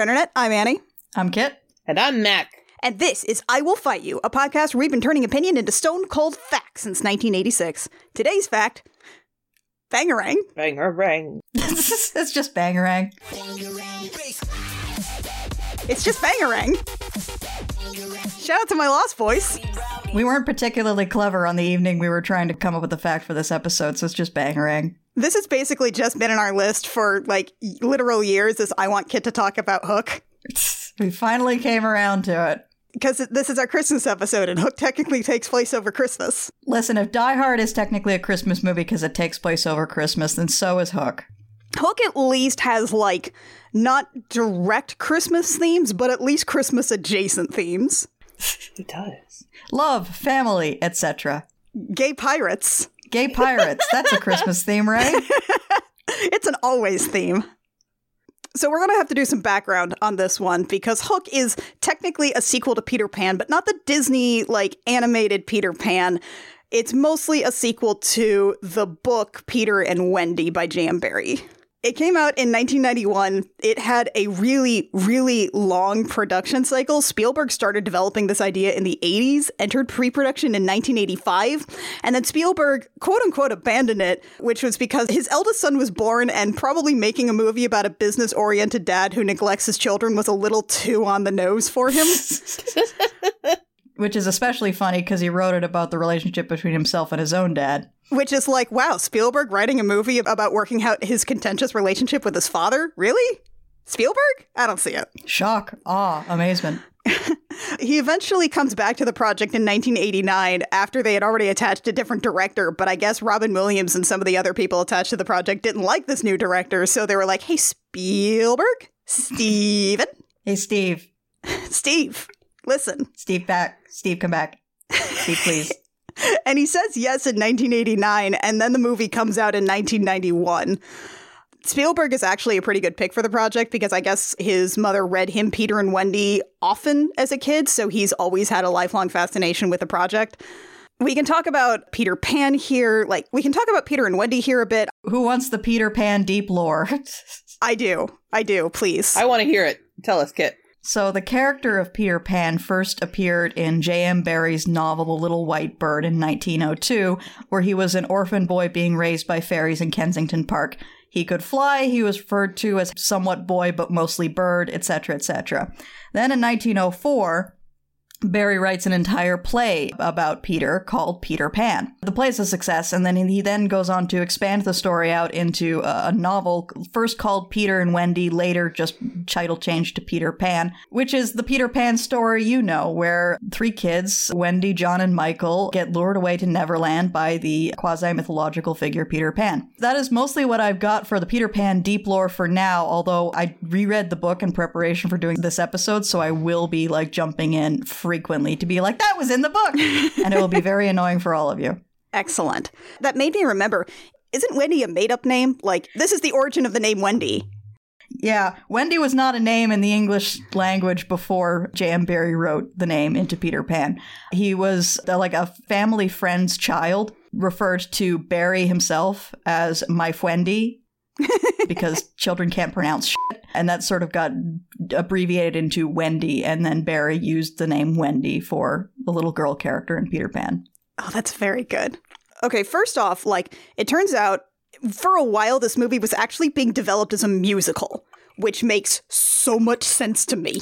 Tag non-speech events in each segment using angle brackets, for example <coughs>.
Hey Internet. I'm Annie. I'm Kit. And I'm Mac. And this is I Will Fight You, a podcast where we've been turning opinion into stone cold facts since 1986. Today's fact Bangarang. Bangarang. <laughs> it's just bangarang. It's just Bangarang. Shout out to my lost voice. We weren't particularly clever on the evening we were trying to come up with the fact for this episode, so it's just bangarang. This has basically just been in our list for like literal years as I want Kit to talk about Hook. <laughs> We finally came around to it. Because this is our Christmas episode, and Hook technically takes place over Christmas. Listen, if Die Hard is technically a Christmas movie because it takes place over Christmas, then so is Hook. Hook at least has like not direct Christmas themes, but at least Christmas adjacent themes. <laughs> It does. Love, family, etc. Gay pirates. Gay <laughs> pirates. That's a Christmas theme, right? <laughs> it's an always theme. So we're going to have to do some background on this one because Hook is technically a sequel to Peter Pan, but not the Disney like animated Peter Pan. It's mostly a sequel to the book Peter and Wendy by J.M. Barrie. It came out in 1991. It had a really, really long production cycle. Spielberg started developing this idea in the 80s, entered pre production in 1985, and then Spielberg, quote unquote, abandoned it, which was because his eldest son was born and probably making a movie about a business oriented dad who neglects his children was a little too on the nose for him. <laughs> Which is especially funny because he wrote it about the relationship between himself and his own dad. Which is like, wow, Spielberg writing a movie about working out his contentious relationship with his father? Really? Spielberg? I don't see it. Shock, awe, amazement. <laughs> he eventually comes back to the project in 1989 after they had already attached a different director, but I guess Robin Williams and some of the other people attached to the project didn't like this new director, so they were like, hey, Spielberg? Steven? Hey, Steve. <laughs> Steve, listen. Steve, back. Steve, come back. Steve, please. <laughs> and he says yes in 1989, and then the movie comes out in 1991. Spielberg is actually a pretty good pick for the project because I guess his mother read him Peter and Wendy often as a kid, so he's always had a lifelong fascination with the project. We can talk about Peter Pan here. Like, we can talk about Peter and Wendy here a bit. Who wants the Peter Pan deep lore? <laughs> I do. I do, please. I want to hear it. Tell us, Kit. So, the character of Peter Pan first appeared in J.M. Barrie's novel The Little White Bird in 1902, where he was an orphan boy being raised by fairies in Kensington Park. He could fly, he was referred to as somewhat boy but mostly bird, etc., etc. Then in 1904, Barrie writes an entire play about Peter called Peter Pan. The play is a success, and then he then goes on to expand the story out into a novel first called Peter and Wendy, later just title changed to Peter Pan, which is the Peter Pan story you know, where three kids, Wendy, John, and Michael, get lured away to Neverland by the quasi mythological figure Peter Pan. That is mostly what I've got for the Peter Pan deep lore for now, although I reread the book in preparation for doing this episode, so I will be like jumping in frequently to be like, that was in the book. <laughs> and it will be very annoying for all of you. Excellent. That made me remember isn't Wendy a made up name? Like, this is the origin of the name Wendy. Yeah, Wendy was not a name in the English language before J.M. Barrie wrote the name into Peter Pan. He was uh, like a family friend's child, referred to Barrie himself as my Wendy because children can't pronounce shit. And that sort of got abbreviated into Wendy, and then Barrie used the name Wendy for the little girl character in Peter Pan. Oh, that's very good. Okay, first off, like, it turns out for a while this movie was actually being developed as a musical, which makes so much sense to me.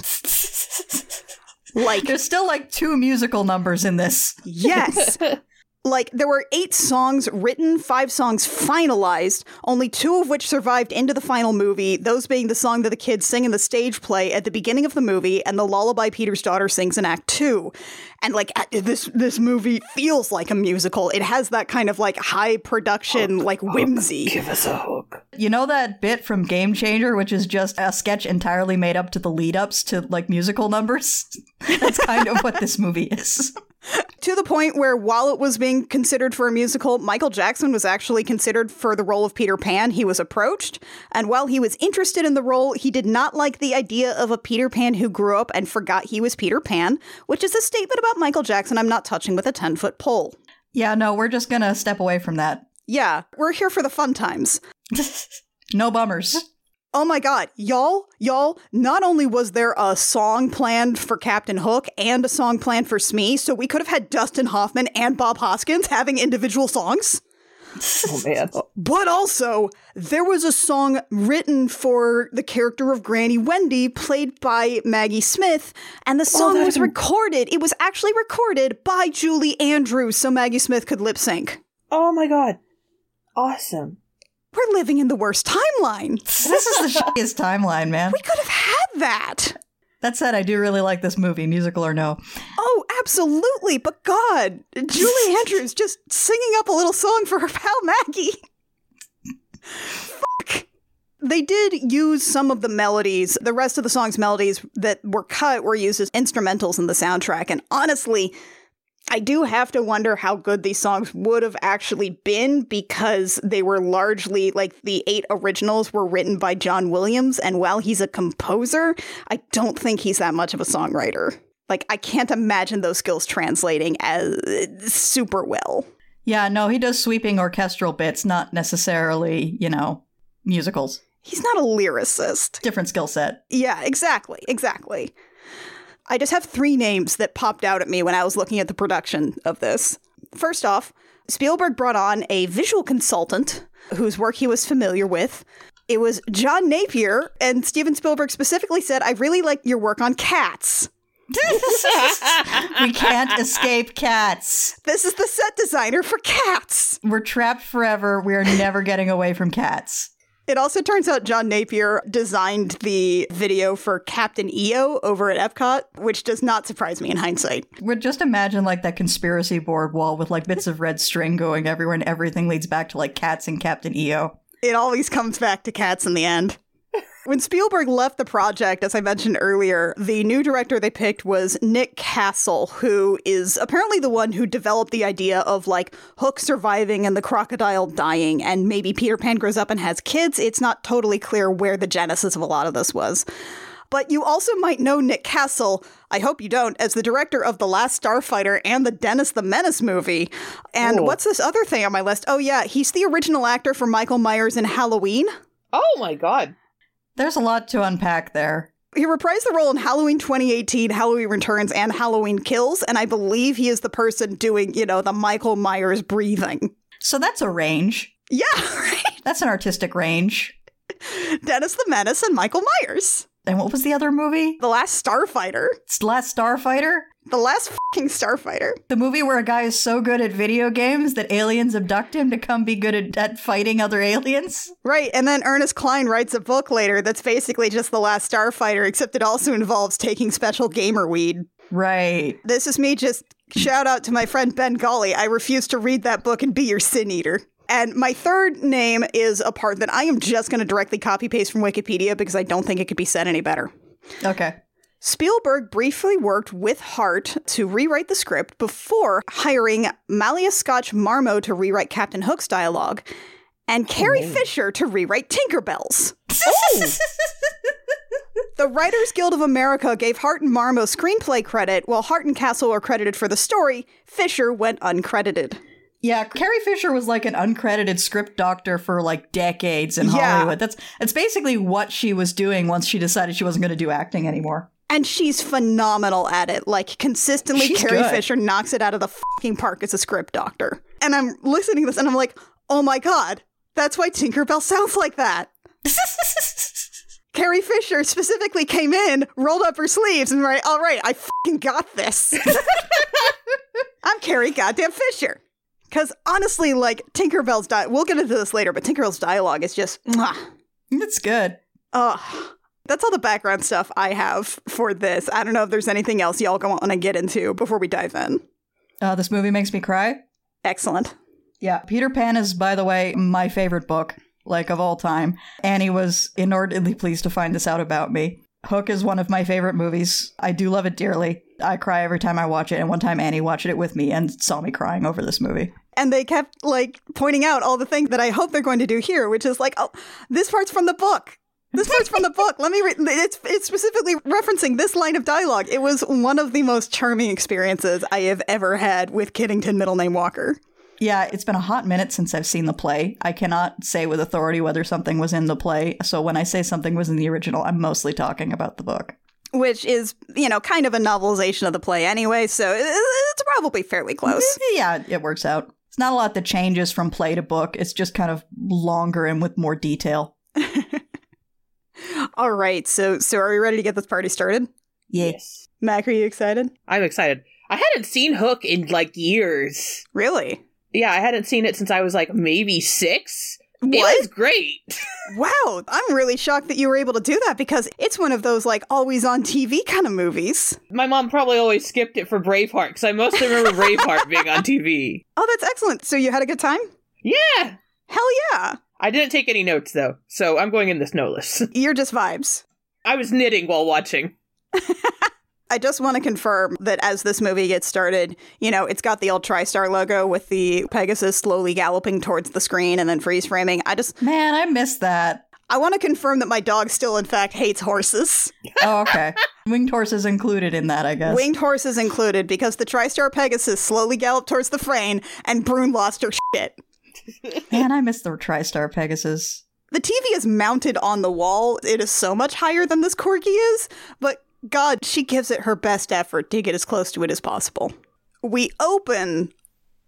<laughs> like, there's still like two musical numbers in this. Yes. <laughs> like there were eight songs written, five songs finalized, only two of which survived into the final movie, those being the song that the kids sing in the stage play at the beginning of the movie and the lullaby Peter's daughter sings in Act 2. And like this this movie feels like a musical. It has that kind of like high production, hook, like whimsy. Hook, give us a hook. You know that bit from Game Changer, which is just a sketch entirely made up to the lead ups to like musical numbers? <laughs> That's kind of what this movie is. <laughs> to the point where while it was being considered for a musical, Michael Jackson was actually considered for the role of Peter Pan. He was approached, and while he was interested in the role, he did not like the idea of a Peter Pan who grew up and forgot he was Peter Pan, which is a statement about Michael Jackson I'm not touching with a 10 foot pole. Yeah, no, we're just gonna step away from that. Yeah, we're here for the fun times. <laughs> no bummers. Oh my god, y'all, y'all, not only was there a song planned for Captain Hook and a song planned for Smee, so we could have had Dustin Hoffman and Bob Hoskins having individual songs, Oh man. <laughs> but also there was a song written for the character of Granny Wendy, played by Maggie Smith, and the oh, song that- was recorded. It was actually recorded by Julie Andrews so Maggie Smith could lip sync. Oh my god. Awesome. We're living in the worst timeline. This is the shittiest timeline, man. We could have had that. That said, I do really like this movie, musical or no. Oh, absolutely. But God, Julie <laughs> Andrews just singing up a little song for her pal Maggie. Fuck. They did use some of the melodies, the rest of the song's melodies that were cut were used as instrumentals in the soundtrack. And honestly, I do have to wonder how good these songs would have actually been because they were largely like the eight originals were written by John Williams. And while he's a composer, I don't think he's that much of a songwriter. Like, I can't imagine those skills translating as super well. Yeah, no, he does sweeping orchestral bits, not necessarily, you know, musicals. He's not a lyricist. Different skill set. Yeah, exactly, exactly. I just have three names that popped out at me when I was looking at the production of this. First off, Spielberg brought on a visual consultant whose work he was familiar with. It was John Napier, and Steven Spielberg specifically said, I really like your work on cats. <laughs> we can't escape cats. This is the set designer for cats. We're trapped forever. We are never getting away from cats. It also turns out John Napier designed the video for Captain EO over at Epcot, which does not surprise me in hindsight. Would just imagine like that conspiracy board wall with like bits of red string going everywhere and everything leads back to like cats and Captain EO. It always comes back to cats in the end. When Spielberg left the project, as I mentioned earlier, the new director they picked was Nick Castle, who is apparently the one who developed the idea of like Hook surviving and the crocodile dying, and maybe Peter Pan grows up and has kids. It's not totally clear where the genesis of a lot of this was. But you also might know Nick Castle, I hope you don't, as the director of The Last Starfighter and the Dennis the Menace movie. And Ooh. what's this other thing on my list? Oh, yeah, he's the original actor for Michael Myers in Halloween. Oh my god. There's a lot to unpack there. He reprised the role in Halloween 2018, Halloween Returns, and Halloween Kills, and I believe he is the person doing, you know, the Michael Myers breathing. So that's a range. Yeah, <laughs> right? That's an artistic range. Dennis the Menace and Michael Myers. And what was the other movie? The Last Starfighter. It's Last Starfighter? The last fucking Starfighter. The movie where a guy is so good at video games that aliens abduct him to come be good at, at fighting other aliens? Right, and then Ernest Cline writes a book later that's basically just The Last Starfighter, except it also involves taking special gamer weed. Right. This is me just shout out to my friend Ben Golly. I refuse to read that book and be your sin eater. And my third name is a part that I am just going to directly copy paste from Wikipedia because I don't think it could be said any better. Okay. Spielberg briefly worked with Hart to rewrite the script before hiring Malia Scotch Marmo to rewrite Captain Hook's dialogue and oh, Carrie Fisher to rewrite Tinkerbell's. <laughs> The Writers Guild of America gave Hart and Marmo screenplay credit, while Hart and Castle are credited for the story. Fisher went uncredited. Yeah, Carrie Fisher was like an uncredited script doctor for like decades in Yeah. Hollywood. That's it's basically what she was doing once she decided she wasn't going to do acting anymore. And she's phenomenal at it. Like, consistently, She's Carrie good. Fisher knocks it out of the fucking park as a script doctor. And I'm listening to this and I'm like, oh my god, that's why Tinkerbell sounds like that. <laughs> Carrie Fisher specifically came in, rolled up her sleeves, and right, all right, I fucking got this. <laughs> I'm Carrie goddamn Fisher. Because honestly, like Tinkerbell's di- we'll get into this later, but Tinkerbell's dialogue is just, mwah. it's good. Ugh. That's all the background stuff I have for this. I don't know if there's anything else y'all want to get into before we dive in. Uh, this movie makes me cry. Excellent. Yeah, Peter Pan is, by the way, my favorite book, like of all time. Annie was inordinately pleased to find this out about me. Hook is one of my favorite movies. I do love it dearly. I cry every time I watch it, and one time Annie watched it with me and saw me crying over this movie. And they kept like pointing out all the things that I hope they're going to do here, which is like, oh, this part's from the book. This part's from the book. Let me read. It's it's specifically referencing this line of dialogue. It was one of the most charming experiences I have ever had with Kiddington middle name Walker. Yeah, it's been a hot minute since I've seen the play. I cannot say with authority whether something was in the play. So when I say something was in the original, I'm mostly talking about the book. Which is, you know, kind of a novelization of the play anyway, so it's probably fairly close. Mm-hmm. Yeah, it works out. It's not a lot that changes from play to book. It's just kind of longer and with more detail. All right, so so are we ready to get this party started? Yes. Mac, are you excited? I'm excited. I hadn't seen Hook in like years. Really? Yeah, I hadn't seen it since I was like maybe six. It was great. <laughs> Wow, I'm really shocked that you were able to do that because it's one of those like always on TV kind of movies. My mom probably always skipped it for Braveheart because I mostly remember Braveheart being on TV. <laughs> Oh, that's excellent. So you had a good time? Yeah. Hell yeah. I didn't take any notes though, so I'm going in this noteless. <laughs> You're just vibes. I was knitting while watching. <laughs> I just want to confirm that as this movie gets started, you know, it's got the old TriStar logo with the Pegasus slowly galloping towards the screen and then freeze framing. I just, Man, I missed that. I want to confirm that my dog still, in fact, hates horses. <laughs> Oh, okay. Winged horses included in that, I guess. Winged horses included because the TriStar Pegasus slowly galloped towards the frame and Brune lost her shit. Man, I miss the TriStar Pegasus. The TV is mounted on the wall. It is so much higher than this corgi is, but God, she gives it her best effort to get as close to it as possible. We open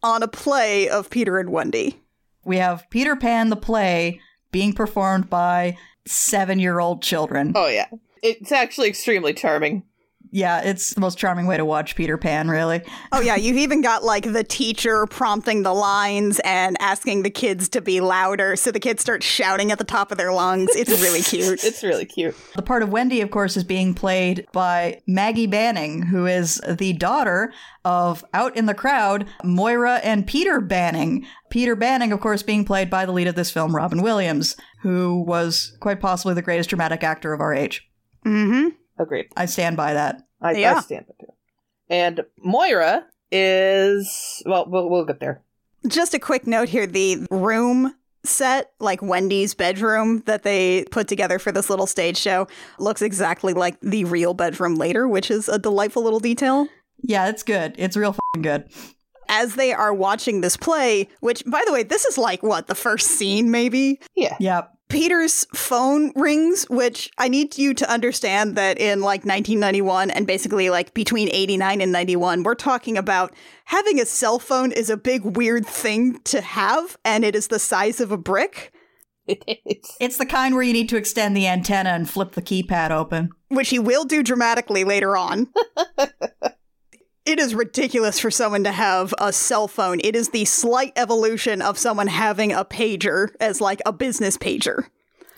on a play of Peter and Wendy. We have Peter Pan the play being performed by seven year old children. Oh yeah. It's actually extremely charming. Yeah, it's the most charming way to watch Peter Pan, really. Oh, yeah, you've even got like the teacher prompting the lines and asking the kids to be louder so the kids start shouting at the top of their lungs. It's really <laughs> cute. It's really cute. The part of Wendy, of course, is being played by Maggie Banning, who is the daughter of out in the crowd, Moira and Peter Banning. Peter Banning, of course, being played by the lead of this film, Robin Williams, who was quite possibly the greatest dramatic actor of our age. Mm-hmm. Agreed. I stand by that. I, Yeah. I stand by you. And Moira is well, we'll we'll get there. Just a quick note here the room set, like Wendy's bedroom that they put together for this little stage show, looks exactly like the real bedroom later, which is a delightful little detail. Yeah, it's good. It's real fing good. As they are watching this play, which, by the way, this is like what, the first scene, maybe? Yeah. Yep. Peter's phone rings, which I need you to understand that in like 1991 and basically like between 89 and 91, we're talking about having a cell phone is a big weird thing to have, and it is the size of a brick, It's It's the kind where you need to extend the antenna and flip the keypad open. which he will do dramatically later on. <laughs> It is ridiculous for someone to have a cell phone. It is the slight evolution of someone having a pager as like a business pager.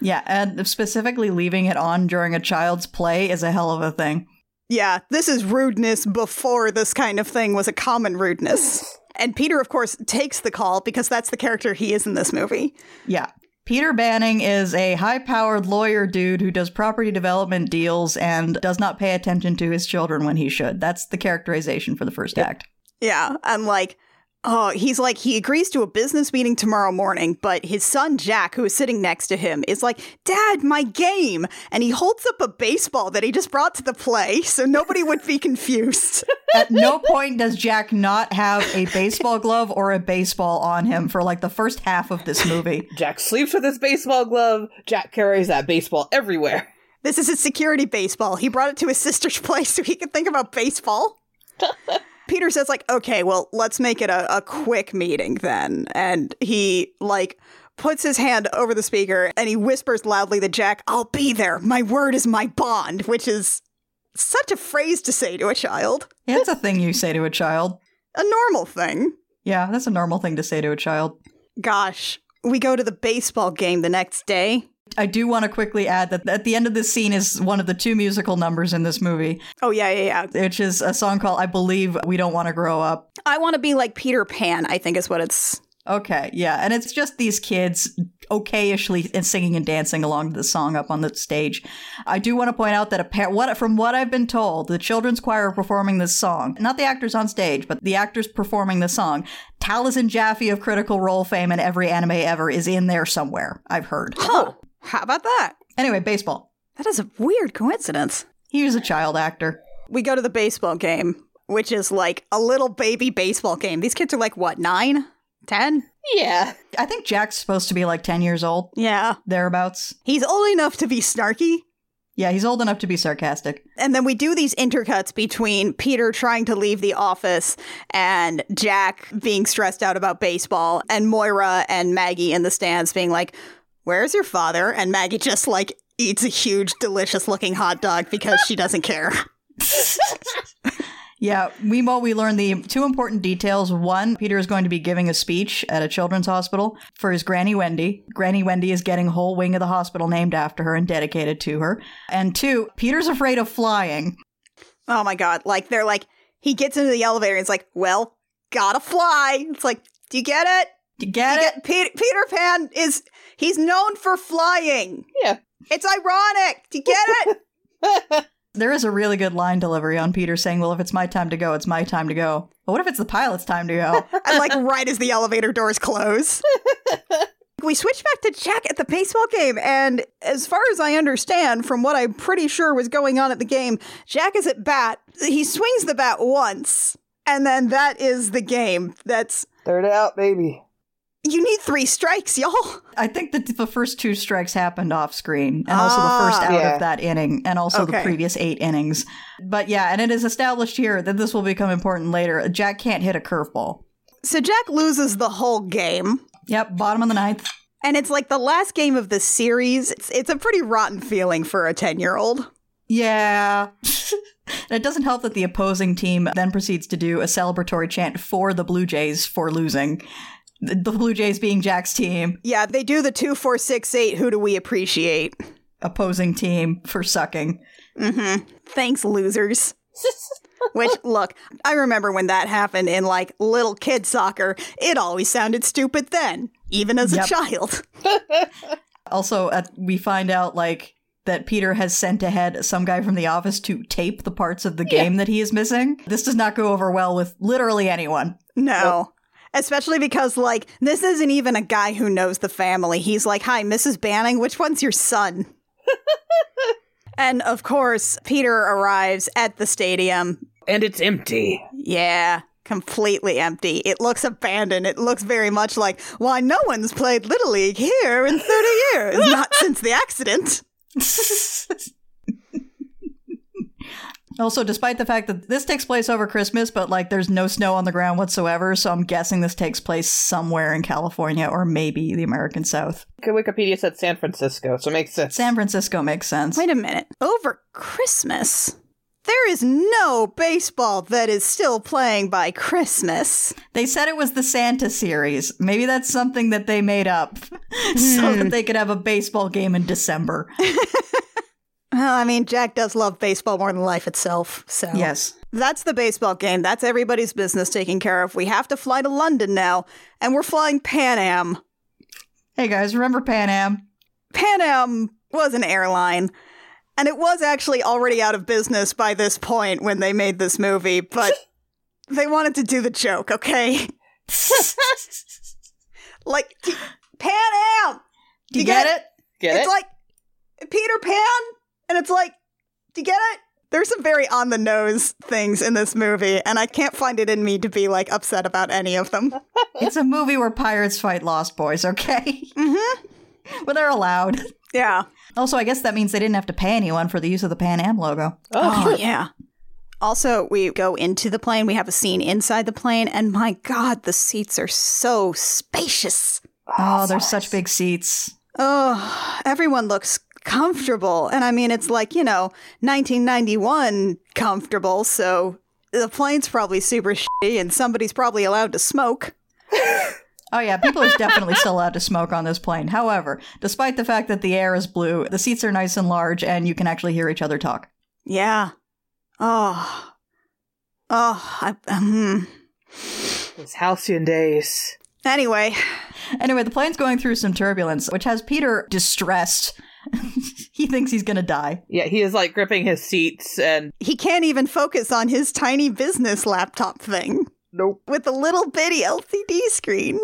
Yeah, and specifically leaving it on during a child's play is a hell of a thing. Yeah, this is rudeness before this kind of thing was a common rudeness. And Peter, of course, takes the call because that's the character he is in this movie. Yeah. Peter Banning is a high powered lawyer dude who does property development deals and does not pay attention to his children when he should. That's the characterization for the first act. Yeah, and like, oh, he's like, he agrees to a business meeting tomorrow morning, but his son Jack, who is sitting next to him, is like, Dad, my game. And he holds up a baseball that he just brought to the play so nobody would be confused. <laughs> At no point does Jack not have a baseball glove or a baseball on him for like the first half of this movie. Jack sleeps with his baseball glove. Jack carries that baseball everywhere. This is his security baseball. He brought it to his sister's place so he could think about baseball. <laughs> Peter says, like, okay, well, let's make it a, a quick meeting then. And he, like, puts his hand over the speaker and he whispers loudly to Jack, I'll be there. My word is my bond, which is such a phrase to say to a child. It's a thing you say to a child. <laughs> A normal thing. Yeah, that's a normal thing to say to a child. Gosh, we go to the baseball game the next day. I do want to quickly add that at the end of this scene is one of the two musical numbers in this movie, Oh, yeah, yeah, yeah. which is a song called I Believe We Don't Want to Grow Up. I want to be like Peter Pan, I think is what it's. Okay, yeah, and it's just these kids okayishly and singing and dancing along to the song up on the stage. I do want to point out that appa- what from what I've been told, the children's choir are performing this song. Not the actors on stage, but the actors performing the song. Taliesin Jaffe of Critical Role fame and every anime ever is in there somewhere. I've heard. Oh, how about that? Anyway, baseball. That is a weird coincidence. He was a child actor. we go to the baseball game, which is like a little baby baseball game. These kids are like what, nine? 10? Yeah. I think Jack's supposed to be like 10 years old, Yeah. thereabouts. He's old enough to be snarky. Yeah, he's old enough to be sarcastic. And then we do these intercuts between Peter trying to leave the office and Jack being stressed out about baseball and Moira and Maggie in the stands being like, Where's your father? And Maggie just like eats a huge, delicious looking hot dog because she doesn't care. <laughs> <laughs> Yeah, meanwhile, we learn the two important details. One, Peter is going to be giving a speech at a children's hospital for his Granny Wendy. Granny Wendy is getting a whole wing of the hospital named after her and dedicated to her. And two, Peter's afraid of flying. Oh my God. Like, they're like, he gets into the elevator and it's like, Well, gotta fly. It's like, Do you get it? Do you get You it? get- Peter, Peter Pan is, he's known for flying. Yeah. It's ironic. Do you get it? <laughs> There is a really good line delivery on Peter saying, Well, if it's my time to go, it's my time to go. But what if it's the pilot's time to go? <laughs> and like right as the elevator doors close. <laughs> we switch back to Jack at the baseball game, and as far as I understand, from what I'm pretty sure was going on at the game, Jack is at bat. He swings the bat once, and then that is the game. That's Third out, baby. You need three strikes, y'all. I think that the first two strikes happened off screen, and also the first Ah. out Yeah. of that inning, and also the previous eight innings. But yeah, and it is established here that this will become important later. Jack can't hit a curveball. So Jack loses the whole game. Yep, bottom of the ninth. And it's like the last game of the series. It's, it's a pretty rotten feeling for a 10 year old. Yeah. <laughs> And it doesn't help that the opposing team then proceeds to do a celebratory chant for the Blue Jays for losing. The Blue Jays being Jack's team, Yeah, they do the two, four, six, eight. Who do we appreciate? opposing team for sucking. Mm-hmm. Thanks, losers. <laughs> Which, look, I remember when that happened in like little kid soccer. It always sounded stupid then, even as Yep. a child. <laughs> Also, at, we find out like that Peter has sent ahead some guy from the office to tape the parts of the game that he is missing. This does not go over well with literally anyone. No. Especially because, like, this isn't even a guy who knows the family. He's like, Hi, Mrs. Banning, which one's your son? <laughs> and of course, Peter arrives at the stadium. And it's empty. Yeah, completely empty. It looks abandoned. It looks very much like, why, no one's played Little League here in 30 years, <laughs> not since the accident. <laughs> Also, despite the fact that this takes place over Christmas, but like there's no snow on the ground whatsoever, so I'm guessing this takes place somewhere in California or maybe the American South. Wikipedia said San Francisco, so it makes sense. San Francisco makes sense. Wait a minute. Over Christmas? There is no baseball that is still playing by Christmas. They said it was the Santa series. Maybe that's something that they made up <laughs> so hmm. that they could have a baseball game in December. <laughs> Well, I mean, Jack does love baseball more than life itself, so. Yes. That's the baseball game. That's everybody's business taken care of. We have to fly to London now, and we're flying Pan Am. Hey guys, remember Pan Am? Pan Am was an airline, and it was actually already out of business by this point when they made this movie, but <laughs> they wanted to do the joke, okay? <laughs> like, Pan Am! Do you get it? Get it's it? like Peter Pan, and it's like, do you get it? There's some very on the nose things in this movie, and I can't find it in me to be like upset about any of them. <laughs> It's a movie where pirates fight lost boys, okay? mm-hmm. <laughs> but they're allowed. Yeah. Also, I guess that means they didn't have to pay anyone for the use of the Pan Am logo. oh, Oh, yeah. Also, we go into the plane. We have a scene inside the plane, and my God, the seats are so spacious. Oh, there's such big seats. Oh, everyone looks comfortable. And I mean, it's like, you know, 1991 comfortable. So the plane's probably super shitty, and somebody's probably allowed to smoke. Oh yeah, people are definitely still allowed to smoke on this plane. However, despite the fact that the air is blue, the seats are nice and large and you can actually hear each other talk. Yeah. Oh. Oh. I, um, Those halcyon days. anyway, Anyway, the plane's going through some turbulence, which has Peter distressed. <laughs> he thinks he's gonna die. Yeah, he is like gripping his seats and he can't even focus on his tiny business laptop thing nope. with a little bitty LCD screen.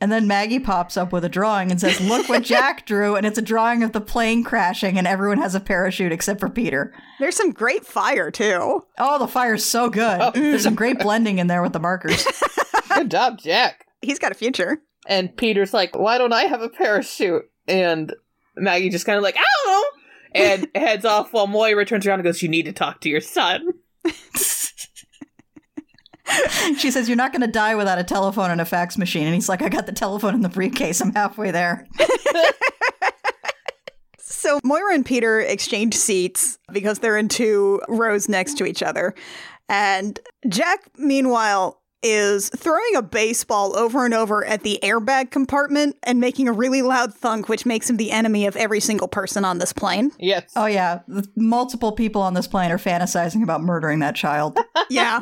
And then Maggie pops up with a drawing and says, Look what <laughs> Jack drew. And it's a drawing of the plane crashing, and everyone has a parachute except for Peter. There's some great fire, too. Oh, the fire's so good. Oh. There's some great blending in there with the markers. <laughs> Good job, Jack. he's got a future. And Peter's like, why don't I have a parachute? And Maggie just kind of like, I don't know. And <laughs> heads off while Moira turns around and goes, You need to talk to your son. <laughs> she says, You're not going to die without a telephone and a fax machine. And he's like, I got the telephone in the briefcase. I'm halfway there. <laughs> So Moira and Peter exchange seats because they're in two rows next to each other. And Jack, meanwhile, is throwing a baseball over and over at the airbag compartment and making a really loud thunk, which makes him the enemy of every single person on this plane. Yes. Oh, yeah. Multiple people on this plane are fantasizing about murdering that child. <laughs> Yeah.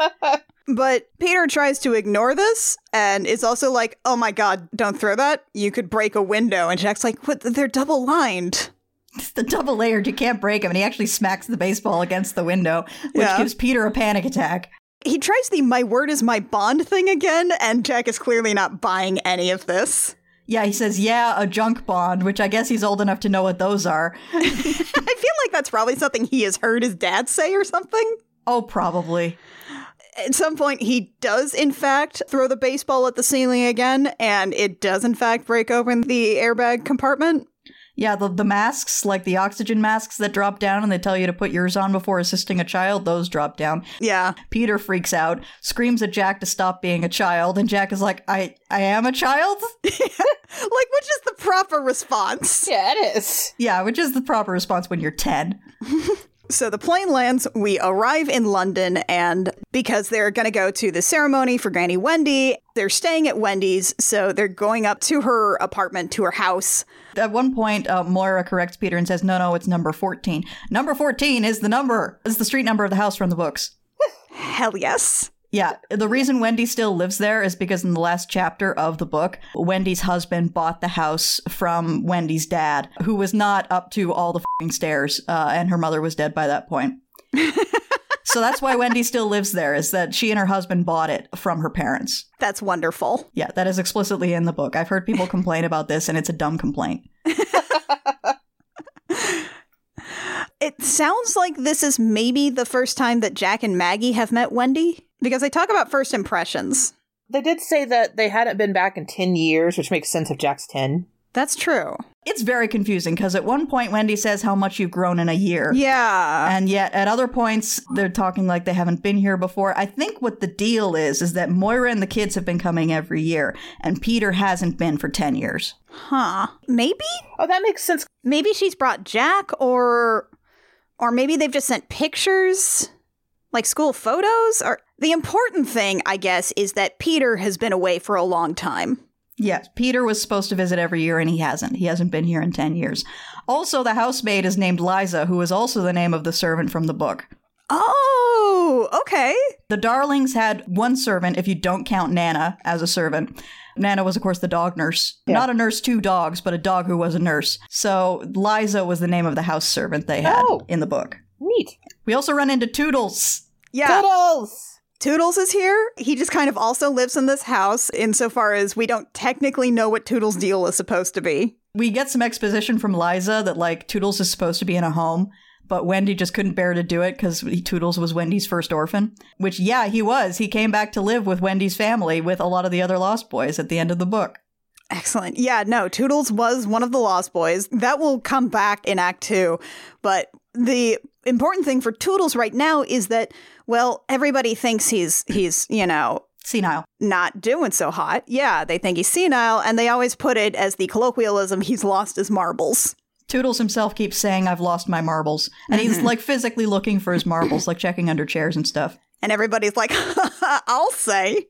But Peter tries to ignore this and is also like, oh my god, don't throw that. You could break a window. And Jack's like, what? They're double lined. It's the double layered. You can't break him. And he actually smacks the baseball against the window, which Yeah. gives Peter a panic attack. He tries the my word is my bond thing again, and Jack is clearly not buying any of this. Yeah, he says, yeah, a junk bond, which I guess he's old enough to know what those are. <laughs> I feel like that's probably something he has heard his dad say or something. Oh, probably. At some point, he does, in fact, throw the baseball at the ceiling again, and it does, in fact, break open the airbag compartment. Yeah, the, the masks, like the oxygen masks that drop down and they tell you to put yours on before assisting a child, those drop down. Yeah. Peter freaks out, screams at Jack to stop being a child, and Jack is like, I, I am a child? <laughs> Like, which is the proper response? Yeah, it is. Yeah, which is the proper response when you're 10. <laughs> So the plane lands, we arrive in London, and because they're going to go to the ceremony for Granny Wendy, they're staying at Wendy's, so they're going up to her apartment, to her house. At one point, uh, Moira corrects Peter and says, no, no, it's number 14. Number 14 is the number, is the street number of the house from the books. Hell yes. Yeah, the reason Wendy still lives there is because in the last chapter of the book, Wendy's husband bought the house from Wendy's dad, who was not up to all the fing stairs, uh, and her mother was dead by that point. <laughs> so that's why Wendy still lives there, is that she and her husband bought it from her parents. That's wonderful. Yeah, that is explicitly in the book. I've heard people complain about this, and it's a dumb complaint. <laughs> It sounds like this is maybe the first time that Jack and Maggie have met Wendy, because they talk about first impressions. They did say that they hadn't been back in 10 years, which makes sense if Jack's 10. That's true. It's very confusing because at one point, Wendy says how much you've grown in a year. Yeah. And yet, at other points, they're talking like they haven't been here before. I think what the deal is is that Moira and the kids have been coming every year, and Peter hasn't been for 10 years. Huh. Maybe? Oh, that makes sense. Maybe she's brought Jack or or maybe they've just sent pictures like school photos or the important thing I guess is that Peter has been away for a long time. Yes, Peter was supposed to visit every year, and he hasn't. He hasn't been here in 10 years. Also, the housemaid is named Liza, who is also the name of the servant from the book. Oh, okay. The Darlings had one servant, if you don't count Nana as a servant. Nana was, of course, the dog nurse. Yeah. Not a nurse to dogs, but a dog who was a nurse. So Liza was the name of the house servant they had Oh. in the book. Neat. We also run into Toodles. Yeah. Toodles! Toodles is here. He just kind of also lives in this house insofar as we don't technically know what Toodles' deal is supposed to be. We get some exposition from Liza that, like, Toodles is supposed to be in a home, but Wendy just couldn't bear to do it because Toodles was Wendy's first orphan. Which, yeah, he was. He came back to live with Wendy's family with a lot of the other Lost Boys at the end of the book. Excellent. Yeah, no, Toodles was one of the Lost Boys. That will come back in Act Two. But the important thing for Toodles right now is that, well, everybody thinks he's he's, you know, Senile. not doing so hot. Yeah, they think he's senile, and they always put it as the colloquialism he's lost his marbles. Toodles himself keeps saying, I've lost my marbles. And he's <laughs> like physically looking for his marbles, like checking under chairs and stuff. And everybody's like, <laughs> I'll say.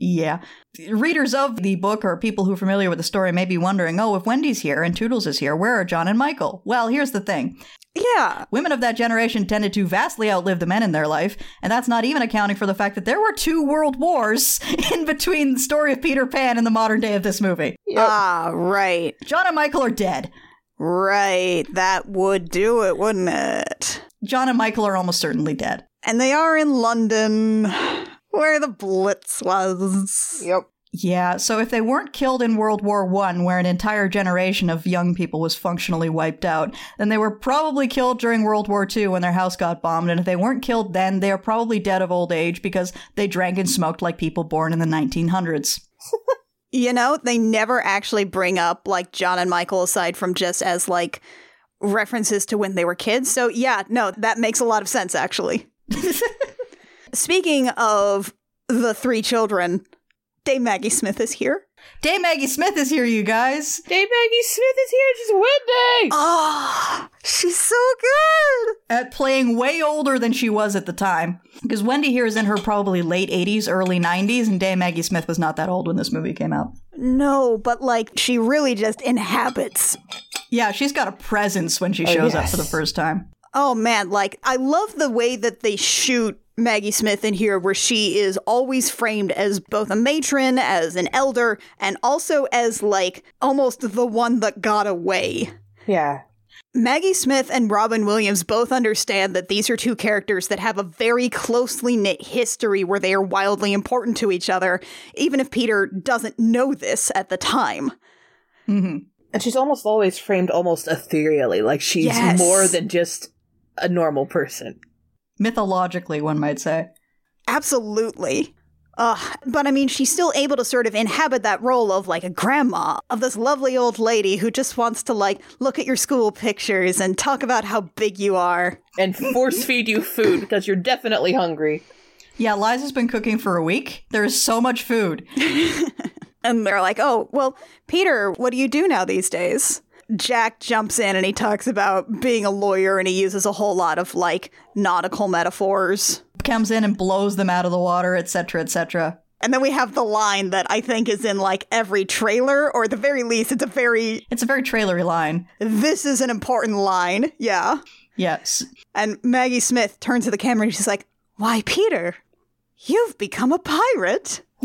Yeah. Readers of the book or people who are familiar with the story may be wondering, oh, if Wendy's here and Toodles is here, where are John and Michael? Well, here's the thing. Yeah. Women of that generation tended to vastly outlive the men in their life, and that's not even accounting for the fact that there were two world wars <laughs> in between the story of Peter Pan and the modern day of this movie. Yep. Ah, right. John and Michael are dead. Right. That would do it, wouldn't it? John and Michael are almost certainly dead. And they are in London, where the Blitz was. Yep. Yeah, so if they weren't killed in World War One, where an entire generation of young people was functionally wiped out, then they were probably killed during World War Two when their house got bombed. And if they weren't killed then, they are probably dead of old age because they drank and smoked like people born in the 1900s. <laughs> You know, they never actually bring up like John and Michael aside from just as like references to when they were kids. So, yeah, no, that makes a lot of sense actually. <laughs> Speaking of the three children, Dame Maggie Smith is here. Dame Maggie Smith is here, you guys. Dame Maggie Smith is here. She's Wendy. Oh, ah, she's so good. At playing way older than she was at the time. Because Wendy here is in her probably late 80s, early 90s, and Dame Maggie Smith was not that old when this movie came out. No, but like she really just inhabits. Yeah, she's got a presence when she Oh, shows up for the first time. Oh man, like I love the way that they shoot Maggie Smith in here, where she is always framed as both a matron, as an elder, and also as like almost the one that got away. Yeah. Maggie Smith and Robin Williams both understand that these are two characters that have a very closely knit history where they are wildly important to each other, even if Peter doesn't know this at the time. hmm And she's almost always framed almost ethereally, like she's Yes. more than just a normal person. Mythologically, one might say. Absolutely. Ugh, but I mean, she's still able to sort of inhabit that role of like a grandma, of this lovely old lady who just wants to like look at your school pictures and talk about how big you are. And force feed you food because you're definitely hungry. Yeah, Liza's been cooking for a week. There's so much food. <laughs> And they're like, oh, well, Peter, what do you do now these days? Jack jumps in and he talks about being a lawyer and he uses a whole lot of like nautical metaphors. Comes in and blows them out of the water, etc., etc. And then we have the line that I think is in like every trailer, or at the very least, it's a very, It's a very trailery line. this is an important line. Yeah. Yes. And Maggie Smith turns to the camera and she's like, Why, Peter, you've become a pirate. <laughs>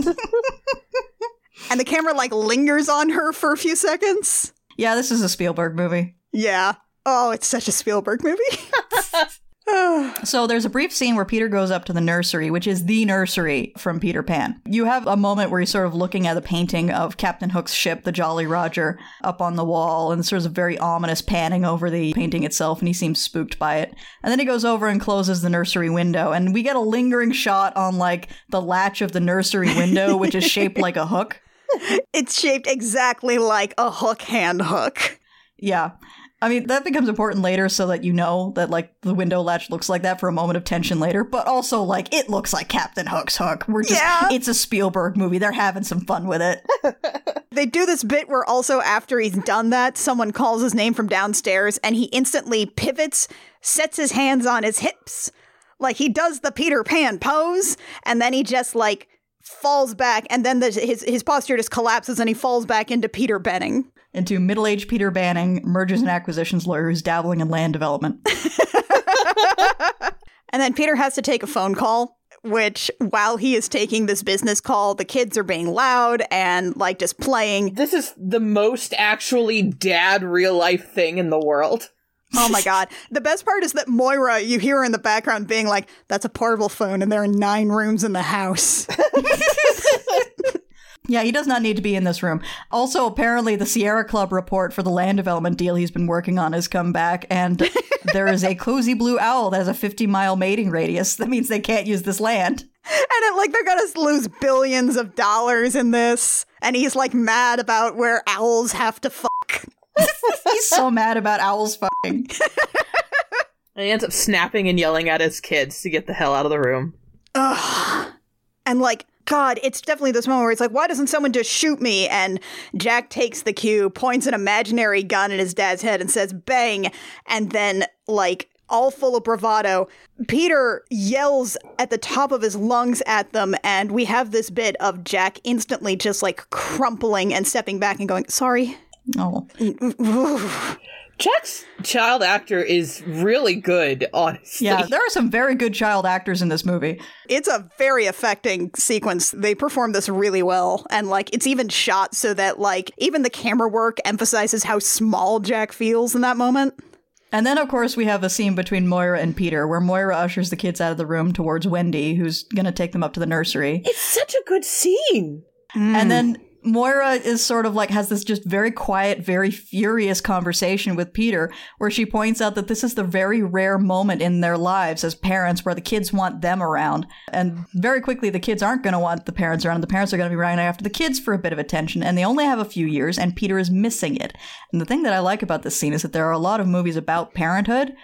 and the camera like lingers on her for a few seconds. Yeah, this is a Spielberg movie. Yeah. Oh, it's such a Spielberg movie. <laughs> <sighs> So there's a brief scene where Peter goes up to the nursery, which is the nursery from Peter Pan. You have a moment where he's sort of looking at a painting of Captain Hook's ship, the Jolly Roger, up on the wall, and sort of a very ominous panning over the painting itself, and he seems spooked by it. And then he goes over and closes the nursery window, and we get a lingering shot on like the latch of the nursery window, which is shaped like a hook. <laughs> it's shaped exactly like a hook hand hook. Yeah. I mean, that becomes important later so that you know that, like, the window latch looks like that for a moment of tension later, but also, like, it looks like Captain Hook's hook. We're just, Yeah. it's a Spielberg movie. They're having some fun with it. <laughs> <laughs> They do this bit where also after he's done that, someone calls his name from downstairs and he instantly pivots, sets his hands on his hips. Like he does the Peter Pan pose, and then he just like falls back, and then the, his his posture just collapses, and he falls back into Peter Banning. Into middle aged Peter Banning, mergers and acquisitions lawyer who's dabbling in land development. <laughs> And then Peter has to take a phone call, which while he is taking this business call, the kids are being loud and like just playing. This is the most actually dad real life thing in the world. Oh my god. The best part is that Moira, you hear her in the background being like, that's a portable phone and there are nine rooms in the house. <laughs> Yeah, he does not need to be in this room. Also, apparently, the Sierra Club report for the land development deal he's been working on has come back, and <laughs> there is a cozy blue owl that has a 50 mile mating radius. That means they can't use this land. and it, like they're gonna lose billions of dollars in this. And he's like mad about where owls have to fuck. <laughs> He's so mad about owls fucking. And <laughs> he ends up snapping and yelling at his kids to get the hell out of the room. Ugh. And like, God, it's definitely this moment where it's like, why doesn't someone just shoot me? And Jack takes the cue, points an imaginary gun at his dad's head, and says, bang. And then, like, all full of bravado, Peter yells at the top of his lungs at them. And we have this bit of Jack instantly just like crumpling and stepping back and going, sorry. Oh. Jack's child actor is really good, honestly. Yeah, there are some very good child actors in this movie. It's a very affecting sequence. They perform this really well. And like it's even shot so that like even the camera work emphasizes how small Jack feels in that moment. And then, of course, we have a scene between Moira and Peter where Moira ushers the kids out of the room towards Wendy, who's going to take them up to the nursery. It's such a good scene. And then Moira is sort of like has this just very quiet, very furious conversation with Peter where she points out that this is the very rare moment in their lives as parents where the kids want them around. And very quickly, the kids aren't going to want the parents around. The parents are going to be running after the kids for a bit of attention. And they only have a few years, and Peter is missing it. And the thing that I like about this scene is that there are a lot of movies about parenthood.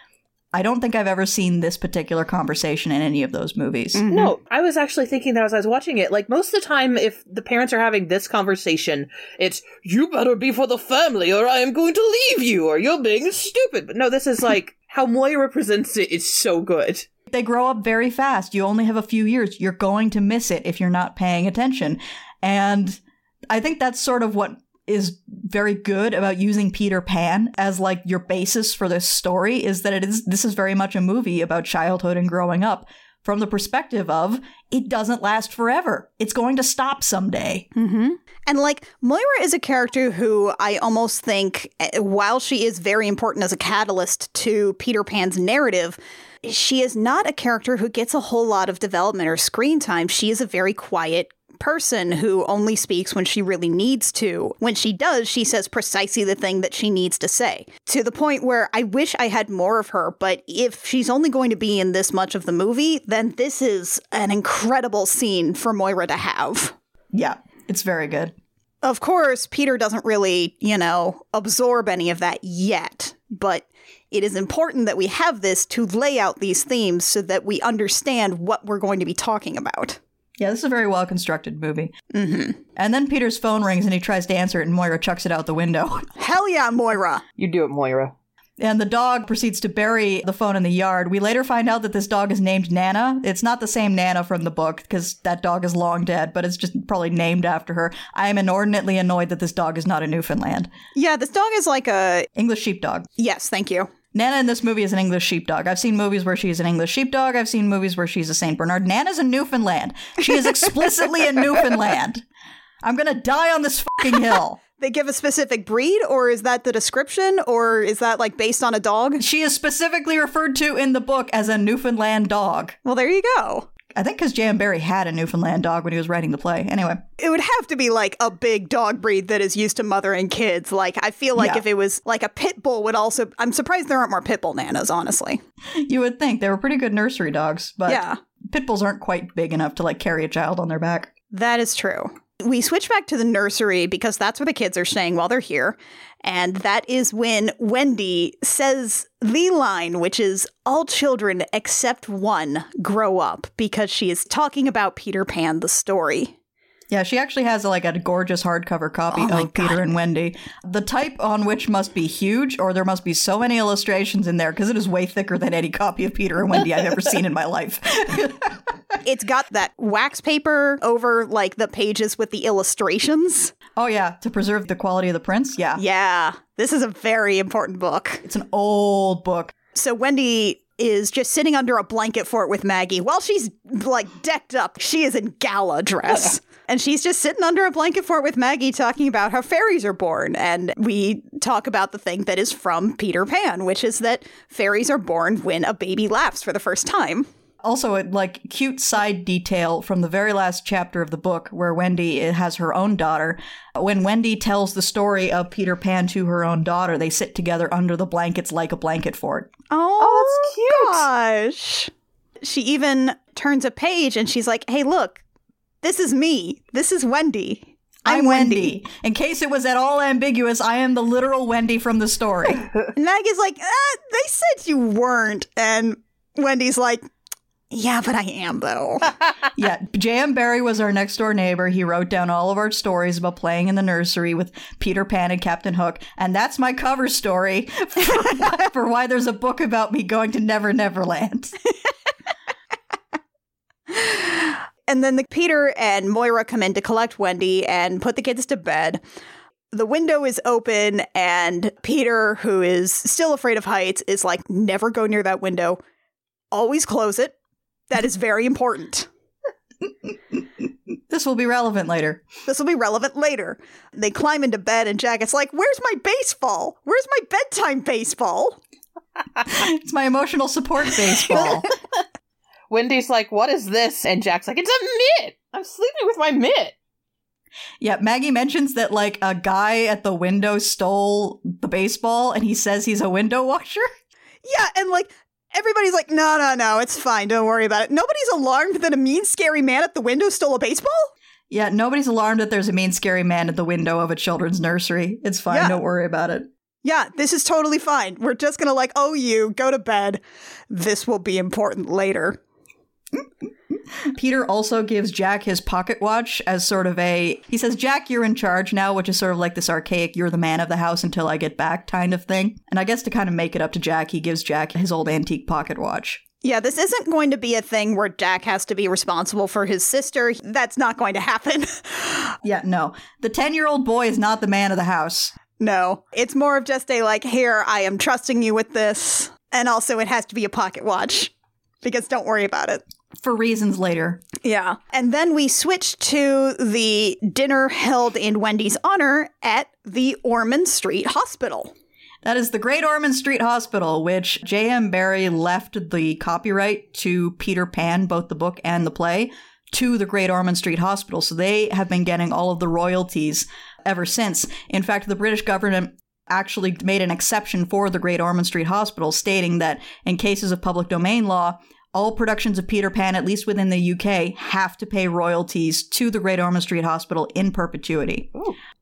I don't think I've ever seen this particular conversation in any of those movies. Mm-hmm. No, I was actually thinking that as I was watching it. Like most of the time, if the parents are having this conversation, it's "you better be for the family, or I am going to leave you, or you're being stupid." But no, this is like <laughs> how Moira presents it is so good. They grow up very fast. You only have a few years. You're going to miss it if you're not paying attention. And I think that's sort of what is very good about using Peter Pan as like your basis for this story is that it is this is very much a movie about childhood and growing up from the perspective of it doesn't last forever. It's going to stop someday. Mm-hmm. And like Moira is a character who I almost think, eh, while she is very important as a catalyst to Peter Pan's narrative, she is not a character who gets a whole lot of development or screen time. She is a very quiet person who only speaks when she really needs to. When she does, she says precisely the thing that she needs to say. To the point where I wish I had more of her, but if she's only going to be in this much of the movie, then this is an incredible scene for Moira to have. Yeah, it's very good. Of course, Peter doesn't really, you know, absorb any of that yet, but it is important that we have this to lay out these themes so that we understand what we're going to be talking about. Yeah, this is a very well constructed movie. Mm-hmm. And then Peter's phone rings and he tries to answer it, and Moira chucks it out the window. <laughs> Hell yeah, Moira! You do it, Moira. And the dog proceeds to bury the phone in the yard. We later find out that this dog is named Nana. It's not the same Nana from the book because that dog is long dead, but it's just probably named after her. I am inordinately annoyed that this dog is not a Newfoundland. Yeah, this dog is like a. English sheepdog. Yes, thank you. Nana in this movie is an English sheepdog. I've seen movies where she's an English sheepdog. I've seen movies where she's a St. Bernard. Nana's a Newfoundland. She is explicitly a Newfoundland. I'm gonna die on this fucking hill. <laughs> They give a specific breed, or is that the description, or is that like based on a dog? She is specifically referred to in the book as a Newfoundland dog. Well, there you go. I think because J.M. Barrie had a Newfoundland dog when he was writing the play. Anyway, It would have to be like a big dog breed that is used to mothering kids. Like, I feel like Yeah. if it was like a pit bull, would also. I'm surprised there aren't more pit bull nanas, honestly. you would think they were pretty good nursery dogs, but yeah. pit bulls aren't quite big enough to like carry a child on their back. That is true. We switch back to the nursery because that's where the kids are staying while they're here. And that is when Wendy says the line, which is all children except one grow up because she is talking about Peter Pan, the story. Yeah, she actually has like a gorgeous hardcover copy Oh of Peter and Wendy. The type on which must be huge, or there must be so many illustrations in there because it is way thicker than any copy of Peter and Wendy I've ever seen in my life. <laughs> It's got that wax paper over like the pages with the illustrations. oh yeah, to preserve the quality of the prints. Yeah, Yeah, this is a very important book. it's an old book. So Wendy is just sitting under a blanket fort with Maggie while she's like decked up. She is in gala dress. <laughs> And she's just sitting under a blanket fort with Maggie talking about how fairies are born. And we talk about the thing that is from Peter Pan, which is that fairies are born when a baby laughs for the first time. Also, a like cute side detail from the very last chapter of the book, where Wendy has her own daughter. When Wendy tells the story of Peter Pan to her own daughter, they sit together under the blankets like a blanket fort. Oh, that's cute. Gosh. She even turns a page and she's like, hey, look, this is me. This is Wendy. I'm, Wendy. In case it was at all ambiguous, I am the literal Wendy from the story. <laughs> And Maggie's like, ah, they said you weren't. And Wendy's like, yeah, but I am, though. <laughs> yeah, J.M. Barrie was our next door neighbor. He wrote down all of our stories about playing in the nursery with Peter Pan and Captain Hook, and that's my cover story for, <laughs> for why there's a book about me going to Never Never Land. <laughs> and then the Peter and Moira come in to collect Wendy and put the kids to bed. The window is open, and Peter, who is still afraid of heights, is like, never go near that window. Always close it. That is very important. <laughs> This will be relevant later. This will be relevant later. They climb into bed, and Jacket's like, Where's my baseball? Where's my bedtime baseball? <laughs> It's my emotional support <laughs> baseball. Wendy's like, "What is this?" And Jack's like, "It's a mitt. I'm sleeping with my mitt." Yeah, Maggie mentions that like a guy at the window stole the baseball and he says he's a window washer. Yeah, and like everybody's like, no, no, no, it's fine. Don't worry about it. Nobody's alarmed that a mean, scary man at the window stole a baseball? Yeah, nobody's alarmed that there's a mean, scary man at the window of a children's nursery. It's fine. Yeah. Don't worry about it. Yeah, this is totally fine. We're just gonna like, oh, you go to bed. This will be important later. <laughs> Peter also gives Jack his pocket watch as sort of a. He says, Jack, you're in charge now, which is sort of like this archaic, you're the man of the house until I get back kind of thing. And I guess to kind of make it up to Jack, he gives Jack his old antique pocket watch. Yeah, this isn't going to be a thing where Jack has to be responsible for his sister. That's not going to happen. <laughs> Yeah, no. The 10 year old boy is not the man of the house. no, it's more of just a like, here, I am trusting you with this. And also, it has to be a pocket watch because don't worry about it. For reasons later. Yeah. And then we switch to the dinner held in Wendy's honor at the Ormond Street Hospital. That is the Great Ormond Street Hospital, which J.M. Barrie left the copyright to Peter Pan, both the book and the play, to the Great Ormond Street Hospital. So they have been getting all of the royalties ever since. In fact, the British government actually made an exception for the Great Ormond Street Hospital, stating that in cases of public domain law, all productions of Peter Pan, at least within the UK, have to pay royalties to the Great Ormond Street Hospital in perpetuity.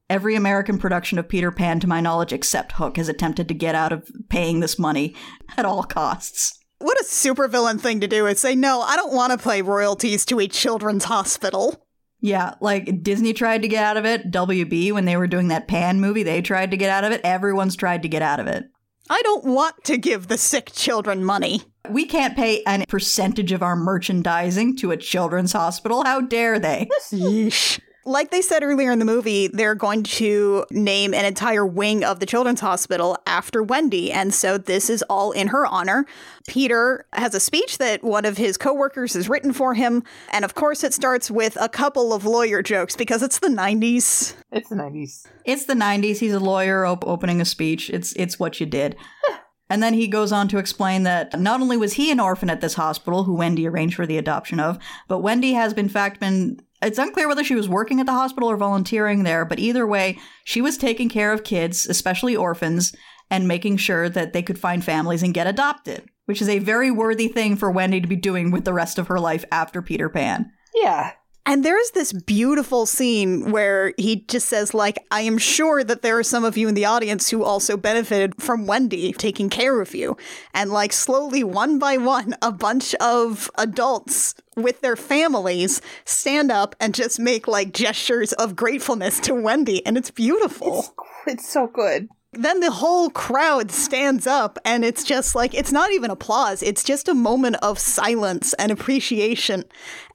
Every American production of Peter Pan, to my knowledge, except Hook, has attempted to get out of paying this money at all costs. What a supervillain thing to do is say, no, I don't want to pay royalties to a children's hospital. Yeah, like Disney tried to get out of it. WB, when they were doing that Pan movie, they tried to get out of it. Everyone's tried to get out of it. I don't want to give the sick children money. We can't pay a percentage of our merchandising to a children's hospital. How dare they? Yeesh. Like they said earlier in the movie, they're going to name an entire wing of the children's hospital after Wendy. And so this is all in her honor. Peter has a speech that one of his coworkers has written for him. And of course, it starts with a couple of lawyer jokes because it's the 90s. It's the 90s. It's the 90s. He's a lawyer op- opening a speech. It's it's what you did. <laughs> And then he goes on to explain that not only was he an orphan at this hospital, who Wendy arranged for the adoption of, but Wendy has in fact been. It's unclear whether she was working at the hospital or volunteering there, but either way, she was taking care of kids, especially orphans, and making sure that they could find families and get adopted, which is a very worthy thing for Wendy to be doing with the rest of her life after Peter Pan. Yeah. And there's this beautiful scene where he just says, like, I am sure that there are some of you in the audience who also benefited from Wendy taking care of you. And, like, slowly, one by one, a bunch of adults with their families stand up and just make, like, gestures of gratefulness to Wendy. And it's beautiful. It's so good. Then the whole crowd stands up and it's just like it's not even applause. It's just a moment of silence and appreciation.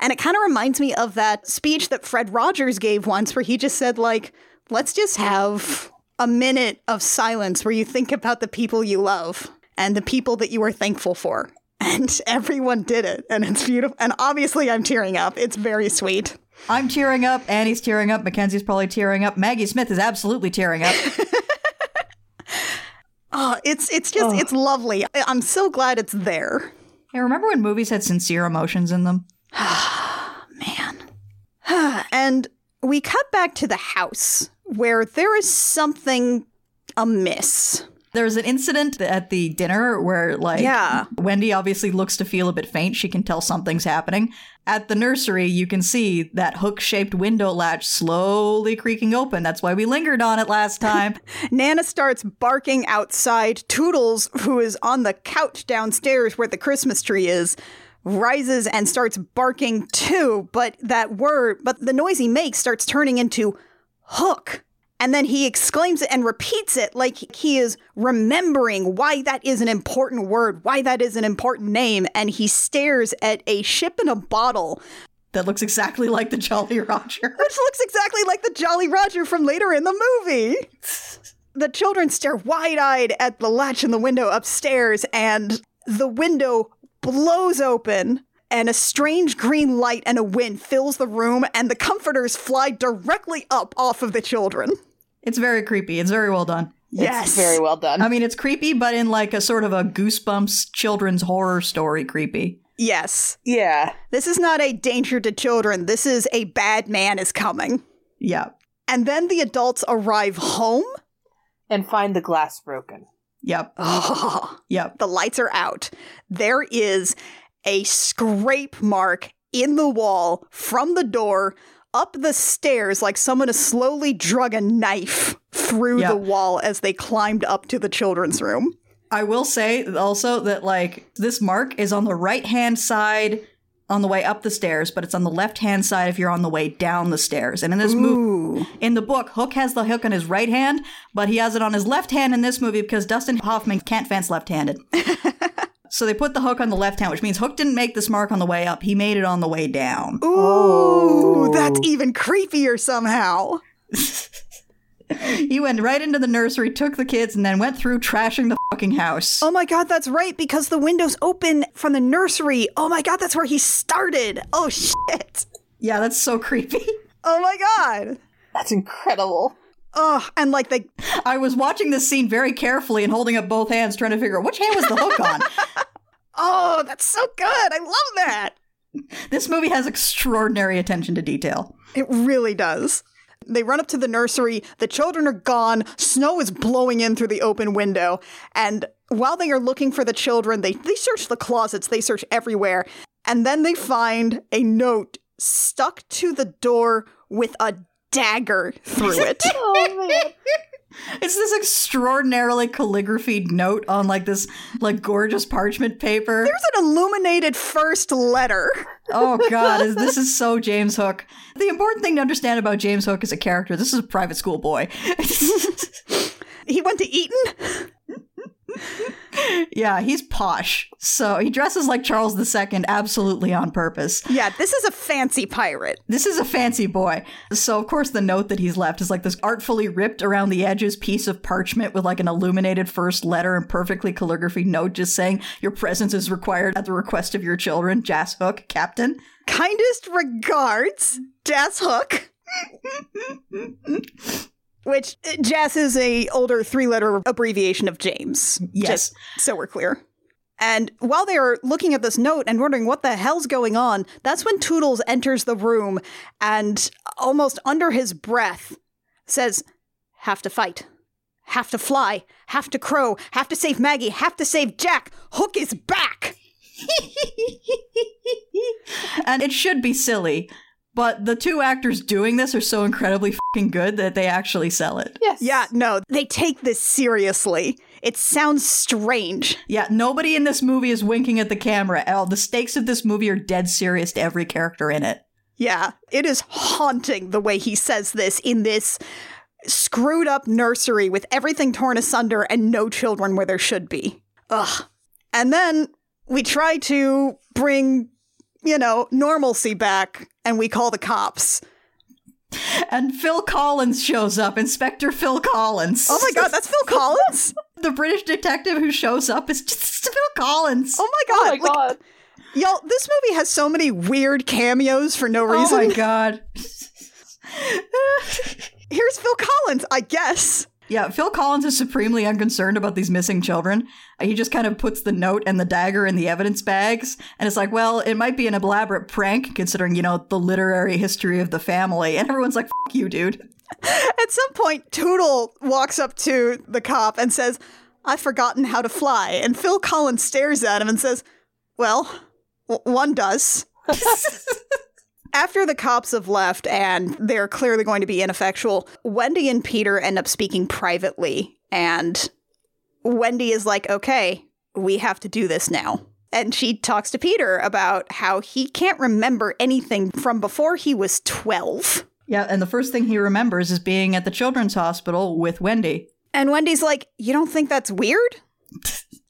And it kind of reminds me of that speech that fred rogers gave once where he just said like let's just have a minute of silence where you think about the people you love and the people that you are thankful for. <laughs> And everyone did it and it's beautiful. And obviously i'm tearing up. It's very sweet. I'm tearing up, Annie's tearing up, Mackenzie's probably tearing up, Maggie Smith is absolutely tearing up. <laughs> oh it's it's just it's lovely I- i'm so glad it's there Hey, remember when movies had sincere emotions in them? <sighs> <sighs> Man. <sighs> and we cut back to the house where there is something amiss. There was an incident at the dinner where, like, Yeah. Wendy obviously looks to feel a bit faint. She can tell something's happening. At the nursery, you can see that hook shaped window latch slowly creaking open. That's why we lingered on it last time. <laughs> Nana starts barking outside. Toodles, who is on the couch downstairs where the Christmas tree is, rises and starts barking too. But that word, but the noise he makes starts turning into hook. And then he exclaims it and repeats it like he is remembering why that is an important word, why that is an important name. And he stares at a ship in a bottle, that looks exactly like the Jolly Roger. <laughs> which looks exactly like the Jolly Roger from later in the movie. <laughs> The children stare wide eyed at the latch in the window upstairs, and the window blows open. And a strange green light and a wind fills the room, and the comforters fly directly up off of the children. It's very creepy. It's very well done. Yes. It's very well done. I mean, it's creepy, but in like a sort of a goosebumps children's horror story creepy. Yes. yeah. This is not a danger to children. This is a bad man is coming. Yeah. And then the adults arrive home. And find the glass broken. Yep. Oh, <laughs> Yep. the lights are out. There is a scrape mark in the wall from the door up the stairs like someone has slowly drug a knife through Yeah. the wall as they climbed up to the children's room. I will say also that like this mark is on the right hand side on the way up the stairs, but it's on the left hand side if you're on the way down the stairs. And in this movie, in the book, Hook has the hook on his right hand, but he has it on his left hand in this movie because Dustin Hoffman can't fence left handed. <laughs> so they put the hook on the left hand, which means Hook didn't make this mark on the way up. He made it on the way down. Ooh, Oh. that's even creepier somehow. <laughs> He went right into the nursery, took the kids, and then went through trashing the fucking house. Oh my god, that's right, because the window's open from the nursery. Oh my god, that's where he started. Oh shit. Yeah, that's so creepy. <laughs> Oh my god. That's incredible. Oh, and like they I was watching this scene very carefully and holding up both hands, trying to figure out which hand was the hook on. <laughs> Oh, that's so good. I love that. this movie has extraordinary attention to detail. It really does. They run up to the nursery. The children are gone. Snow is blowing in through the open window. And while they are looking for the children, they, they search the closets, they search everywhere. And then they find a note stuck to the door with a dagger through it. <laughs> Oh man. <laughs> It's this extraordinarily calligraphied note on like this like gorgeous parchment paper. There's an illuminated first letter. Oh god, is- this is so <laughs> James Hook. The important thing to understand about James Hook as a character, this is a private school boy. He went to Eton. Yeah, he's posh. So he dresses like Charles II absolutely on purpose. Yeah, this is a fancy pirate. This is a fancy boy. So, of course, the note that he's left is like this artfully ripped around the edges piece of parchment with like an illuminated first letter and perfectly calligraphy note just saying, Your presence is required at the request of your children, Jas Hook, Captain. Kindest regards, Jas Hook. <laughs> Which uh, Jas is a older three-letter abbreviation of James. Yes. Just so we're clear. And while they are looking at this note and wondering what the hell's going on, that's when Toodles enters the room and almost under his breath says, Have to fight. Have to fly. Have to crow. Have to save Maggie. Have to save Jack. Hook is back. <laughs> and it should be silly, but the two actors doing this are so incredibly fucking good that they actually sell it. Yes. Yeah, no, they take this seriously. It sounds strange. Yeah, nobody in this movie is winking at the camera. Oh, the stakes of this movie are dead serious to every character in it. Yeah, it is haunting the way he says this in this screwed up nursery with everything torn asunder and no children where there should be. Ugh. And then we try to bring, you know, normalcy back and we call the cops. And Phil Collins shows up, Inspector Phil Collins. Oh my god, that's Phil Collins? <laughs> the British detective who shows up is just Phil Collins. Oh my Oh god. my like, god. Y'all, this movie has so many weird cameos for no reason. Oh reason. my god. <laughs> Here's Phil Collins, I guess. Yeah, Phil Collins is supremely unconcerned about these missing children. Uh, he just kind of puts the note and the dagger in the evidence bags, and it's like, well, it might be an elaborate prank considering, you know, the literary history of the family. And everyone's like, fuck you, dude. <laughs> At some point, Toodle walks up to the cop and says, I've forgotten how to fly. And Phil Collins stares at him and says, Well, w- one does. <laughs> After the cops have left and they're clearly going to be ineffectual, Wendy and Peter end up speaking privately. And Wendy is like, Okay, we have to do this now. And she talks to Peter about how he can't remember anything from before he was 12. Yeah, and the first thing he remembers is being at the children's hospital with Wendy. And Wendy's like, You don't think that's weird?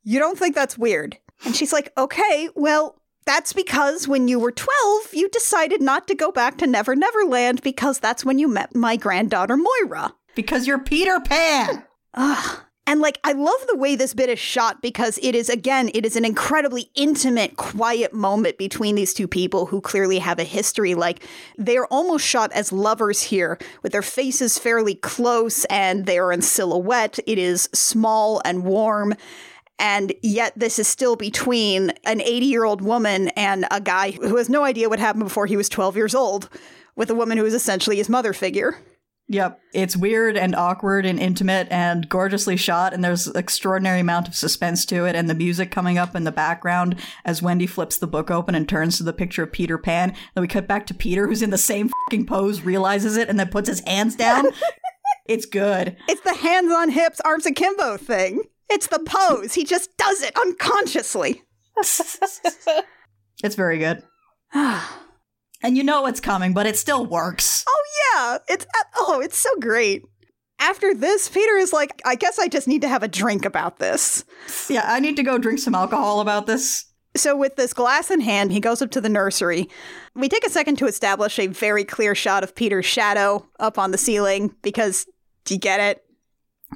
you don't think that's weird? And she's like, Okay, well, that's because when you were 12, you decided not to go back to Never Never Land because that's when you met my granddaughter Moira. Because you're Peter Pan! Ugh. And like, I love the way this bit is shot because it is, again, it is an incredibly intimate, quiet moment between these two people who clearly have a history. Like, they're almost shot as lovers here, with their faces fairly close and they are in silhouette. It is small and warm. And yet, this is still between an 80 year old woman and a guy who has no idea what happened before he was 12 years old. with a woman who is essentially his mother figure. Yep. It's weird and awkward and intimate and gorgeously shot, and there's extraordinary amount of suspense to it, and the music coming up in the background as Wendy flips the book open and turns to the picture of Peter Pan. Then we cut back to Peter, who's in the same fucking pose, realizes it, and then puts his hands down. <laughs> it's good. It's the hands on hips, arms akimbo thing. It's the pose. He just does it unconsciously. <laughs> It's very good. <sighs> And you know it's coming, but it still works. Oh yeah, it's uh, oh, it's so great. After this, Peter is like, I guess I just need to have a drink about this. Yeah, I need to go drink some alcohol about this. So with this glass in hand, he goes up to the nursery. We take a second to establish a very clear shot of Peter's shadow up on the ceiling because do you get it?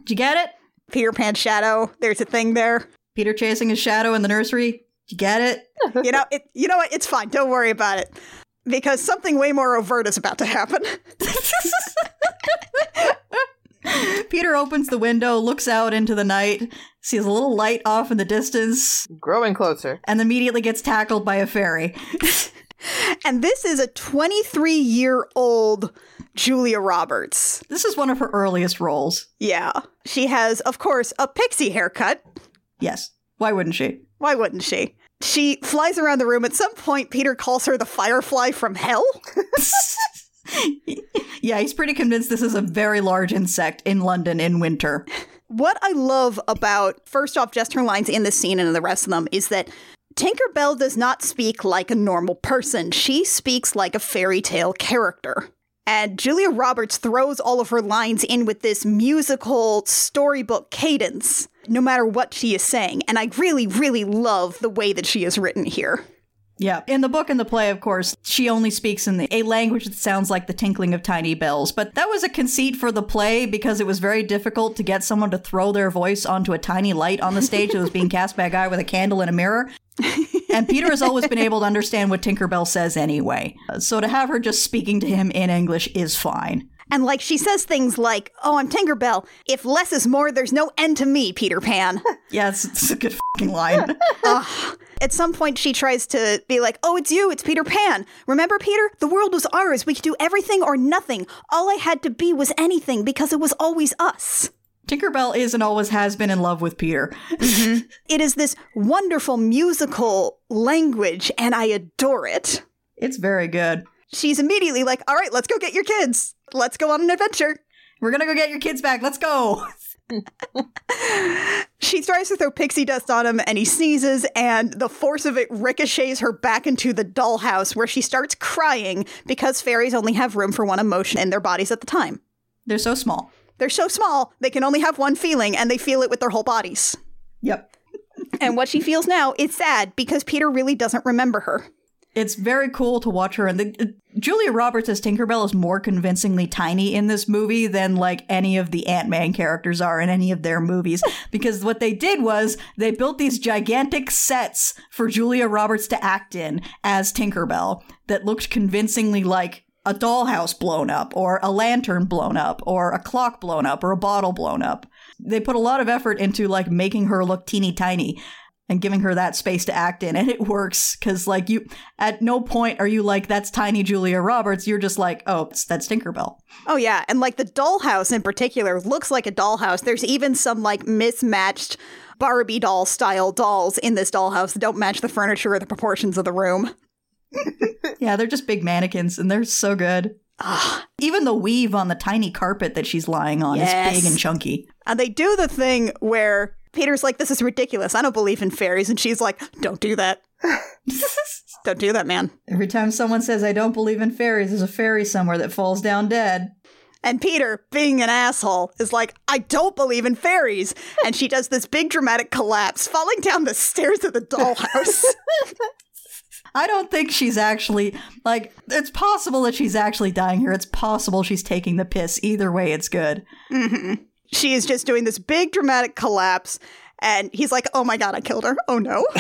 Do you get it? Peter Pan's shadow. There's a thing there. Peter chasing his shadow in the nursery. You get it? <laughs> <laughs> You know, it, you know what? It's fine. Don't worry about it. Because something way more overt is about to happen. <laughs> Peter opens the window, looks out into the night, sees a little light off in the distance, Growing closer. and immediately gets tackled by a fairy. And this is a 23 year old Julia Roberts. This is one of her earliest roles. Yeah. She has, of course, a pixie haircut. Yes. Why wouldn't she? Why wouldn't she? She flies around the room. At some point, Peter calls her the firefly from hell. <laughs> yeah, he's pretty convinced this is a very large insect in London in winter. What I love about, first off, just her lines in this scene and in the rest of them is that Tinkerbell does not speak like a normal person. She speaks like a fairy tale character. And Julia Roberts throws all of her lines in with this musical storybook cadence, no matter what she is saying. And I really, really love the way that she is written here. Yeah. In the book and the play, of course, she only speaks in the, a language that sounds like the tinkling of tiny bells. But that was a conceit for the play because it was very difficult to get someone to throw their voice onto a tiny light on the stage that was being cast by a guy with a candle and a mirror. <laughs> and Peter has always been able to understand what Tinkerbell says anyway. So to have her just speaking to him in English is fine. And like she says things like, "Oh, I'm Tinkerbell. If less is more, there's no end to me, Peter Pan." <laughs> yeah, it's, it's a good fucking line. <laughs> Ugh. At some point, she tries to be like, "Oh, it's you. It's Peter Pan. Remember, Peter? The world was ours. We could do everything or nothing. All I had to be was anything because it was always us." Tinkerbell is and always has been in love with Peter. Mm-hmm. <laughs> It is this wonderful musical language, and I adore it. It's very good. She's immediately like, All right, let's go get your kids. Let's go on an adventure. We're gonna go get your kids back. Let's go. <laughs> she tries to throw pixie dust on him and he sneezes, and the force of it ricochets her back into the dollhouse where she starts crying because fairies only have room for one emotion in their bodies at the time. They're so small. They're so small, they can only have one feeling and they feel it with their whole bodies. Yep. and what she feels now is sad because Peter really doesn't remember her. It's very cool to watch her. And the, uh, Julia Roberts as Tinkerbell is more convincingly tiny in this movie than like any of the Ant Man characters are in any of their movies. <laughs> because what they did was they built these gigantic sets for Julia Roberts to act in as Tinkerbell that looked convincingly like a dollhouse blown up, or a lantern blown up, or a clock blown up, or a bottle blown up. They put a lot of effort into like making her look teeny tiny and giving her that space to act in and it works because like you at no point are you like that's tiny julia roberts. You're just like oh that's tinkerbell oh yeah and like the dollhouse in particular looks like a dollhouse. There's even some like mismatched barbie doll style dolls in this dollhouse that don't match the furniture or the proportions of the room. <laughs> <laughs> Yeah they're just big mannequins and they're so good. Ah. Even the weave on the tiny carpet that she's lying on yes. is big and chunky. And they do the thing where Peter's like, this is ridiculous. I don't believe in fairies. And she's like, don't do that. <laughs> don't do that, man. Every time someone says, I don't believe in fairies, there's a fairy somewhere that falls down dead. And Peter, being an asshole, is like, I don't believe in fairies. And she does this big dramatic collapse, falling down the stairs of the dollhouse. <laughs> I don't think she's actually, like, it's possible that she's actually dying here. It's possible she's taking the piss. Either way, it's good. Mm-hmm she is just doing this big dramatic collapse and he's like oh my god i killed her. Oh no. <laughs>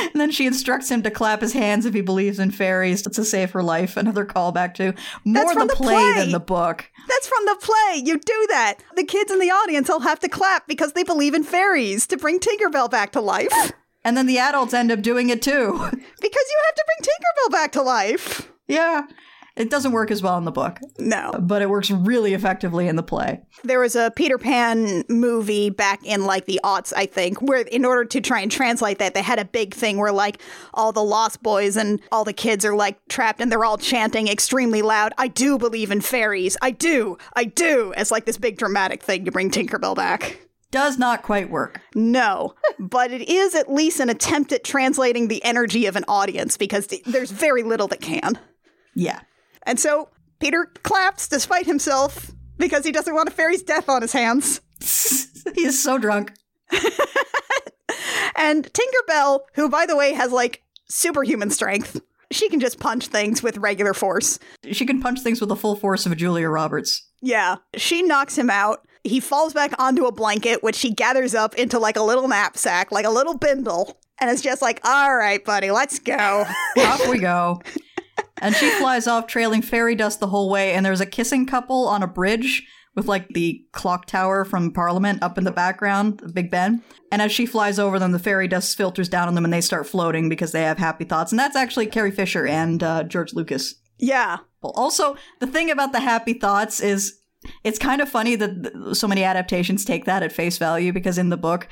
And then she instructs him to clap his hands if he believes in fairies to save her life. Another callback to more the, the play, play. than the book. That's from the play. You do that. The kids in the audience will have to clap because they believe in fairies to bring tinkerbell back to life. <laughs> And then the adults end up doing it too. <laughs> Because you have to bring tinkerbell back to life. Yeah. It doesn't work as well in the book, No. but it works really effectively in the play. There was a Peter Pan movie back in like the aughts, I think, where in order to try and translate that, they had a big thing where like all the Lost Boys and all the kids are like trapped and they're all chanting extremely loud, I do believe in fairies. I do. I do. As like this big dramatic thing to bring Tinkerbell back. Does not quite work. No, but it is at least an attempt at translating the energy of an audience because th- there's very little that can. Yeah. And so Peter claps despite himself because he doesn't want a fairy's death on his hands. <laughs> he is so drunk. <laughs> And Tinkerbell, who by the way has like superhuman strength, she can just punch things with regular force. She can punch things with the full force of a Julia Roberts. Yeah, she knocks him out. He falls back onto a blanket, which she gathers up into like a little knapsack, like a little bindle. And it's just like, all right, buddy, let's go. <laughs> Off we go. And she flies off, trailing fairy dust the whole way. And there's a kissing couple on a bridge with like the clock tower from Parliament up in the background, Big Ben. And as she flies over them, the fairy dust filters down on them and they start floating because they have happy thoughts. And that's actually Carrie Fisher and uh, George Lucas. yeah. Well, also, the thing about the happy thoughts is it's kind of funny that so many adaptations take that at face value because in the book,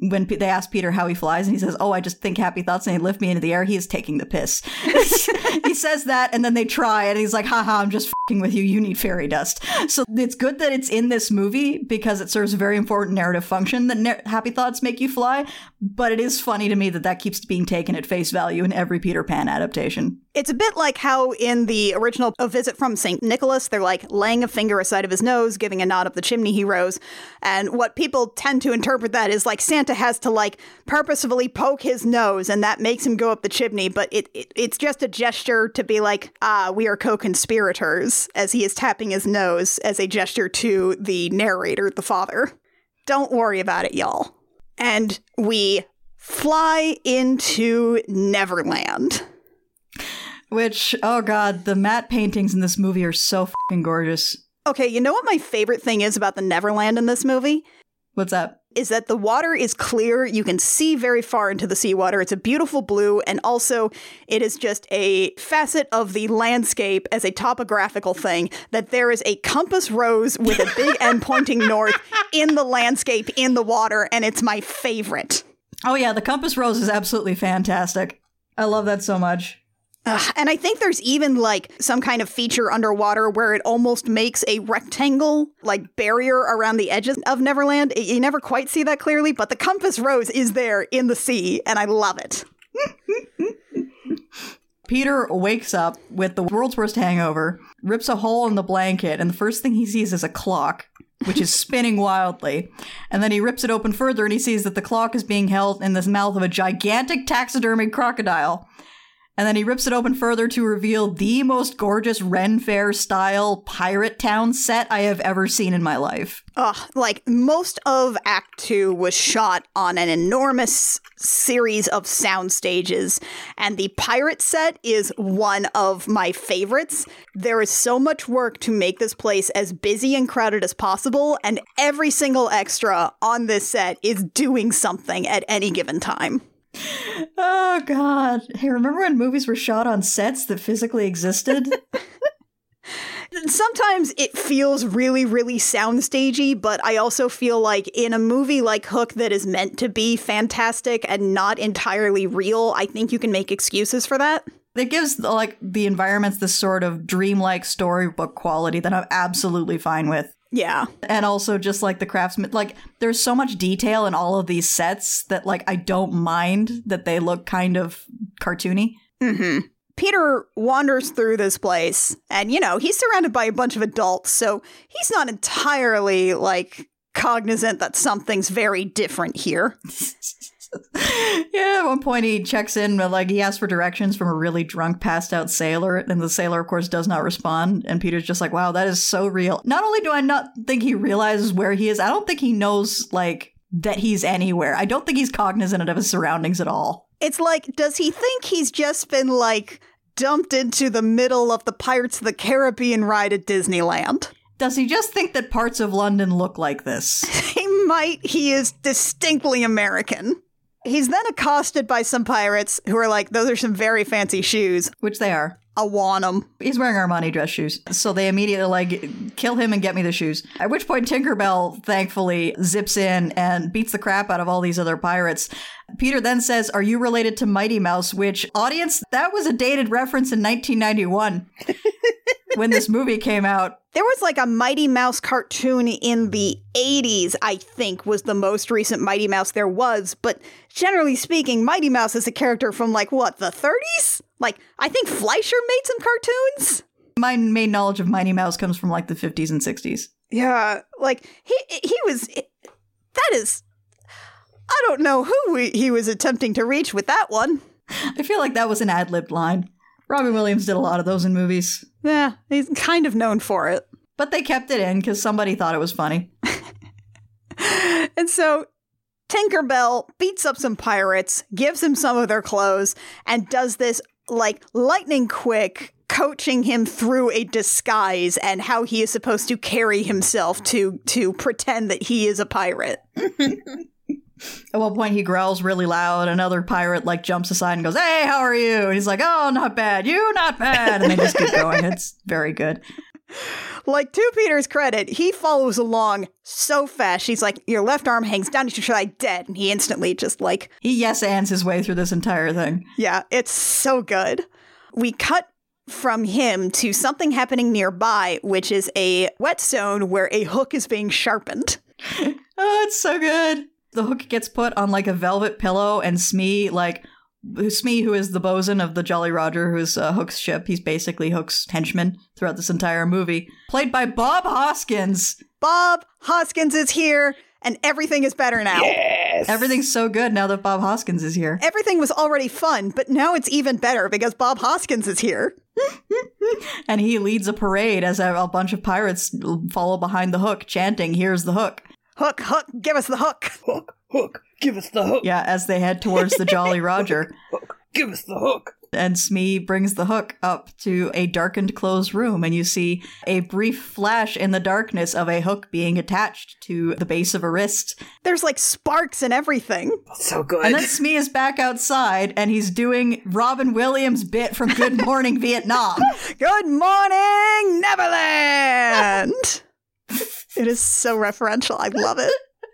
when they ask Peter how he flies, and he says, "Oh, I just think happy thoughts and they lift me into the air." He is taking the piss. <laughs> he says that, and then they try, and he's like, "Haha, I'm just fing with you. You need fairy dust." So it's good that it's in this movie because it serves a very important narrative function that nar- happy thoughts make you fly. But it is funny to me that that keeps being taken at face value in every Peter Pan adaptation. It's a bit like how in the original A Visit from St. Nicholas, they're like laying a finger aside of his nose, giving a nod up the chimney he rose. And what people tend to interpret that is like Santa has to like purposefully poke his nose and that makes him go up the chimney. But it, it it's just a gesture to be like, ah, we are co conspirators, as he is tapping his nose as a gesture to the narrator, the father. Don't worry about it, y'all. And we fly into Neverland. Which, oh god, the matte paintings in this movie are so fucking gorgeous. Okay, you know what my favorite thing is about the Neverland in this movie? What's that? Is that the water is clear. You can see very far into the seawater. It's a beautiful blue, and also it is just a facet of the landscape as a topographical thing that there is a compass rose with a big <laughs> end pointing north in the landscape in the water, and it's my favorite. Oh yeah, the compass rose is absolutely fantastic. I love that so much. Ugh, and I think there's even like some kind of feature underwater where it almost makes a rectangle like barrier around the edges of Neverland. You never quite see that clearly, but the compass rose is there in the sea, and I love it. <laughs> Peter wakes up with the world's worst hangover, rips a hole in the blanket, and the first thing he sees is a clock, which is <laughs> spinning wildly. And then he rips it open further and he sees that the clock is being held in the mouth of a gigantic taxidermied crocodile. And then he rips it open further to reveal the most gorgeous Ren Fair style pirate town set I have ever seen in my life. Ugh, like most of Act Two was shot on an enormous series of sound stages, and the pirate set is one of my favorites. There is so much work to make this place as busy and crowded as possible, and every single extra on this set is doing something at any given time. Oh god. Hey, remember when movies were shot on sets that physically existed? <laughs> Sometimes it feels really, really soundstagey, but I also feel like in a movie like Hook that is meant to be fantastic and not entirely real, I think you can make excuses for that. it gives like the environments this sort of dreamlike storybook quality that I'm absolutely fine with. Yeah. And also just like the craftsman like there's so much detail in all of these sets that like I don't mind that they look kind of cartoony. Mm-hmm. Peter wanders through this place, and you know, he's surrounded by a bunch of adults, so he's not entirely like cognizant that something's very different here. <laughs> <laughs> yeah, at one point he checks in, but, like he asks for directions from a really drunk, passed out sailor, and the sailor, of course, does not respond. And Peter's just like, "Wow, that is so real." Not only do I not think he realizes where he is, I don't think he knows like that he's anywhere. I don't think he's cognizant of his surroundings at all. It's like, does he think he's just been like dumped into the middle of the Pirates of the Caribbean ride at Disneyland? Does he just think that parts of London look like this? <laughs> He might. He is distinctly American. He's then accosted by some pirates who are like, those are some very fancy shoes. Which they are. I want them. He's wearing Armani dress shoes. So they immediately like kill him and get me the shoes. At which point Tinkerbell thankfully zips in and beats the crap out of all these other pirates. Peter then says, Are you related to Mighty Mouse? Which, audience, that was a dated reference in 1991 <laughs> when this movie came out. There was like a Mighty Mouse cartoon in the 80s, I think, was the most recent Mighty Mouse there was. But generally speaking, Mighty Mouse is a character from like what, the 30s? Like, I think Fleischer made some cartoons. My main knowledge of Mighty Mouse comes from like the 50s and 60s. Yeah, like he he was that is I don't know who he, he was attempting to reach with that one. I feel like that was an ad libbed line. Robin Williams did a lot of those in movies. Yeah, he's kind of known for it. But they kept it in because somebody thought it was funny. <laughs> and so Tinkerbell beats up some pirates, gives him some of their clothes, and does this like lightning quick coaching him through a disguise and how he is supposed to carry himself to to pretend that he is a pirate. <laughs> At one point, he growls really loud. Another pirate like jumps aside and goes, "Hey, how are you?" And he's like, "Oh, not bad. You, not bad." And they just keep going. It's very good. Like to Peter's credit, he follows along so fast. She's like, "Your left arm hangs down. You should try dead." And he instantly just like he yes ands his way through this entire thing. Yeah, it's so good. We cut from him to something happening nearby, which is a whetstone where a hook is being sharpened. <laughs> oh, it's so good the hook gets put on like a velvet pillow, and Smee like Smee, who is the bosun of the Jolly Roger, who is uh, Hook's ship, he's basically Hook's henchman throughout this entire movie, played by Bob Hoskins. Bob Hoskins is here, and everything is better now. Yes! Everything's so good now that Bob Hoskins is here. Everything was already fun, but now it's even better because Bob Hoskins is here. <laughs> and he leads a parade as a bunch of pirates follow behind the hook, chanting, Here's the hook. Hook, hook, give us the hook. Hook, hook, give us the hook. Yeah, as they head towards the Jolly <laughs> Roger. hook, give us the hook. And Smee brings the hook up to a darkened closed room, and you see a brief flash in the darkness of a hook being attached to the base of a wrist. There's like sparks and everything. So good. And then Smee is back outside, and he's doing Robin Williams' bit from Good <laughs> Morning Vietnam. Good morning, Neverland! It is so referential. I love it.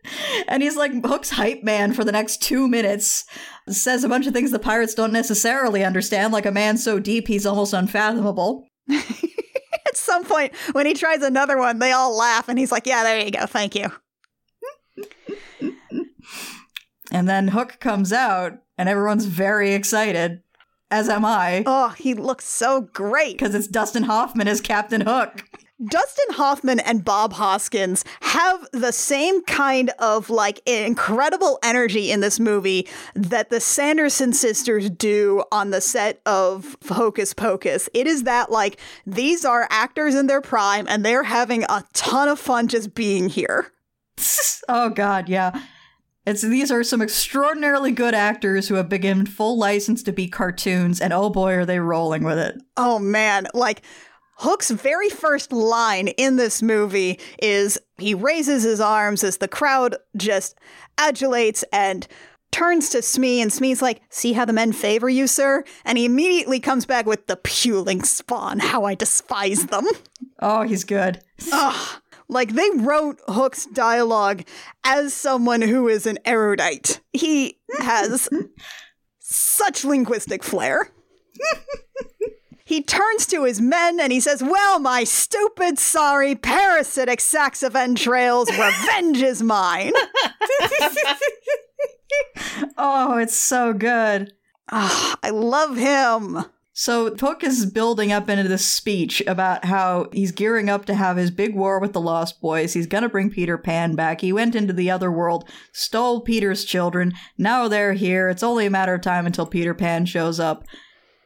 <laughs> and he's like Hook's hype man for the next two minutes. Says a bunch of things the pirates don't necessarily understand, like a man so deep he's almost unfathomable. <laughs> At some point, when he tries another one, they all laugh, and he's like, Yeah, there you go. Thank you. and then Hook comes out, and everyone's very excited. As am I. Oh, he looks so great. Because it's Dustin Hoffman as Captain Hook. Dustin Hoffman and Bob Hoskins have the same kind of like incredible energy in this movie that the Sanderson sisters do on the set of Hocus Pocus. It is that like these are actors in their prime and they're having a ton of fun just being here. <laughs> oh god, yeah. It's these are some extraordinarily good actors who have been given full license to be cartoons, and oh boy, are they rolling with it. Oh man, like Hook's very first line in this movie is he raises his arms as the crowd just adulates and turns to Smee, and Smee's like, See how the men favor you, sir? And he immediately comes back with the puling spawn, how I despise them. Oh, he's good. Ugh. Like they wrote Hook's dialogue as someone who is an erudite. He has <laughs> such linguistic flair. <laughs> He turns to his men and he says, Well, my stupid, sorry, parasitic sacks of entrails, revenge is mine. <laughs> oh, it's so good. Oh, I love him. So Hook is building up into this speech about how he's gearing up to have his big war with the Lost Boys. He's gonna bring Peter Pan back. He went into the other world, stole Peter's children. Now they're here. It's only a matter of time until Peter Pan shows up.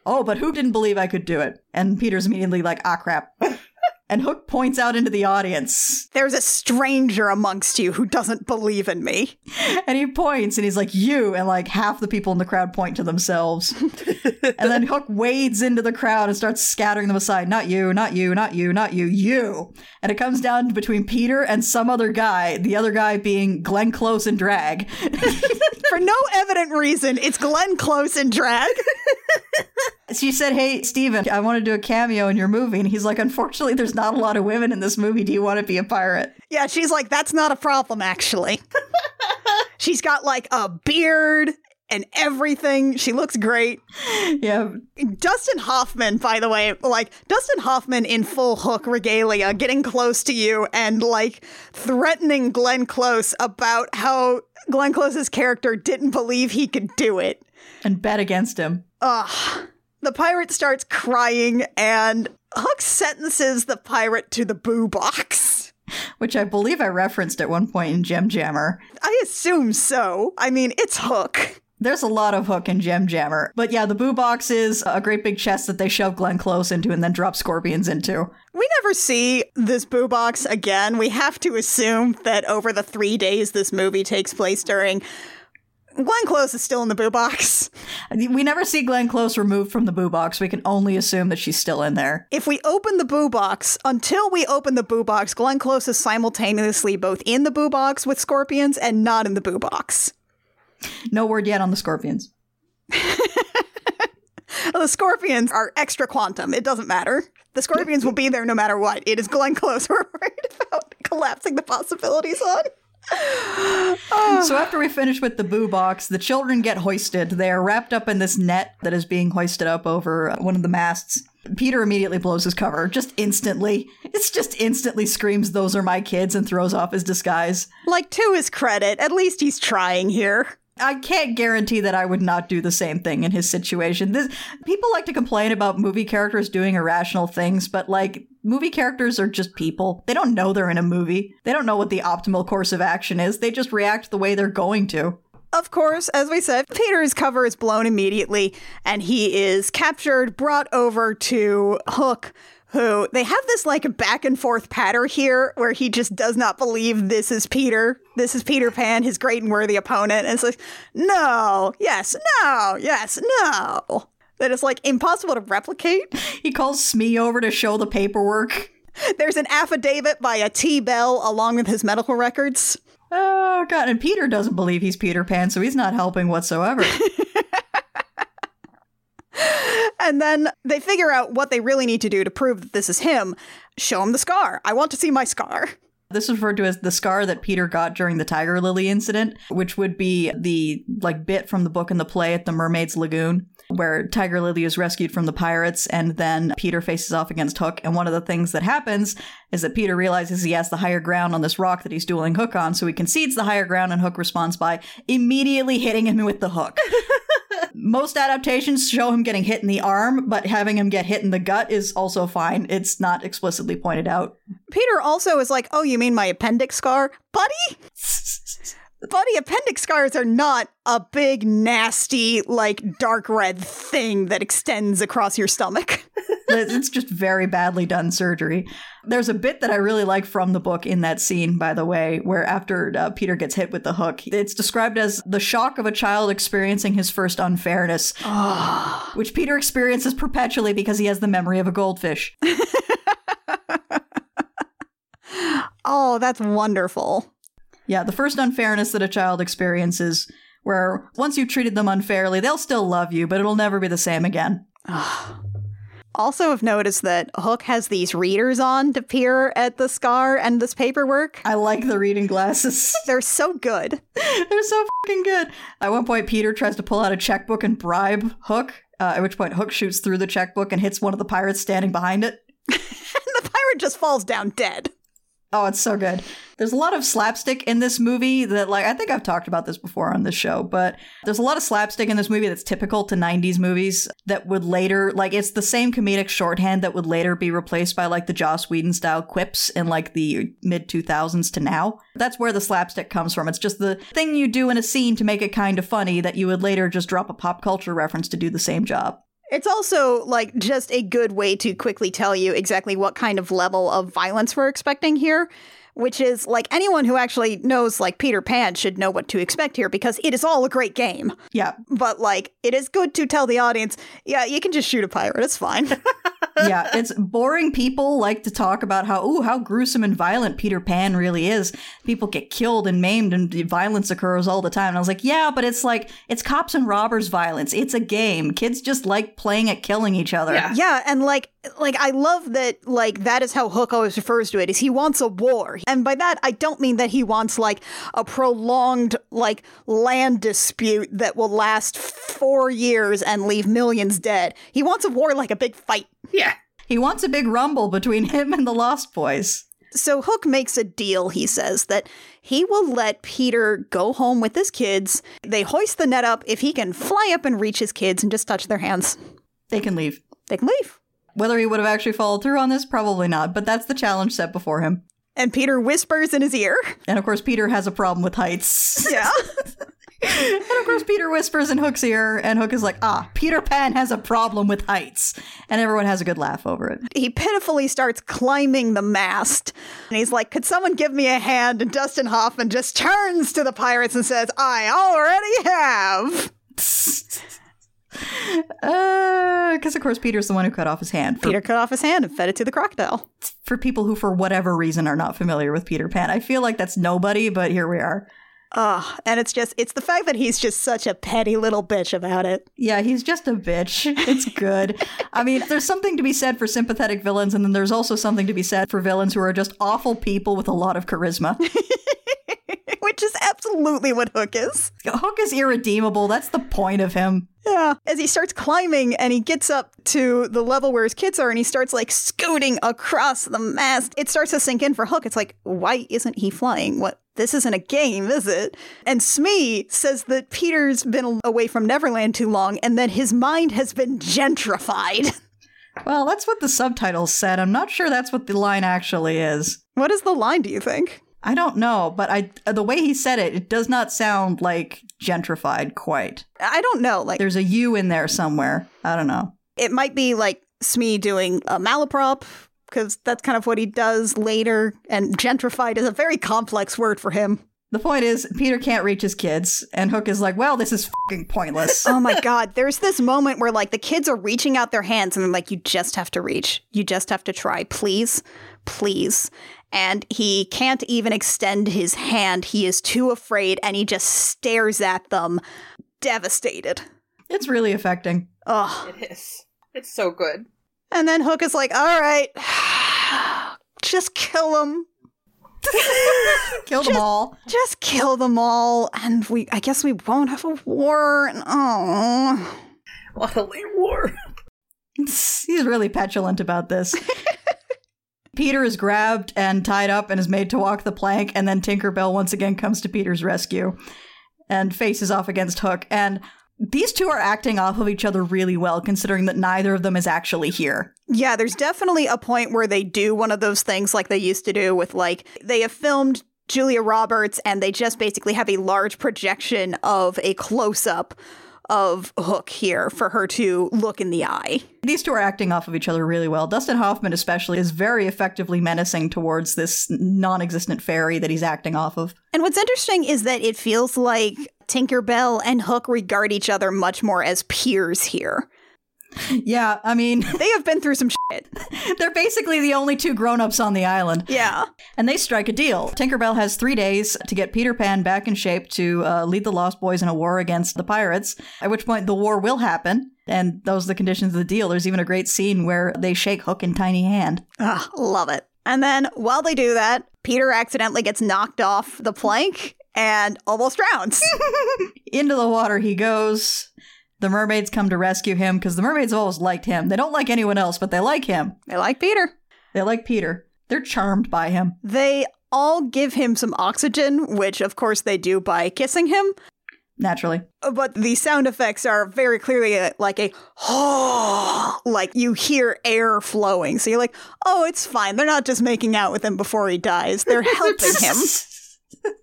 Oh, but who didn't believe I could do it? And Peter's immediately like, ah, crap. <laughs> and Hook points out into the audience. There's a stranger amongst you who doesn't believe in me. <laughs> And he points and he's like, You. And like half the people in the crowd point to themselves. <laughs> and then Hook wades into the crowd and starts scattering them aside. Not you, not you, not you, not you, you. And it comes down between Peter and some other guy, the other guy being Glenn Close and drag. <laughs> For no evident reason, it's Glenn Close and drag. She said, Hey, Steven, I want to do a cameo in your movie. And he's like, Unfortunately, there's not a lot of women in this movie. Do you want to be a pirate? Yeah, she's like, that's not a problem, actually. <laughs> she's got like a beard and everything. She looks great. Yeah. Dustin Hoffman, by the way, like Dustin Hoffman in full hook regalia, getting close to you and like threatening Glenn Close about how Glenn Close's character didn't believe he could do it. And bet against him. Ugh. The pirate starts crying and Hook sentences the pirate to the boo box. Which I believe I referenced at one point in Gem Jammer. I assume so. I mean, it's Hook. There's a lot of hook in Gem Jammer. But yeah, the boo box is a great big chest that they shove Glenn Close into and then drop scorpions into. We never see this boo box again. We have to assume that over the three days this movie takes place during, Glenn Close is still in the boo box. <laughs> We never see Glenn Close removed from the boo box. We can only assume that she's still in there. If we open the boo box, until we open the boo box, Glenn Close is simultaneously both in the boo box with scorpions and not in the boo box. No word yet on the scorpions. <laughs> the scorpions are extra quantum. It doesn't matter. The scorpions will be there no matter what. It is Glenn Close <laughs> we're worried about collapsing the possibilities on. So <sighs> after we finish with the boo box, the children get hoisted. They are wrapped up in this net that is being hoisted up over uh, one of the masts. Peter immediately blows his cover, just instantly. It's just instantly screams, Those are my kids, and throws off his disguise. Like, to his credit, at least he's trying here. I can't guarantee that I would not do the same thing in his situation. This, people like to complain about movie characters doing irrational things, but like movie characters are just people. They don't know they're in a movie. They don't know what the optimal course of action is. They just react the way they're going to. Of course, as we said, Peter's cover is blown immediately and he is captured, brought over to Hook, who they have this like back and forth patter here where he just does not believe this is Peter. This is Peter Pan, his great and worthy opponent. And it's like, no, yes, no, yes, no. That is like impossible to replicate. He calls Smee over to show the paperwork. There's an affidavit by a T Bell along with his medical records. Oh, God. And Peter doesn't believe he's Peter Pan, so he's not helping whatsoever. <laughs> and then they figure out what they really need to do to prove that this is him. Show him the scar. I want to see my scar. This is referred to as the scar that Peter got during the Tiger Lily incident, which would be the like bit from the book and the play at the Mermaid's Lagoon, where Tiger Lily is rescued from the pirates and then Peter faces off against Hook. And one of the things that happens is that Peter realizes he has the higher ground on this rock that he's dueling Hook on, so he concedes the higher ground and Hook responds by immediately hitting him with the hook. <laughs> Most adaptations show him getting hit in the arm, but having him get hit in the gut is also fine. It's not explicitly pointed out. Peter also is like, Oh, you mean my appendix scar? Buddy? <laughs> Buddy, appendix scars are not a big, nasty, like dark red thing that extends across your stomach. <laughs> it's just very badly done surgery. There's a bit that I really like from the book in that scene, by the way, where after uh, Peter gets hit with the hook, it's described as the shock of a child experiencing his first unfairness, which Peter experiences perpetually because he has the memory of a goldfish. <laughs> oh, that's wonderful. Yeah, the first unfairness that a child experiences, where once you've treated them unfairly, they'll still love you, but it'll never be the same again. <sighs> Also, have noticed that Hook has these readers on to peer at the scar and this paperwork. I like the reading glasses. <laughs> They're so good. They're so fucking good. At one point, Peter tries to pull out a checkbook and bribe Hook, uh, at which point Hook shoots through the checkbook and hits one of the pirates standing behind it. <laughs> and the pirate just falls down dead. Oh, it's so good. There's a lot of slapstick in this movie that, like, I think I've talked about this before on this show, but there's a lot of slapstick in this movie that's typical to 90s movies that would later, like, it's the same comedic shorthand that would later be replaced by, like, the Joss Whedon style quips in, like, the mid 2000s to now. That's where the slapstick comes from. It's just the thing you do in a scene to make it kind of funny that you would later just drop a pop culture reference to do the same job. It's also like just a good way to quickly tell you exactly what kind of level of violence we're expecting here, which is like anyone who actually knows like Peter Pan should know what to expect here because it is all a great game. Yeah. But like it is good to tell the audience, yeah, you can just shoot a pirate, it's fine. <laughs> yeah, it's boring people like to talk about how ooh how gruesome and violent Peter Pan really is. People get killed and maimed and violence occurs all the time. And I was like, yeah, but it's like it's cops and robbers violence. It's a game. Kids just like playing at killing each other. Yeah. Yeah, and like like I love that like that is how Hook always refers to it is he wants a war. And by that I don't mean that he wants like a prolonged like land dispute that will last 4 years and leave millions dead. He wants a war like a big fight. Yeah. He wants a big rumble between him and the Lost Boys. So Hook makes a deal, he says, that he will let Peter go home with his kids. They hoist the net up if he can fly up and reach his kids and just touch their hands. They can leave. They can leave. Whether he would have actually followed through on this, probably not, but that's the challenge set before him. And Peter whispers in his ear. And of course, Peter has a problem with heights. Yeah. <laughs> and of course, Peter whispers in Hook's ear, and Hook is like, ah, Peter Pan has a problem with heights. And everyone has a good laugh over it. he pitifully starts climbing the mast. And he's like, Could someone give me a hand? And Dustin Hoffman just turns to the pirates and says, I already have. Because, of course, Peter's the one who cut off his hand. For, Peter cut off his hand and fed it to the crocodile. for people who, for whatever reason, are not familiar with Peter Pan. I feel like that's nobody, but here we are. Ugh. And it's just, it's the fact that he's just such a petty little bitch about it. Yeah, he's just a bitch. <laughs> It's good. I mean, there's something to be said for sympathetic villains, and then there's also something to be said for villains who are just awful people with a lot of charisma. <laughs> Which is absolutely what Hook is. Hook is irredeemable. That's the point of him. Yeah. As he starts climbing and he gets up to the level where his kids are and he starts like scooting across the mast, it starts to sink in for Hook. It's like, why isn't he flying? What? This isn't a game, is it? And Smee says that Peter's been away from Neverland too long and that his mind has been gentrified. <laughs> Well, that's what the subtitles said. I'm not sure that's what the line actually is. what is the line, do you think? I don't know, but I uh, the way he said it, it does not sound like gentrified quite. I don't know. Like, There's a U in there somewhere. I don't know. it might be like Smee doing a malaprop because that's kind of what he does later. And gentrified is a very complex word for him. The point is, Peter can't reach his kids, and Hook is like, well, this is fucking pointless. <laughs> oh my god there's this moment where like the kids are reaching out their hands and they're like you just have to reach you just have to try please please and he can't even extend his hand he is too afraid and he just stares at them devastated it's really affecting. Ugh. It is. It's so good. And then hook is like all right <sighs> just kill him Kill them all. just kill them all and we i guess we won't have a war and oh What a war. He's really petulant about this. <laughs> Peter is grabbed and tied up and is made to walk the plank, and then Tinkerbell once again comes to Peter's rescue and faces off against Hook. And these two are acting off of each other really well, considering that neither of them is actually here. Yeah, there's definitely a point where they do one of those things like they used to do with like they have filmed Julia Roberts and they just basically have a large projection of a close up of Hook here for her to look in the eye. These two are acting off of each other really well. Dustin Hoffman, especially, is very effectively menacing towards this non existent fairy that he's acting off of. And what's interesting is that it feels like Tinkerbell and Hook regard each other much more as peers here. Yeah, I mean, <laughs> They have been through some shit. <laughs> they're basically the only two grown ups on the island. Yeah. And they strike a deal. Tinkerbell has three days to get Peter Pan back in shape to uh, lead the Lost Boys in a war against the pirates, at which point the war will happen. And those are the conditions of the deal. There's even a great scene where they shake Hook and Tiny Hand. Ah, love it. And then while they do that, Peter accidentally gets knocked off the plank and almost drowns. <laughs> Into the water he goes. The mermaids come to rescue him because the mermaids have always liked him. They don't like anyone else, but they like him. they like Peter. They like Peter. They're charmed by him. They all give him some oxygen, which of course they do by kissing him. Naturally. But the sound effects are very clearly a, like a <gasps> like you hear air flowing. So you're like, oh, it's fine. They're not just making out with him before he dies. They're <laughs> helping him. <laughs>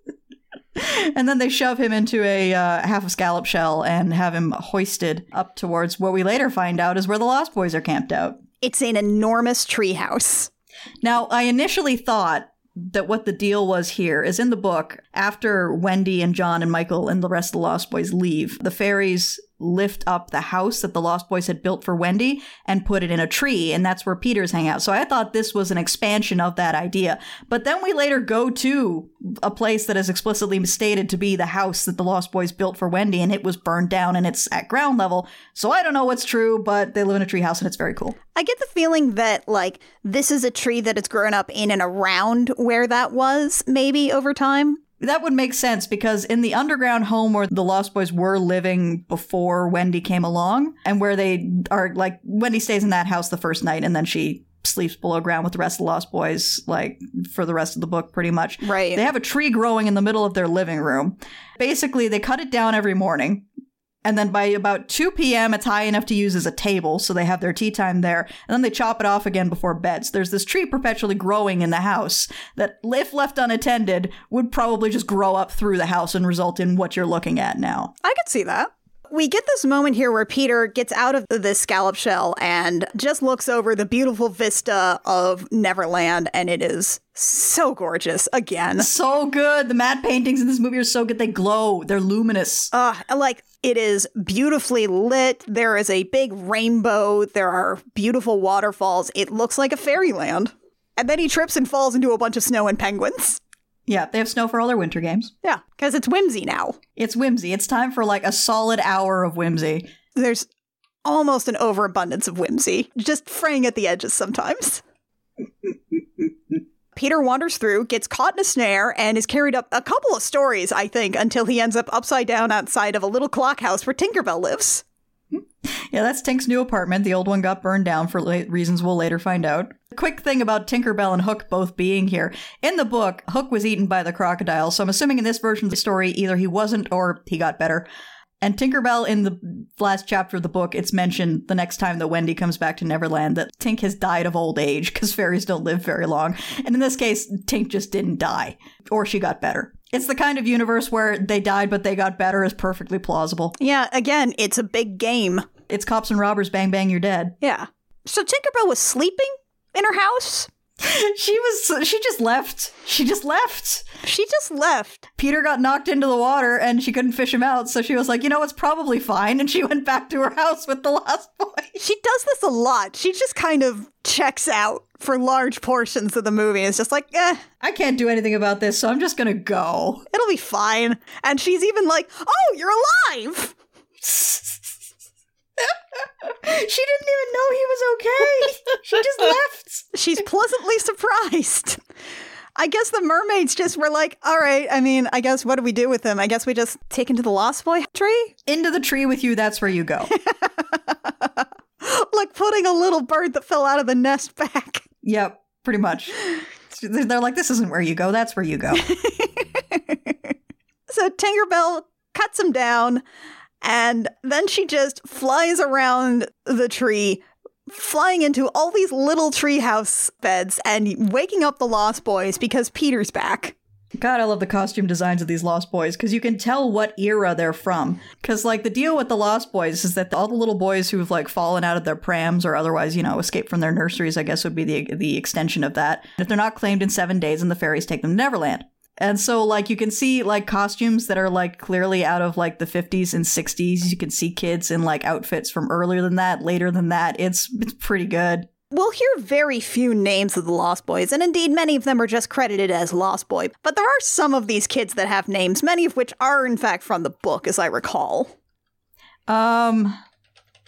<laughs> and then they shove him into a uh, half a scallop shell and have him hoisted up towards what we later find out is where the Lost Boys are camped out. It's an enormous treehouse. Now, I initially thought that what the deal was here is in the book, after Wendy and John and Michael and the rest of the Lost Boys leave, the fairies lift up the house that the Lost Boys had built for Wendy and put it in a tree, and that's where Peter's hang out. So I thought this was an expansion of that idea. But then we later go to a place that is explicitly stated to be the house that the Lost Boys built for Wendy, and it was burned down and it's at ground level. So I don't know what's true, but they live in a tree house and it's very cool. I get the feeling that like this is a tree that it's grown up in and around where that was, maybe over time. That would make sense because in the underground home where the Lost Boys were living before Wendy came along, and where they are like, Wendy stays in that house the first night and then she sleeps below ground with the rest of the Lost Boys, like for the rest of the book, pretty much. Right. They have a tree growing in the middle of their living room. Basically, they cut it down every morning. And then by about 2 p.m., it's high enough to use as a table, so they have their tea time there. And then they chop it off again before bed. So there's this tree perpetually growing in the house that, if left unattended, would probably just grow up through the house and result in what you're looking at now. I could see that. We get this moment here where Peter gets out of this scallop shell and just looks over the beautiful vista of Neverland, and it is so gorgeous again. So good. The matte paintings in this movie are so good. They glow, they're luminous. Uh, like it is beautifully lit. There is a big rainbow. There are beautiful waterfalls. It looks like a fairyland. And then he trips and falls into a bunch of snow and penguins. Yeah, they have snow for all their winter games. Yeah, because it's whimsy now. It's whimsy. It's time for like a solid hour of whimsy. There's almost an overabundance of whimsy, just fraying at the edges sometimes. <laughs> Peter wanders through, gets caught in a snare, and is carried up a couple of stories, I think, until he ends up upside down outside of a little clock house where Tinkerbell lives. Hmm. Yeah, that's Tink's new apartment. The old one got burned down for la- reasons we'll later find out. Quick thing about Tinkerbell and Hook both being here. In the book, Hook was eaten by the crocodile, so I'm assuming in this version of the story, either he wasn't or he got better. And Tinkerbell, in the last chapter of the book, it's mentioned the next time that Wendy comes back to Neverland that Tink has died of old age because fairies don't live very long. And in this case, Tink just didn't die, or she got better. It's the kind of universe where they died but they got better is perfectly plausible. Yeah, again, it's a big game. It's cops and robbers, bang bang, you're dead. Yeah. So Tinkerbell was sleeping in her house? <laughs> She was, she just left. She just left. She just left. Peter got knocked into the water and she couldn't fish him out, so she was like, you know, it's probably fine. And she went back to her house with the lost boy. She does this a lot. She just kind of checks out for large portions of the movie. It's just like, eh, I can't do anything about this, so I'm just gonna go. it'll be fine. And she's even like, oh, you're alive. <laughs> she didn't even know he was okay. she just left. <laughs> She's pleasantly surprised. I guess the mermaids just were like, all right, I mean, I guess what do we do with him? I guess we just take him to the Lost Boy tree? Into the tree with you, that's where you go. <laughs> like putting a little bird that fell out of the nest back. yep, pretty much. They're like, this isn't where you go, that's where you go. <laughs> So Tinkerbell cuts him down, and then she just flies around the tree, flying into all these little treehouse beds and waking up the Lost Boys because Peter's back. God, I love the costume designs of these Lost Boys because you can tell what era they're from. Because, like, the deal with the Lost Boys is that all the little boys who've, like, fallen out of their prams or otherwise, you know, escaped from their nurseries, I guess would be the, the extension of that. If they're not claimed in seven days, and the fairies take them to Neverland. And so, like, you can see, like, costumes that are, like, clearly out of, like, the 50s and 60s. You can see kids in, like, outfits from earlier than that, later than that. It's, it's pretty good. We'll hear very few names of the Lost Boys, and indeed many of them are just credited as Lost Boy. But there are some of these kids that have names, many of which are in fact from the book, as I recall. Um,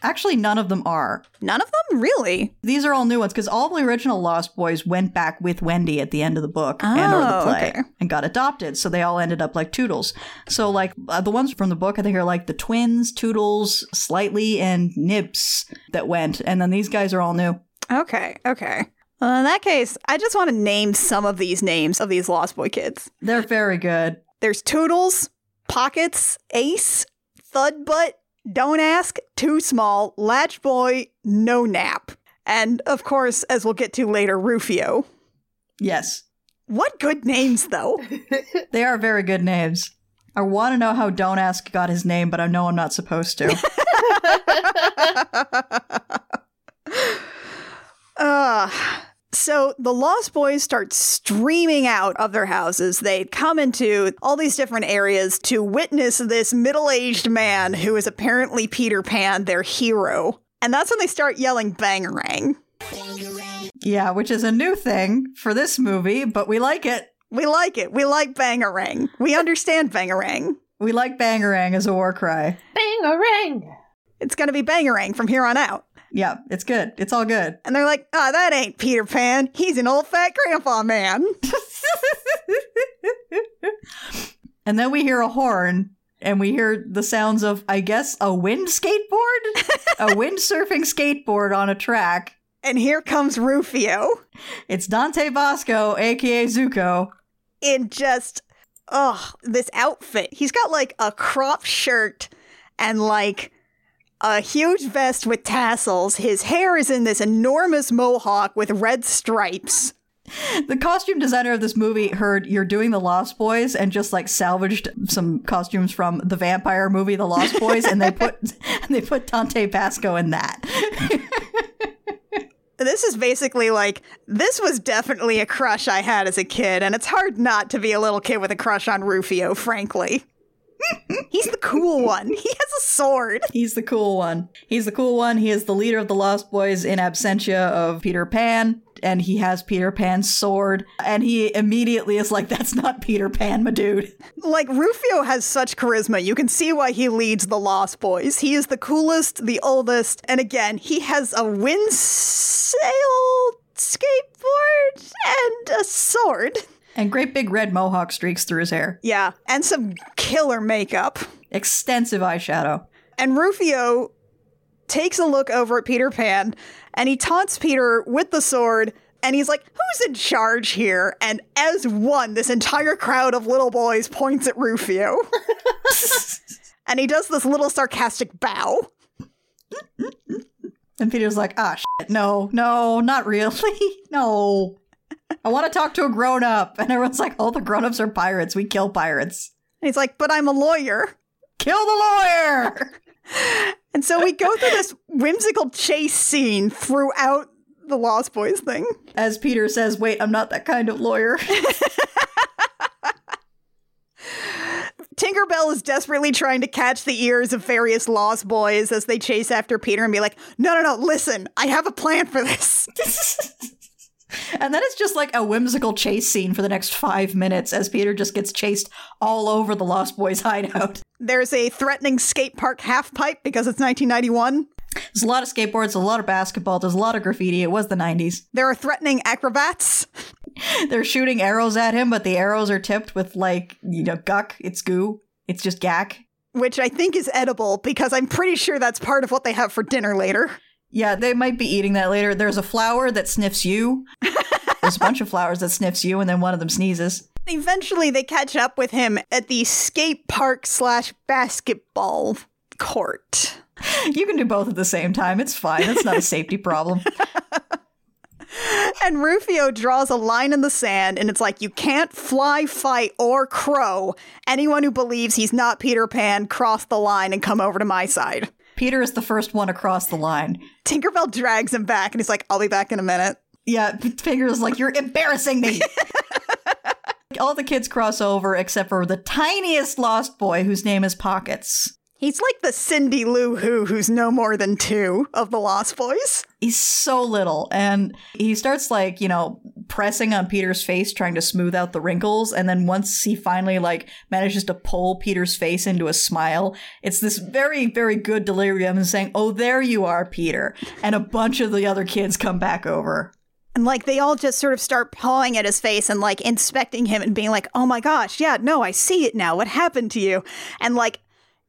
actually, none of them are. None of them? Really? These are all new ones because all the original Lost Boys went back with Wendy at the end of the book and or the Oh, play okay. and got adopted. So they all ended up like Toodles. So like uh, the ones from the book, I think are like the twins, Toodles, Slightly, and Nibs that went, and then these guys are all new. Okay, okay. Well, in that case, I just want to name some of these names of these Lost Boy kids. They're very good. There's Toodles, Pockets, Ace, Thud Butt, Don't Ask, Too Small, Latch Boy, No Nap. And of course, as we'll get to later, Rufio. Yes, What good names, though. <laughs> they are very good names. I want to know how Don't Ask got his name, but I know I'm not supposed to. <laughs> <laughs> uh, so the Lost Boys start streaming out of their houses. They come into all these different areas to witness this middle aged man who is apparently Peter Pan, their hero. And that's when they start yelling bangarang. Yeah, which is a new thing for this movie, but we like it. We like it. We like bangarang. We understand bangarang. We like bangarang as a war cry. Bangarang! It's going to be bangarang from here on out. Yeah, it's good. It's all good. And they're like, ah, that ain't Peter Pan. He's an old fat grandpa man. <laughs> and then we hear a horn and we hear the sounds of, I guess, a wind skateboard? a <laughs> windsurfing skateboard on a track. And here comes Rufio. It's Dante Basco, aka Zuko. In just, oh, this outfit. He's got like a crop shirt and like a huge vest with tassels. His hair is in this enormous mohawk with red stripes. The costume designer of this movie heard you're doing the Lost Boys and just like salvaged some costumes from the vampire movie The Lost Boys and they put <laughs> <laughs> they put Dante Basco in that. <laughs> this is basically like this was definitely a crush I had as a kid, and it's hard not to be a little kid with a crush on Rufio, frankly. He's the cool one. He has a sword. He's the cool one. He's the cool one. He is the leader of the Lost Boys in absentia of Peter Pan, and he has Peter Pan's sword. And he immediately is like, "That's not Peter Pan, my dude." Like Rufio has such charisma. You can see why he leads the Lost Boys. He is the coolest, the oldest, and again, he has a wind sail skateboard and a sword. And great big red mohawk streaks through his hair. Yeah, and some killer makeup. Extensive eyeshadow. And Rufio takes a look over at Peter Pan and he taunts Peter with the sword and he's like, Who's in charge here? And as one, this entire crowd of little boys points at Rufio. <laughs> and he does this little sarcastic bow. And Peter's like, ah, shit, no, no, not really. <laughs> no. I want to talk to a grown up. And everyone's like, all the grown ups are pirates. We kill pirates. And he's like, but I'm a lawyer. Kill the lawyer. <laughs> and so we go through this whimsical chase scene throughout the Lost Boys thing. As Peter says, wait, I'm not that kind of lawyer. <laughs> Tinkerbell is desperately trying to catch the ears of various Lost Boys as they chase after Peter and be like, no, no, no, listen, I have a plan for this. <laughs> <laughs> And then it's just like a whimsical chase scene for the next five minutes as Peter just gets chased all over the Lost Boys <laughs> hideout. There's a threatening skate park half pipe because it's 1991. There's a lot of skateboards, a lot of basketball, there's a lot of graffiti. It was the 90s. There are threatening acrobats. <laughs> They're shooting arrows at him, but the arrows are tipped with, like, you know, guck. It's goo. It's just gack. Which I think is edible because I'm pretty sure that's part of what they have for dinner later. Yeah, they might be eating that later. There's a flower that sniffs you. <laughs> There's a bunch of flowers that sniffs you, and then one of them sneezes. Eventually, they catch up with him at the skate park slash basketball court. You can do both at the same time. It's fine. It's not a safety problem. <laughs> and Rufio draws a line in the sand, and it's like, you can't fly, fight, or crow. Anyone who believes he's not Peter Pan, cross the line and come over to my side. Peter is the first one across the line. Tinkerbell drags him back, and he's like, I'll be back in a minute. Yeah, Finger's like, You're embarrassing me. <laughs> All the kids cross over except for the tiniest lost boy whose name is Pockets. He's like the Cindy Lou Who, who's no more than two of the Lost Boys. He's so little. And he starts, like, you know, pressing on Peter's face, trying to smooth out the wrinkles. And then once he finally, like, manages to pull Peter's face into a smile, it's this very, very good delirium and saying, Oh, there you are, Peter. And a bunch of the other kids come back over. And like they all just sort of start pawing at his face and like inspecting him and being like, oh my gosh, yeah, no, I see it now. What happened to you? And like,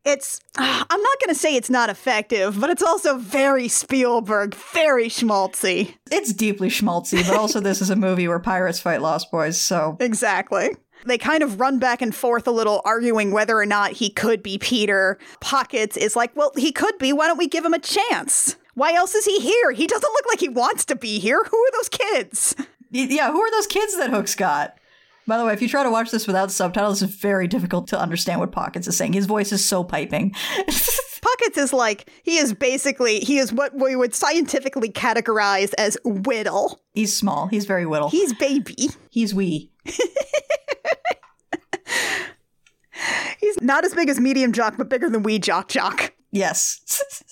it's, uh, <sighs> I'm not going to say it's not effective, but it's also very Spielberg, very schmaltzy. It's deeply schmaltzy, but also this is a movie where pirates fight Lost Boys, so. Exactly. They kind of run back and forth a little, arguing whether or not he could be Peter. Pockets is like, well, he could be. Why don't we give him a chance? Why else is he here? He doesn't look like he wants to be here. Who are those kids? Yeah, who are those kids that Hook's got? By the way, if you try to watch this without subtitles, it's very difficult to understand what Pockets is saying. His voice is so piping. <laughs> Pockets is like, he is basically, he is what we would scientifically categorize as whittle. He's small. He's very whittle. He's baby. He's wee. <laughs> He's not as big as medium jock, but bigger than wee jock jock. Yes. <laughs>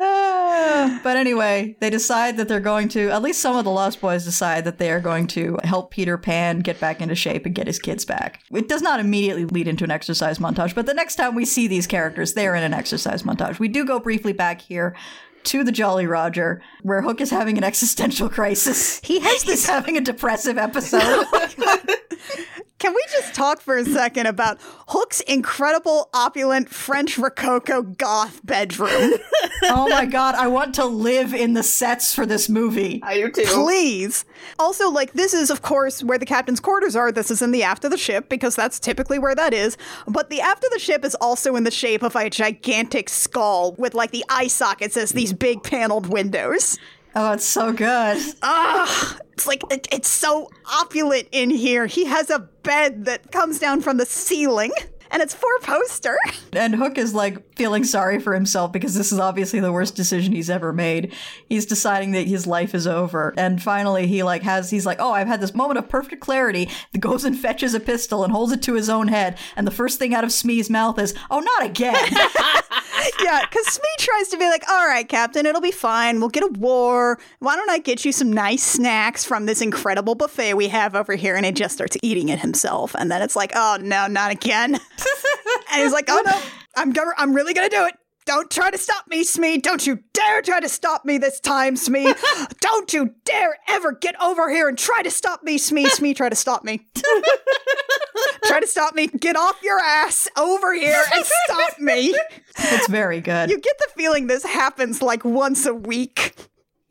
Ah, but anyway, they decide that they're going to, at least some of the Lost Boys decide that they are going to help Peter Pan get back into shape and get his kids back. It does not immediately lead into an exercise montage, but the next time we see these characters, they're in an exercise montage. We do go briefly back here to the Jolly Roger, where Hook is having an existential crisis. He has <laughs> this. having a depressive episode. <laughs> Can we just talk for a second about Hook's incredible, opulent French Rococo goth bedroom? <laughs> oh my god, I want to live in the sets for this movie. I do too. Please. Also, like, this is, of course, where the captain's quarters are. This is in the aft of the ship because that's typically where that is. But the aft of the ship is also in the shape of a gigantic skull with, like, the eye sockets as these big paneled windows. Oh, it's so good. Ah, it's like, it, it's so opulent in here. He has a bed that comes down from the ceiling. And it's four poster. And Hook is like feeling sorry for himself because this is obviously the worst decision he's ever made. He's deciding that his life is over. And finally he like has he's like, "Oh, I've had this moment of perfect clarity." That goes and fetches a pistol and holds it to his own head. And the first thing out of Smee's mouth is, "Oh, not again." <laughs> yeah, because Smee tries to be like, all right, Captain, it'll be fine. We'll get a war. Why don't I get you some nice snacks from this incredible buffet we have over here? And he just starts eating it himself. And then it's like, oh, no, not again. <laughs> and he's like, oh, no, I'm, gonna, I'm really to do it. Don't try to stop me, Smee. Don't you dare try to stop me this time, Smee. <laughs> Don't you dare ever get over here and try to stop me, Smee. Smee, try to stop me. <laughs> try to stop me. Get off your ass over here and stop me. it's very good. You get the feeling this happens like once a week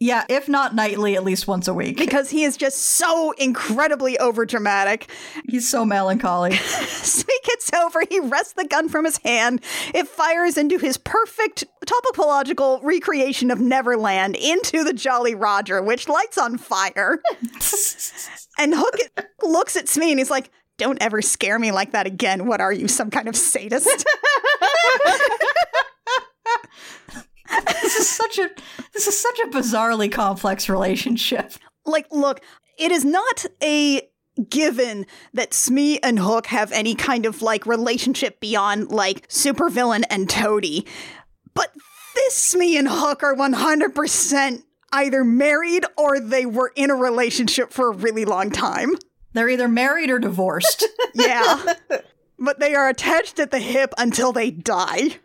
yeah, if not nightly, at least once a week. because he is just so incredibly overdramatic. He's so melancholy. <laughs> Smee gets over, he wrests the gun from his hand. It fires into his perfect topological recreation of Neverland into the Jolly Roger, which lights on fire. <laughs> and Hook looks at Smee and he's like, don't ever scare me like that again. What are you, some kind of sadist? <laughs> this is such a this is such a bizarrely complex relationship. like, look, it is not a given that Smee and Hook have any kind of like relationship beyond like supervillain and Toady. But this Smee and Hook are 100% either married or they were in a relationship for a really long time. They're either married or divorced. <laughs> Yeah. but they are attached at the hip until they die.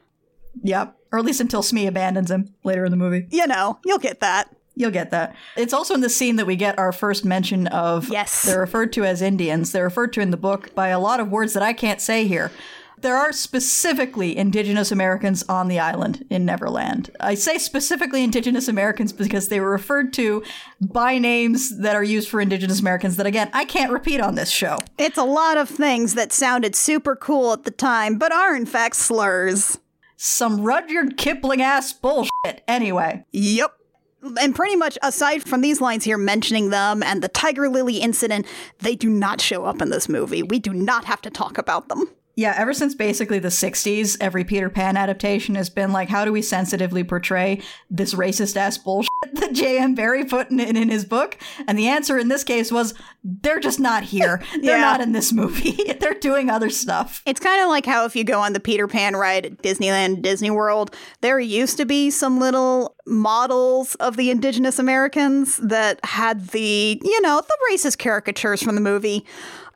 yep. Or at least until Smee abandons him later in the movie. You know, you'll get that. You'll get that. It's also in the scene that we get our first mention of. Yes. They're referred to as Indians. They're referred to in the book by a lot of words that I can't say here. There are specifically indigenous Americans on the island in Neverland. I say specifically indigenous Americans because they were referred to by names that are used for indigenous Americans that, again, I can't repeat on this show. It's a lot of things that sounded super cool at the time, but are in fact slurs. Some Rudyard Kipling ass bullshit. Anyway. Yep. And pretty much aside from these lines here mentioning them and the Tiger Lily incident, they do not show up in this movie. We do not have to talk about them. Yeah, ever since basically the 60s, every Peter Pan adaptation has been like, how do we sensitively portray this racist ass bullshit J.M. Barrie put in, in his book? And the answer in this case was, they're just not here. <laughs> They're Yeah. not in this movie. <laughs> they're doing other stuff. It's kind of like how if you go on the Peter Pan ride at Disneyland, Disney World, there used to be some little models of the indigenous Americans that had the, you know, the racist caricatures from the movie.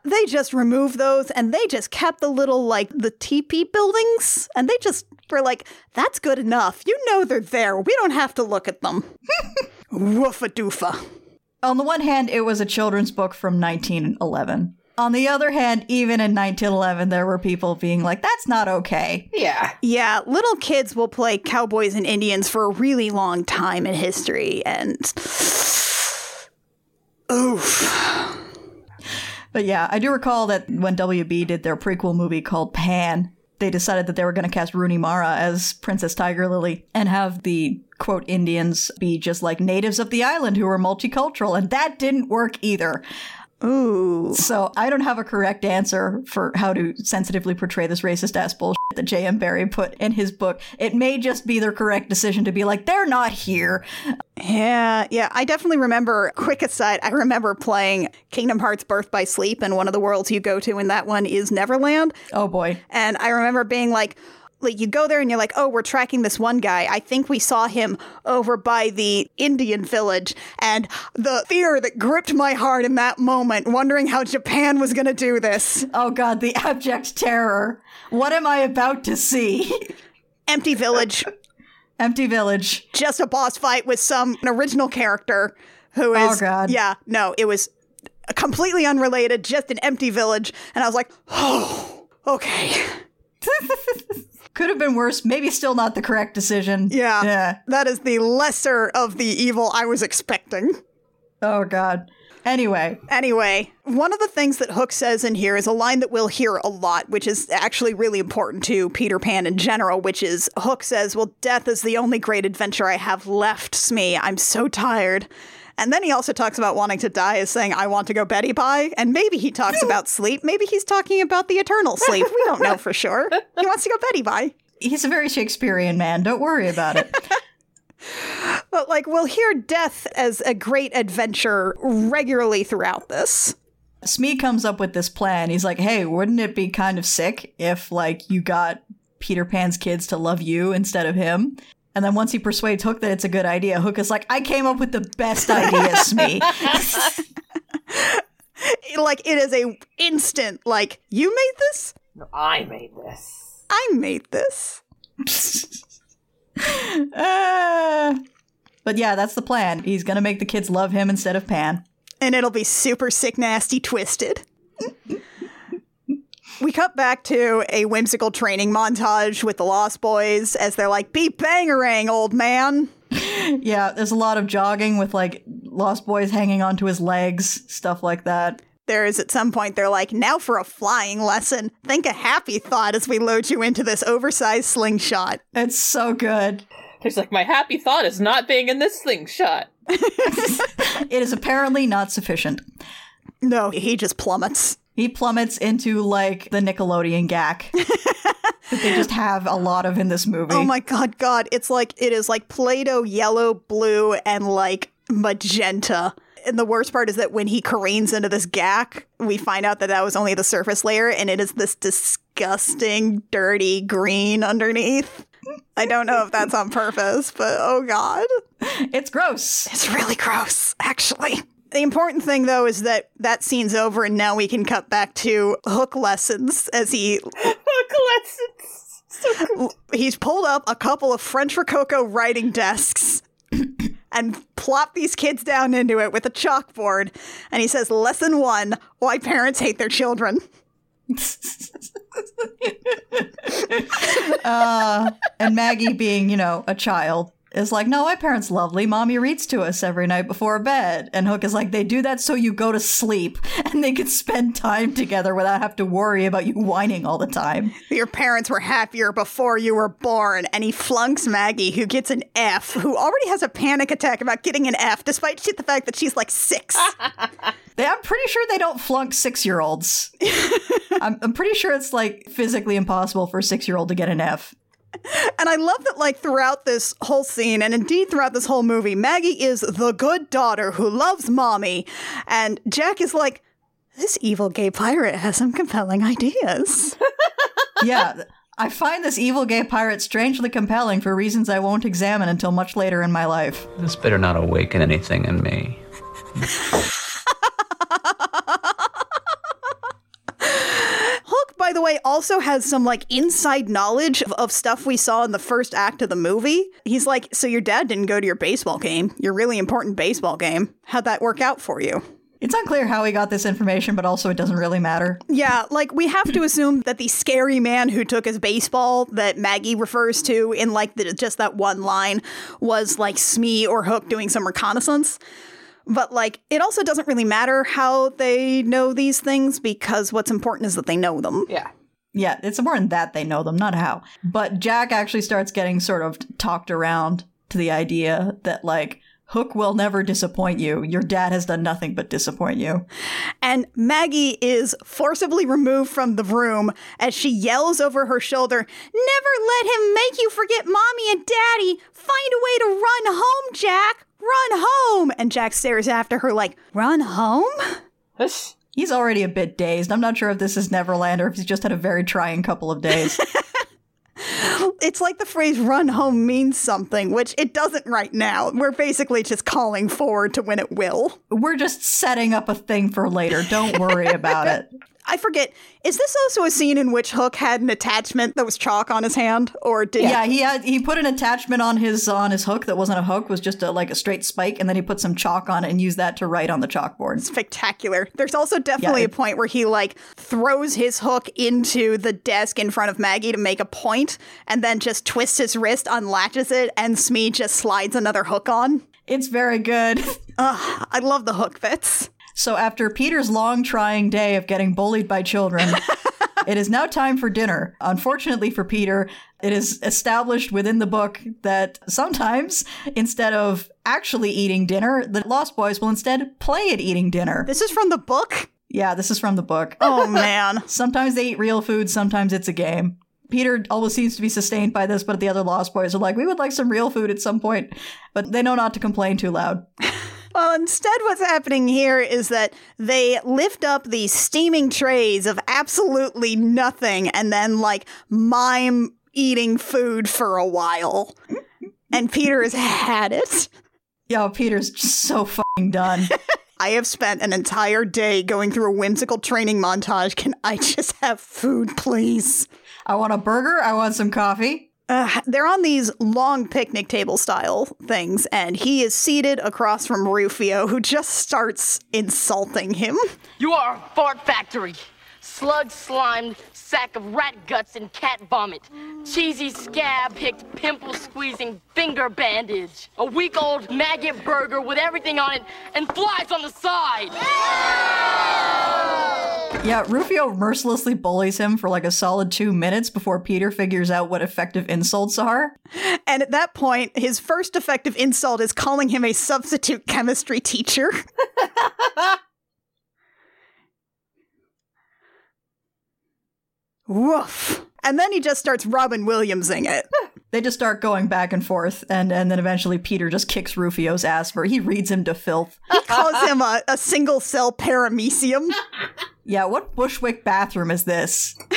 They just removed those and they just kept the little, like, the teepee buildings. And they just were like, that's good enough. You know they're there. We don't have to look at them. <laughs> Woofa doofa. On the one hand, it was a children's book from 1911. On the other hand, even in 1911, there were people being like, that's not okay. Yeah. Yeah, little kids will play cowboys and Indians for a really long time in history, and <sighs> oof. But yeah, I do recall that when WB did their prequel movie called Pan, they decided that they were going to cast Rooney Mara as Princess Tiger Lily and have the quote Indians be just like natives of the island who were multicultural, and that didn't work either. Ooh. So I don't have a correct answer for how to sensitively portray this racist ass bullshit that J.M. Barrie put in his book. It may just be their correct decision to be like, they're not here. Yeah, yeah. I definitely remember, quick aside, I remember playing Kingdom Hearts Birth by Sleep, and one of the worlds you go to in that one is Neverland. Oh boy. And I remember being like, like you go there and you're like, oh, we're tracking this one guy. I think we saw him over by the Indian village. And the fear that gripped my heart in that moment, wondering how Japan was going to do this. Oh god, the abject terror. What am I about to see? <laughs> Empty village, Empty village. just a boss fight with some original character who oh, is. Oh, God. Yeah, no, it was completely unrelated, just an empty village. And I was like, oh, okay. <laughs> Could have been worse. Maybe still not the correct decision. Yeah. Yeah. That is the lesser of the evil I was expecting. Oh god. Anyway, Anyway, one of the things that Hook says in here is a line that we'll hear a lot, which is actually really important to Peter Pan in general, which is Hook says, Well, death is the only great adventure I have left, Smee. I'm so tired. And then he also talks about wanting to die as saying, I want to go Betty Bye. And maybe he talks about sleep. Maybe he's talking about the eternal sleep. We don't know <laughs> for sure. He wants to go Betty Bye. he's a very Shakespearean man. Don't worry about it. <laughs> But like we'll hear death as a great adventure regularly throughout this. Smee comes up with this plan. He's like, "Hey, wouldn't it be kind of sick if like you got Peter Pan's kids to love you instead of him?" And then once he persuades Hook that it's a good idea, Hook is like, "I came up with the best idea, Smee." <laughs> Like it is a instant like you made this? No, I made this. I made this. <laughs> Uh, but yeah, that's the plan. He's gonna make the kids love him instead of Pan. And it'll be super sick nasty twisted. We cut back to a whimsical training montage with the Lost Boys as they're like, Be bangarang, old man. <laughs> Yeah, there's a lot of jogging with like Lost Boys hanging onto his legs, stuff like that. There is at some point they're like, now for a flying lesson. Think a happy thought as we load you into this oversized slingshot. It's so good. He's like, my happy thought is not being in this slingshot. <laughs> It is apparently not sufficient. No, he just plummets. He plummets into like the Nickelodeon gack <laughs> that they just have a lot of in this movie. Oh my god, god. It's like it is like Play-Doh yellow, blue, and like magenta. And the worst part is that when he careens into this gack, we find out that that was only the surface layer and it is this disgusting, dirty green underneath. I don't know if that's on purpose, but oh god. <laughs> It's gross. It's really gross, actually. The important thing, though, is that that scene's over and now we can cut back to hook lessons as he <laughs> hook lessons. <laughs> So he's pulled up a couple of French Rococo writing desks <coughs> and plopped these kids down into it with a chalkboard. And he says, Lesson one why parents hate their children. <laughs> Uh, and Maggie, being, you know, a child, is like, no, my parents lovely. Mommy reads to us every night before bed. And Hook is like, they do that so you go to sleep <laughs> and they can spend time together without have to worry about you whining all the time. Your parents were happier before you were born. And he flunks Maggie, who gets an F, who already has a panic attack about getting an F, despite the fact that she's like six. <laughs> They, I'm pretty sure they don't flunk six year olds. <laughs> I'm, I'm pretty sure it's like physically impossible for a six year old to get an F. And I love that, like, throughout this whole scene, and indeed throughout this whole movie, Maggie is the good daughter who loves mommy. And Jack is like, this evil gay pirate has some compelling ideas. <laughs> Yeah. I find this evil gay pirate strangely compelling for reasons I won't examine until much later in my life. This better not awaken anything in me. <laughs> Hook, by the way, also has some, like, inside knowledge of, of stuff we saw in the first act of the movie. He's like, So your dad didn't go to your baseball game, your really important baseball game. How'd that work out for you? It's unclear how he got this information, but also it doesn't really matter. Yeah, like we have to assume that the scary man who took his baseball that Maggie refers to in like the, just that one line was like Smee or Hook doing some reconnaissance. But like it also doesn't really matter how they know these things because what's important is that they know them. Yeah. Yeah, it's important that they know them, not how. But Jack actually starts getting sort of talked around to the idea that, like, Hook will never disappoint you. Your dad has done nothing but disappoint you. And Maggie is forcibly removed from the room as she yells over her shoulder, Never let him make you forget mommy and daddy. Find a way to run home, Jack. Run home. And Jack stares after her like, Run home? He's already a bit dazed. I'm not sure if this is Neverland or if he's just had a very trying couple of days. <laughs> It's like the phrase run home means something, which it doesn't right now. We're basically just calling forward to when it will. We're just setting up a thing for later. Don't worry about it. <laughs> I forget, is this also a scene in which Hook had an attachment that was chalk on his hand? Or did Yeah, he had he put an attachment on his on his hook that wasn't a hook, was just a like a straight spike, and then he put some chalk on it and used that to write on the chalkboard. spectacular. There's also definitely Yeah, a point where he like throws his hook into the desk in front of Maggie to make a point and then just twists his wrist, unlatches it, and Smee just slides another hook on. It's very good. <laughs> Ugh, I love the hook bits. So after Peter's long trying day of getting bullied by children, <laughs> it is now time for dinner. Unfortunately for Peter, it is established within the book that sometimes instead of actually eating dinner, the Lost Boys will instead play at eating dinner. This is from the book? Yeah, this is from the book. Oh man. <laughs> Sometimes they eat real food, sometimes it's a game. Peter always seems to be sustained by this, but the other Lost Boys are like, we would like some real food at some point. But they know not to complain too loud. <laughs> Well, instead, what's happening here is that they lift up these steaming trays of absolutely nothing and then, like, mime eating food for a while. And Peter has had it. Yo, Peter's just so fucking done. <laughs> I have spent an entire day going through a whimsical training montage. Can I just have food, please? I want a burger, I want some coffee. Uh, they're on these long picnic table style things, and he is seated across from Rufio, who just starts insulting him. You are a fart factory. Slug slimed sack of rat guts and cat vomit. Cheesy scab picked pimple squeezing finger bandage. A week old maggot burger with everything on it and flies on the side. Yeah, Rufio mercilessly bullies him for like a solid two minutes before Peter figures out what effective insults are. And at that point, his first effective insult is calling him a substitute chemistry teacher. <laughs> Woof. And then he just starts Robin Williamsing it. <laughs> They just start going back and forth, and, and then eventually Peter just kicks Rufio's ass for he reads him to filth. He calls him a, a single cell paramecium. <laughs> Yeah, what Bushwick bathroom is this? <laughs>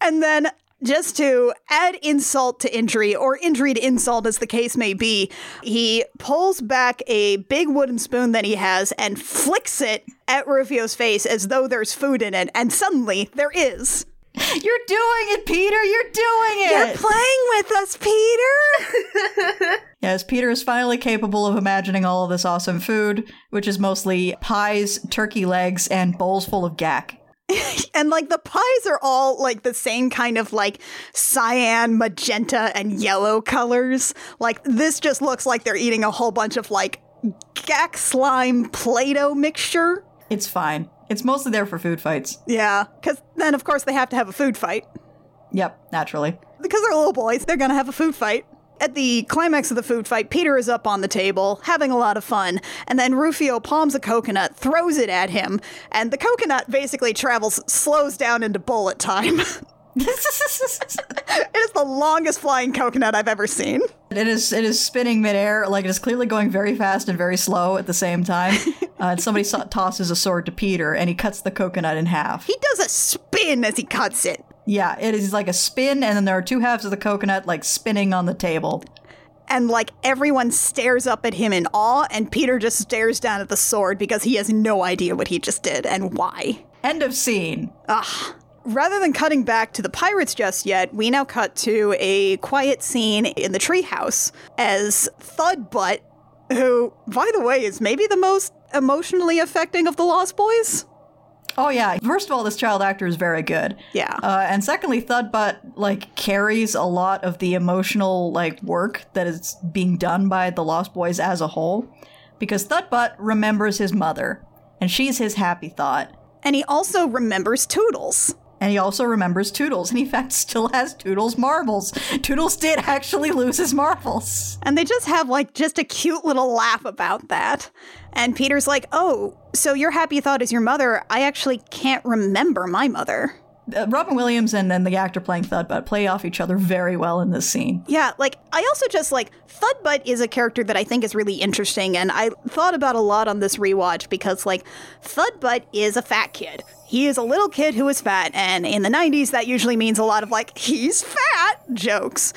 And then, just to add insult to injury, or injury to insult as the case may be, he pulls back a big wooden spoon that he has and flicks it at Rufio's face as though there's food in it. And suddenly, there is. You're doing it, Peter! You're doing it. You're playing with us, Peter! <laughs> yes, Peter is finally capable of imagining all of this awesome food, which is mostly pies, turkey legs, and bowls full of gack. <laughs> and like the pies are all like the same kind of like cyan, magenta, and yellow colors. Like this just looks like they're eating a whole bunch of like gack slime Play Doh mixture. It's fine. It's mostly there for food fights. Yeah, because then of course they have to have a food fight. Yep, naturally. Because they're little boys, they're gonna have a food fight. At the climax of the food fight, Peter is up on the table, having a lot of fun, and then Rufio palms a coconut, throws it at him, and the coconut basically travels, slows down into bullet time. <laughs> it is the longest flying coconut I've ever seen. It is it is spinning midair, like it is clearly going very fast and very slow at the same time. <laughs> Uh, and somebody so- tosses a sword to Peter, and he cuts the coconut in half. He does a spin as he cuts it. Yeah, it is like a spin, and then there are two halves of the coconut like spinning on the table. And like everyone stares up at him in awe, and Peter just stares down at the sword because he has no idea what he just did and why. End of scene. Rather than cutting back to the pirates just yet, we now cut to a quiet scene in the treehouse as Thudbutt, who, by the way, is maybe the most emotionally affecting of the Lost Boys. Oh yeah. First of all, this child actor is very good. Yeah. Uh, and secondly, Thudbutt like carries a lot of the emotional like work that is being done by the Lost Boys as a whole, because Thudbutt remembers his mother, and she's his happy thought. And he also remembers Tootles. And he also remembers Tootles, and in fact still has Tootles marbles. Tootles did actually lose his marbles. And they just have like just a cute little laugh about that. And Peter's like, "Oh, so your happy thought is your mother? I actually can't remember my mother." Uh, Robin Williams and then the actor playing Thudbutt play off each other very well in this scene. Yeah, like I also just like Thudbutt is a character that I think is really interesting, and I thought about a lot on this rewatch because like Thudbutt is a fat kid. He is a little kid who is fat, and in the 90s, that usually means a lot of like, he's fat jokes.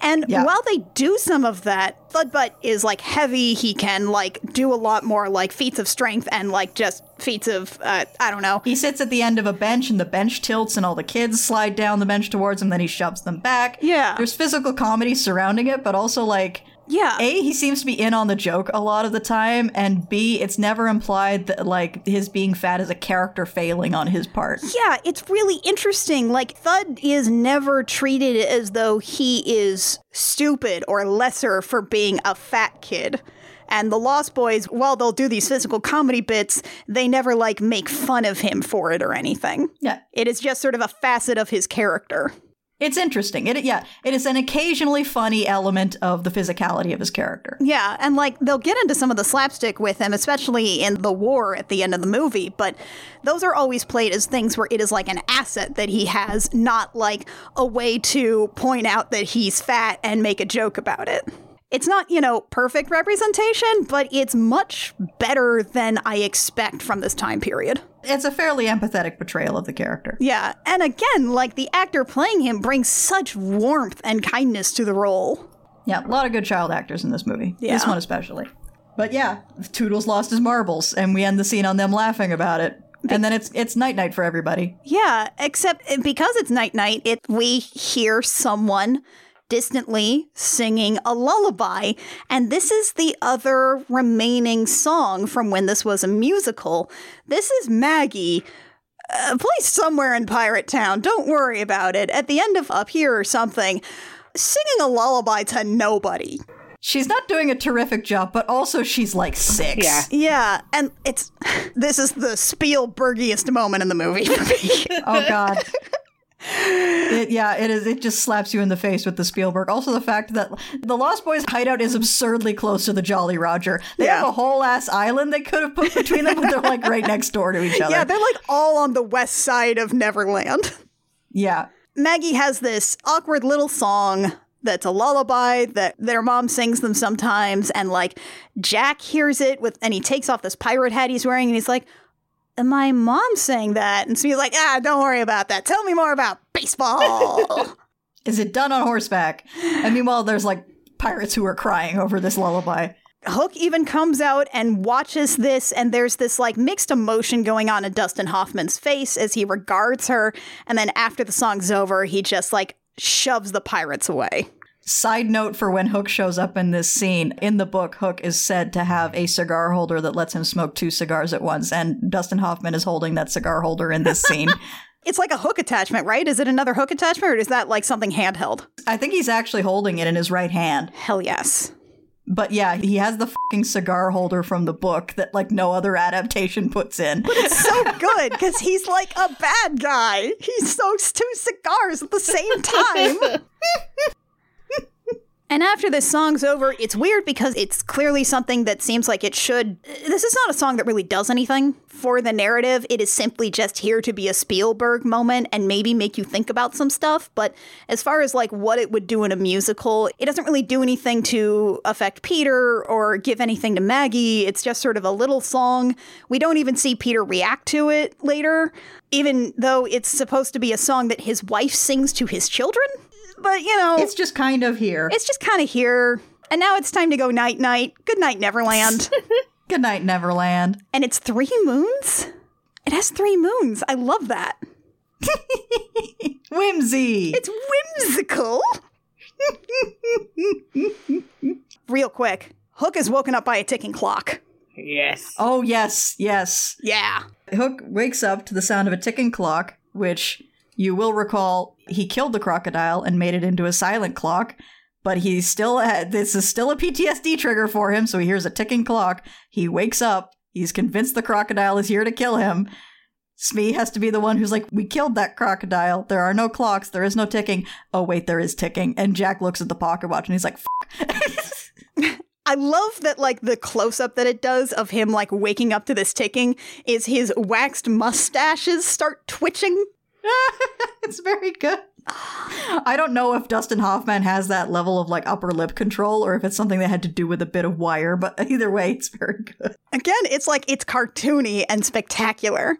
And Yeah. while they do some of that, Thudbutt is like heavy. He can like do a lot more like feats of strength and like just feats of, uh, I don't know. He sits at the end of a bench and the bench tilts and all the kids slide down the bench towards him, then he shoves them back. Yeah. There's physical comedy surrounding it, but also like Yeah. A, he seems to be in on the joke a lot of the time, and B, it's never implied that like his being fat is a character failing on his part. Yeah, it's really interesting. Like, Thud is never treated as though he is stupid or lesser for being a fat kid. And the Lost Boys, while they'll do these physical comedy bits, they never like make fun of him for it or anything. Yeah. It is just sort of a facet of his character. It's interesting. It yeah, it is an occasionally funny element of the physicality of his character. Yeah, and like they'll get into some of the slapstick with him, especially in the war at the end of the movie, but those are always played as things where it is like an asset that he has, not like a way to point out that he's fat and make a joke about it. It's not, you know, perfect representation, but it's much better than I expect from this time period. It's a fairly empathetic portrayal of the character. Yeah, and again, like the actor playing him brings such warmth and kindness to the role. Yeah, a lot of good child actors in this movie. This one especially. But yeah, Tootles lost his marbles, and we end the scene on them laughing about it. And then it's it's night night for everybody. Yeah, except uh, because it's night night, it we hear someone distantly singing a lullaby, and this is the other remaining song from when this was a musical. This is Maggie. Uh, placed somewhere in Pirate Town. Don't worry about it. At the end of Up Here or something, singing a lullaby to nobody. She's not doing a terrific job, but also she's like six. Yeah. Yeah, and it's <laughs> this is the Spielbergiest moment in the movie for me. Oh God. <laughs> It, yeah, it is. It just slaps you in the face with the Spielberg. Also, the fact that the Lost Boys hideout is absurdly close to the Jolly Roger. They Yeah. have a whole ass island they could have put between them, but they're like right next door to each other. yeah, they're like all on the west side of Neverland. yeah. Maggie has this awkward little song that's a lullaby that their mom sings them sometimes and like Jack hears it with and he takes off this pirate hat he's wearing and he's like my mom sang that and so he's like ah don't worry about that tell me more about baseball <laughs> Is it done on horseback? And meanwhile, there's like pirates who are crying over this lullaby. Hook even comes out and watches this, and there's this like mixed emotion going on in Dustin Hoffman's face as he regards her. And then after the song's over, he just like shoves the pirates away. Side note for when Hook shows up in this scene, in the book, Hook is said to have a cigar holder that lets him smoke two cigars at once, and Dustin Hoffman is holding that cigar holder in this scene. <laughs> It's like a hook attachment, right? Is it another hook attachment or is that like something handheld? I think he's actually holding it in his right hand. Hell yes. But yeah, he has the fucking cigar holder from the book that like no other adaptation puts in. But it's so <laughs> good because he's like a bad guy. He smokes two cigars at the same time. <laughs> And after this song's over, it's weird because it's clearly something that seems like it should. This is not a song that really does anything for the narrative. It is simply just here to be a Spielberg moment and maybe make you think about some stuff. But as far as like what it would do in a musical, it doesn't really do anything to affect Peter or give anything to Maggie. It's just sort of a little song. We don't even see Peter react to it later, even though it's supposed to be a song that his wife sings to his children. But, you know. It's just kind of here. It's just kind of here. And now it's time to go night night. Good night, Neverland. <laughs> Good night, Neverland. and it's three moons? It has three moons. I love that. <laughs> Whimsy. It's whimsical. <laughs> Real quick Hook is woken up by a ticking clock. Yes. oh, yes, yes. Yeah. Hook wakes up to the sound of a ticking clock, which you will recall he killed the crocodile and made it into a silent clock. But he still had this is still a PTSD trigger for him, so he hears a ticking clock. He wakes up. He's convinced the crocodile is here to kill him. Smee has to be the one who's like, We killed that crocodile. There are no clocks. There is no ticking. Oh, wait, there is ticking. And Jack looks at the pocket watch and he's like, Fuck. <laughs> I love that, like, the close up that it does of him, like, waking up to this ticking is his waxed mustaches start twitching. <laughs> it's very good. I don't know if Dustin Hoffman has that level of like upper lip control or if it's something that had to do with a bit of wire, but <laughs> either way, it's very good. Again, it's like, it's cartoony and spectacular.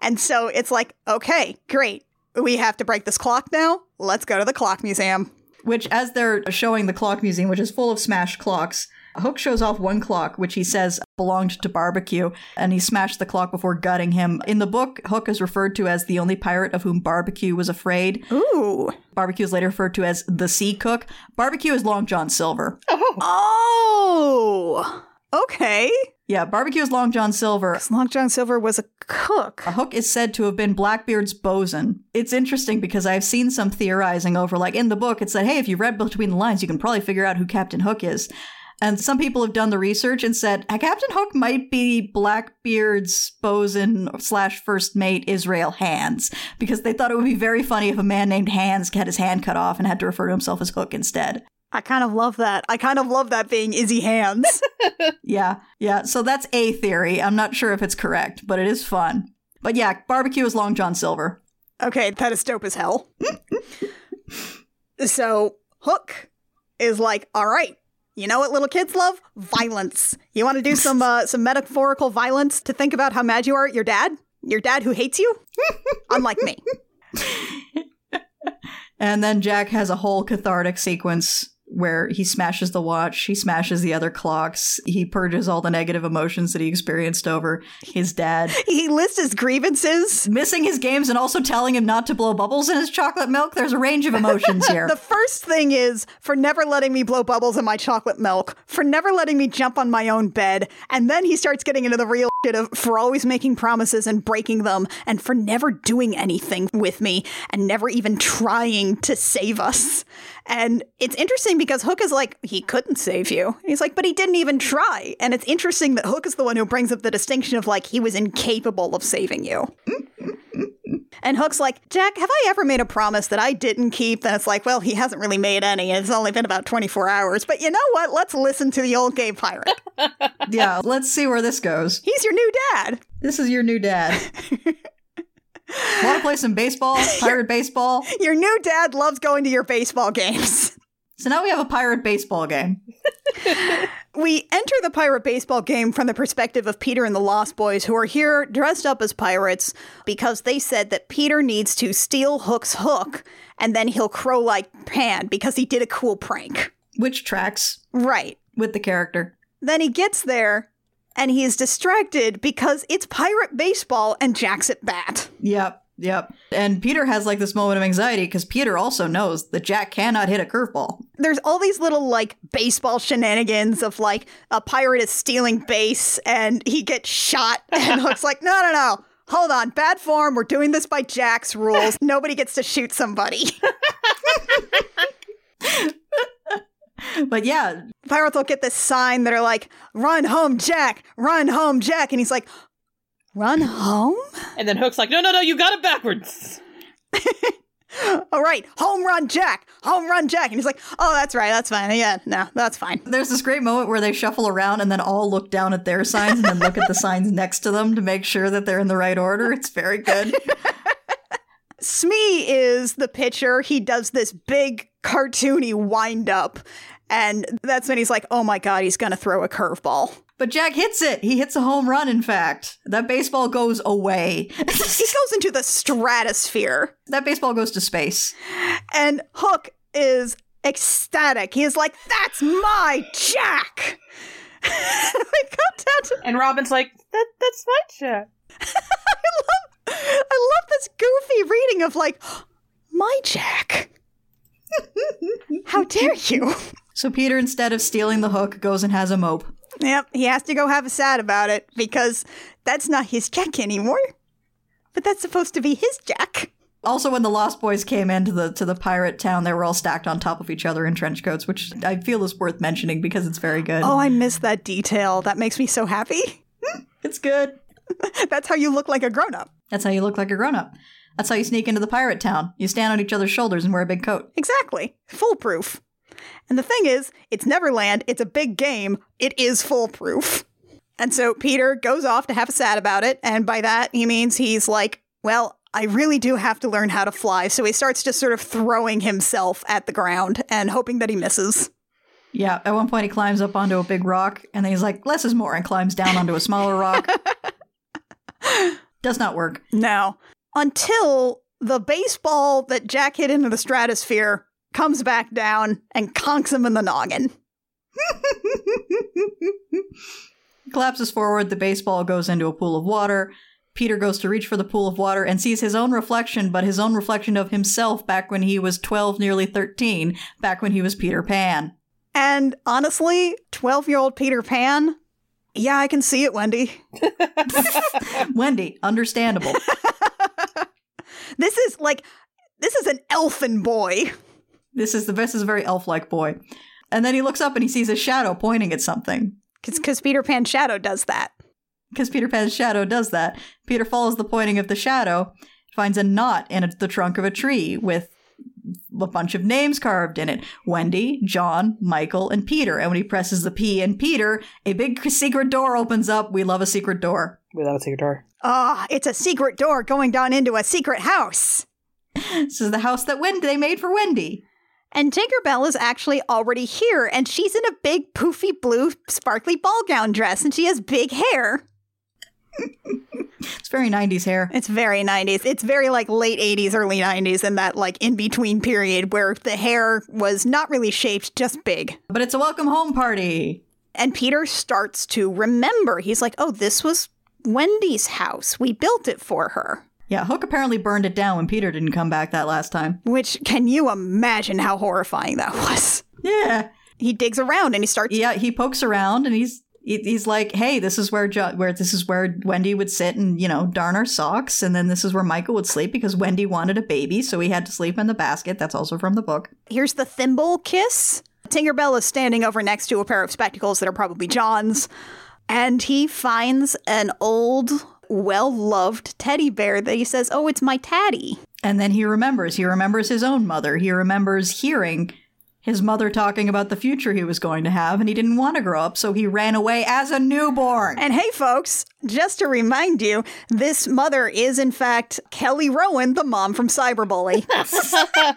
And so it's like, okay, great. We have to break this clock now. Let's go to the clock museum. Which, as they're showing the clock museum, which is full of smashed clocks, Hook shows off one clock, which he says belonged to Barbecue, and he smashed the clock before gutting him. In the book, Hook is referred to as the only pirate of whom Barbecue was afraid. Ooh. Barbecue is later referred to as the Sea Cook. Barbecue is Long John Silver. Oh. oh. Okay. Yeah, Barbecue is Long John Silver. Long John Silver was a cook. Hook is said to have been Blackbeard's bosun. It's interesting because I've seen some theorizing over, like in the book, it said, hey, if you read between the lines, you can probably figure out who Captain Hook is. And some people have done the research and said Captain Hook might be Blackbeard's bosun slash first mate Israel Hands because they thought it would be very funny if a man named Hands had his hand cut off and had to refer to himself as Hook instead. I kind of love that. I kind of love that being Izzy Hands. <laughs> <laughs> yeah, yeah. So that's a theory. I'm not sure if it's correct, but it is fun. But yeah, barbecue is Long John Silver. Okay, that is dope as hell. <laughs> so Hook is like, all right, you know what little kids love? Violence. You want to do some uh, some metaphorical violence to think about how mad you are at your dad? Your dad who hates you? <laughs> Unlike me. <laughs> And then Jack has a whole cathartic sequence where he smashes the watch, he smashes the other clocks, he purges all the negative emotions that he experienced over his dad. <laughs> He lists his grievances. Missing his games and also telling him not to blow bubbles in his chocolate milk. There's a range of emotions <laughs> here. the first thing is for never letting me blow bubbles in my chocolate milk, for never letting me jump on my own bed, and then he starts getting into the real shit of for always making promises and breaking them, and for never doing anything with me, and never even trying to save us. And it's interesting because Hook is like, he couldn't save you. He's like, but he didn't even try. And it's interesting that Hook is the one who brings up the distinction of like, he was incapable of saving you. and Hook's like, Jack, have I ever made a promise that I didn't keep? And it's like, well, he hasn't really made any. It's only been about 24 hours. But you know what? Let's listen to the old gay pirate. <laughs> yeah, let's see where this goes. He's your new dad. This is your new dad. <laughs> Want to play some baseball? Pirate baseball? Your new dad loves going to your baseball games. <laughs> So now we have a pirate baseball game. <laughs> we enter the pirate baseball game from the perspective of Peter and the Lost Boys, who are here dressed up as pirates because they said that Peter needs to steal Hook's hook and then he'll crow like Pan because he did a cool prank. Which tracks. Right. With the character. Then he gets there and he is distracted because it's pirate baseball and Jack's at bat. Yep. Yep. And Peter has like this moment of anxiety because Peter also knows that Jack cannot hit a curveball. There's all these little like baseball shenanigans of like a pirate is stealing base and he gets shot <laughs> and looks like, no, no, no. Hold on, bad form. We're doing this by Jack's rules. <laughs> Nobody gets to shoot somebody. <laughs> but yeah. Pirates will get this sign that are like, run home, Jack, run home, Jack. And he's like, run home? And then Hook's like, no, no, no, you got it backwards. <laughs> All right, home run Jack, home run Jack. And he's like, oh, that's right, that's fine. Yeah, no, that's fine. There's this great moment where they shuffle around and then all look down at their signs and then look at the <laughs> signs next to them to make sure that they're in the right order. It's very good. <laughs> Smee is the pitcher. He does this big cartoony wind up. And that's when he's like, oh my God, he's going to throw a curveball. But Jack hits it. He hits a home run, in fact. That baseball goes away. <laughs> he goes into the stratosphere. That baseball goes to space. And Hook is ecstatic. He is like, that's my Jack. <laughs> to- and Robin's like, that, that's my Jack. <laughs> I love I love this goofy reading of like, my Jack. How dare you? So Peter, instead of stealing the hook, goes and has a mope. Yep, he has to go have a sad about it because that's not his Jack anymore. But that's supposed to be his Jack. Also, when the Lost Boys came into the to the pirate town, they were all stacked on top of each other in trench coats, which I feel is worth mentioning because it's very good. Oh, I miss that detail. That makes me so happy. Hmm, it's good. <laughs> That's how you look like a grown up. That's how you look like a grown up. That's how you sneak into the pirate town. You stand on each other's shoulders and wear a big coat. Exactly. Foolproof. And the thing is, it's Neverland, it's a big game, it is foolproof. And so Peter goes off to have a sad about it, and by that he means he's like, well, I really do have to learn how to fly. So he starts just sort of throwing himself at the ground and hoping that he misses. Yeah, at one point he climbs up onto a big rock and then he's like, less is more, and climbs down onto a smaller rock. <laughs> Does not work. No. Until the baseball that Jack hit into the stratosphere comes back down and conks him in the noggin. <laughs> Collapses forward, the baseball goes into a pool of water. Peter goes to reach for the pool of water and sees his own reflection, but his own reflection of himself back when he was 12, nearly 13, back when he was Peter Pan. And honestly, 12 year old Peter Pan, yeah, I can see it, Wendy. <laughs> <laughs> Wendy, understandable. This is like, this is an elfin boy. This is the this is a very elf-like boy. And then he looks up and he sees a shadow pointing at something. Because Peter Pan's shadow does that. Because Peter Pan's shadow does that. Peter follows the pointing of the shadow, finds a knot in the trunk of a tree with a bunch of names carved in it Wendy, John, Michael, and Peter. And when he presses the P in Peter, a big secret door opens up. We love a secret door. We love a secret door. Ah, it's a secret door going down into a secret house. <laughs> This is the house that Wendy they made for Wendy. And Tinkerbell is actually already here, and she's in a big, poofy blue, sparkly ball gown dress, and she has big hair. It's very 90s hair. It's very 90s. It's very like late 80s, early 90s, and that like in between period where the hair was not really shaped, just big. But it's a welcome home party. And Peter starts to remember. He's like, oh, this was Wendy's house. We built it for her. Yeah, Hook apparently burned it down when Peter didn't come back that last time. Which, can you imagine how horrifying that <laughs> was? Yeah. He digs around and he starts. Yeah, he pokes around and he's he's like, "Hey, this is where jo- where this is where Wendy would sit and you know darn her socks, and then this is where Michael would sleep because Wendy wanted a baby, so he had to sleep in the basket. That's also from the book. Here's the thimble kiss. Tinkerbell is standing over next to a pair of spectacles that are probably John's, and he finds an old, well loved teddy bear that he says, Oh, it's my Taddy. And then he remembers. He remembers his own mother. He remembers hearing his mother talking about the future he was going to have, and he didn't want to grow up, so he ran away as a newborn. And hey, folks, just to remind you, this mother is, in fact, Kelly Rowan, the mom from Cyberbully. <laughs> <laughs>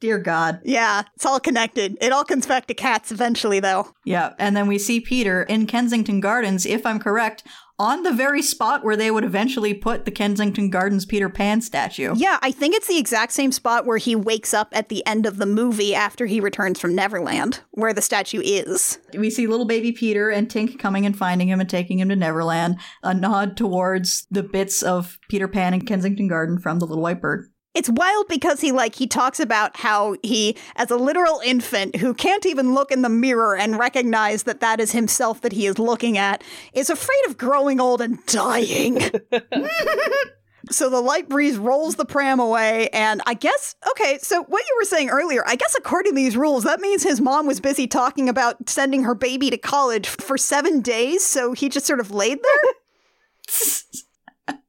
Dear God. yeah, it's all connected. It all comes back to cats eventually, though. Yeah, and then we see Peter in Kensington Gardens, if I'm correct, on the very spot where they would eventually put the Kensington Gardens Peter Pan statue. Yeah, I think it's the exact same spot where he wakes up at the end of the movie after he returns from Neverland, where the statue is. We see little baby Peter and Tink coming and finding him and taking him to Neverland, a nod towards the bits of Peter Pan and Kensington Garden from The Little White Bird. It's wild because he like he talks about how he as a literal infant who can't even look in the mirror and recognize that that is himself that he is looking at is afraid of growing old and dying. <laughs> so the light breeze rolls the pram away and I guess okay, so what you were saying earlier, I guess according to these rules that means his mom was busy talking about sending her baby to college for 7 days, so he just sort of laid there.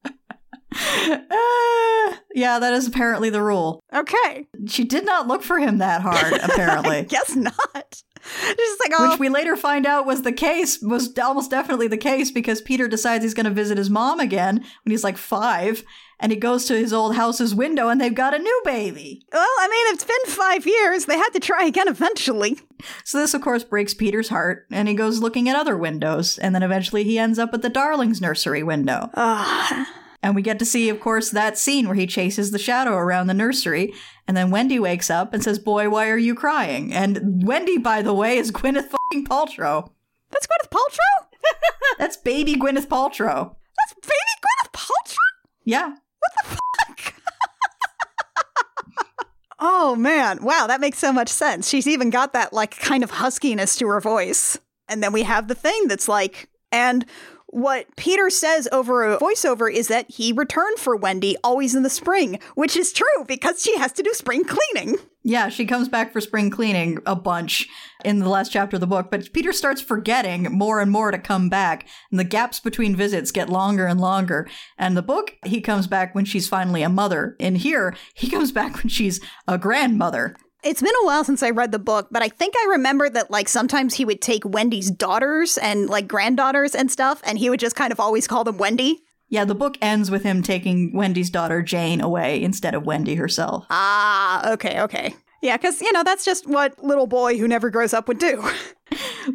<laughs> Uh, <laughs> yeah, that is apparently the rule. Okay. She did not look for him that hard, <laughs> apparently. Guess not. Just like oh Which we later find out was the case, was almost definitely the case because Peter decides he's going to visit his mom again when he's like five, and he goes to his old house's window and they've got a new baby. Well, I mean, it's been five years. They had to try again eventually. So this, of course, breaks Peter's heart, and he goes looking at other windows, and then eventually he ends up at the Darlings nursery window. Ah, And we get to see, of course, that scene where he chases the shadow around the nursery. And then Wendy wakes up and says, Boy, why are you crying? And Wendy, by the way, is <laughs> Gwyneth fucking Paltrow. that's Gwyneth Paltrow? <laughs> That's baby Gwyneth Paltrow. That's baby Gwyneth Paltrow? Yeah. What the fuck? <laughs> oh, man. Wow, that makes so much sense. She's even got that, like, kind of huskiness to her voice. And then we have the thing that's like, and what Peter says over a voiceover is that he returned for Wendy always in the spring, which is true because she has to do spring cleaning. Yeah, she comes back for spring cleaning a bunch in the last chapter of the book, but Peter starts forgetting more and more to come back, and the gaps between visits get longer and longer. And the book, he comes back when she's finally a mother. In here, he comes back when she's a grandmother. It's been a while since I read the book, but I think I remember that like sometimes he would take Wendy's daughters and like granddaughters and stuff, and he would just kind of always call them Wendy. Yeah, the book ends with him taking Wendy's daughter Jane away instead of Wendy herself. Ah, okay, okay. Yeah, because, you know, that's just what little boy who never grows up would do. <laughs>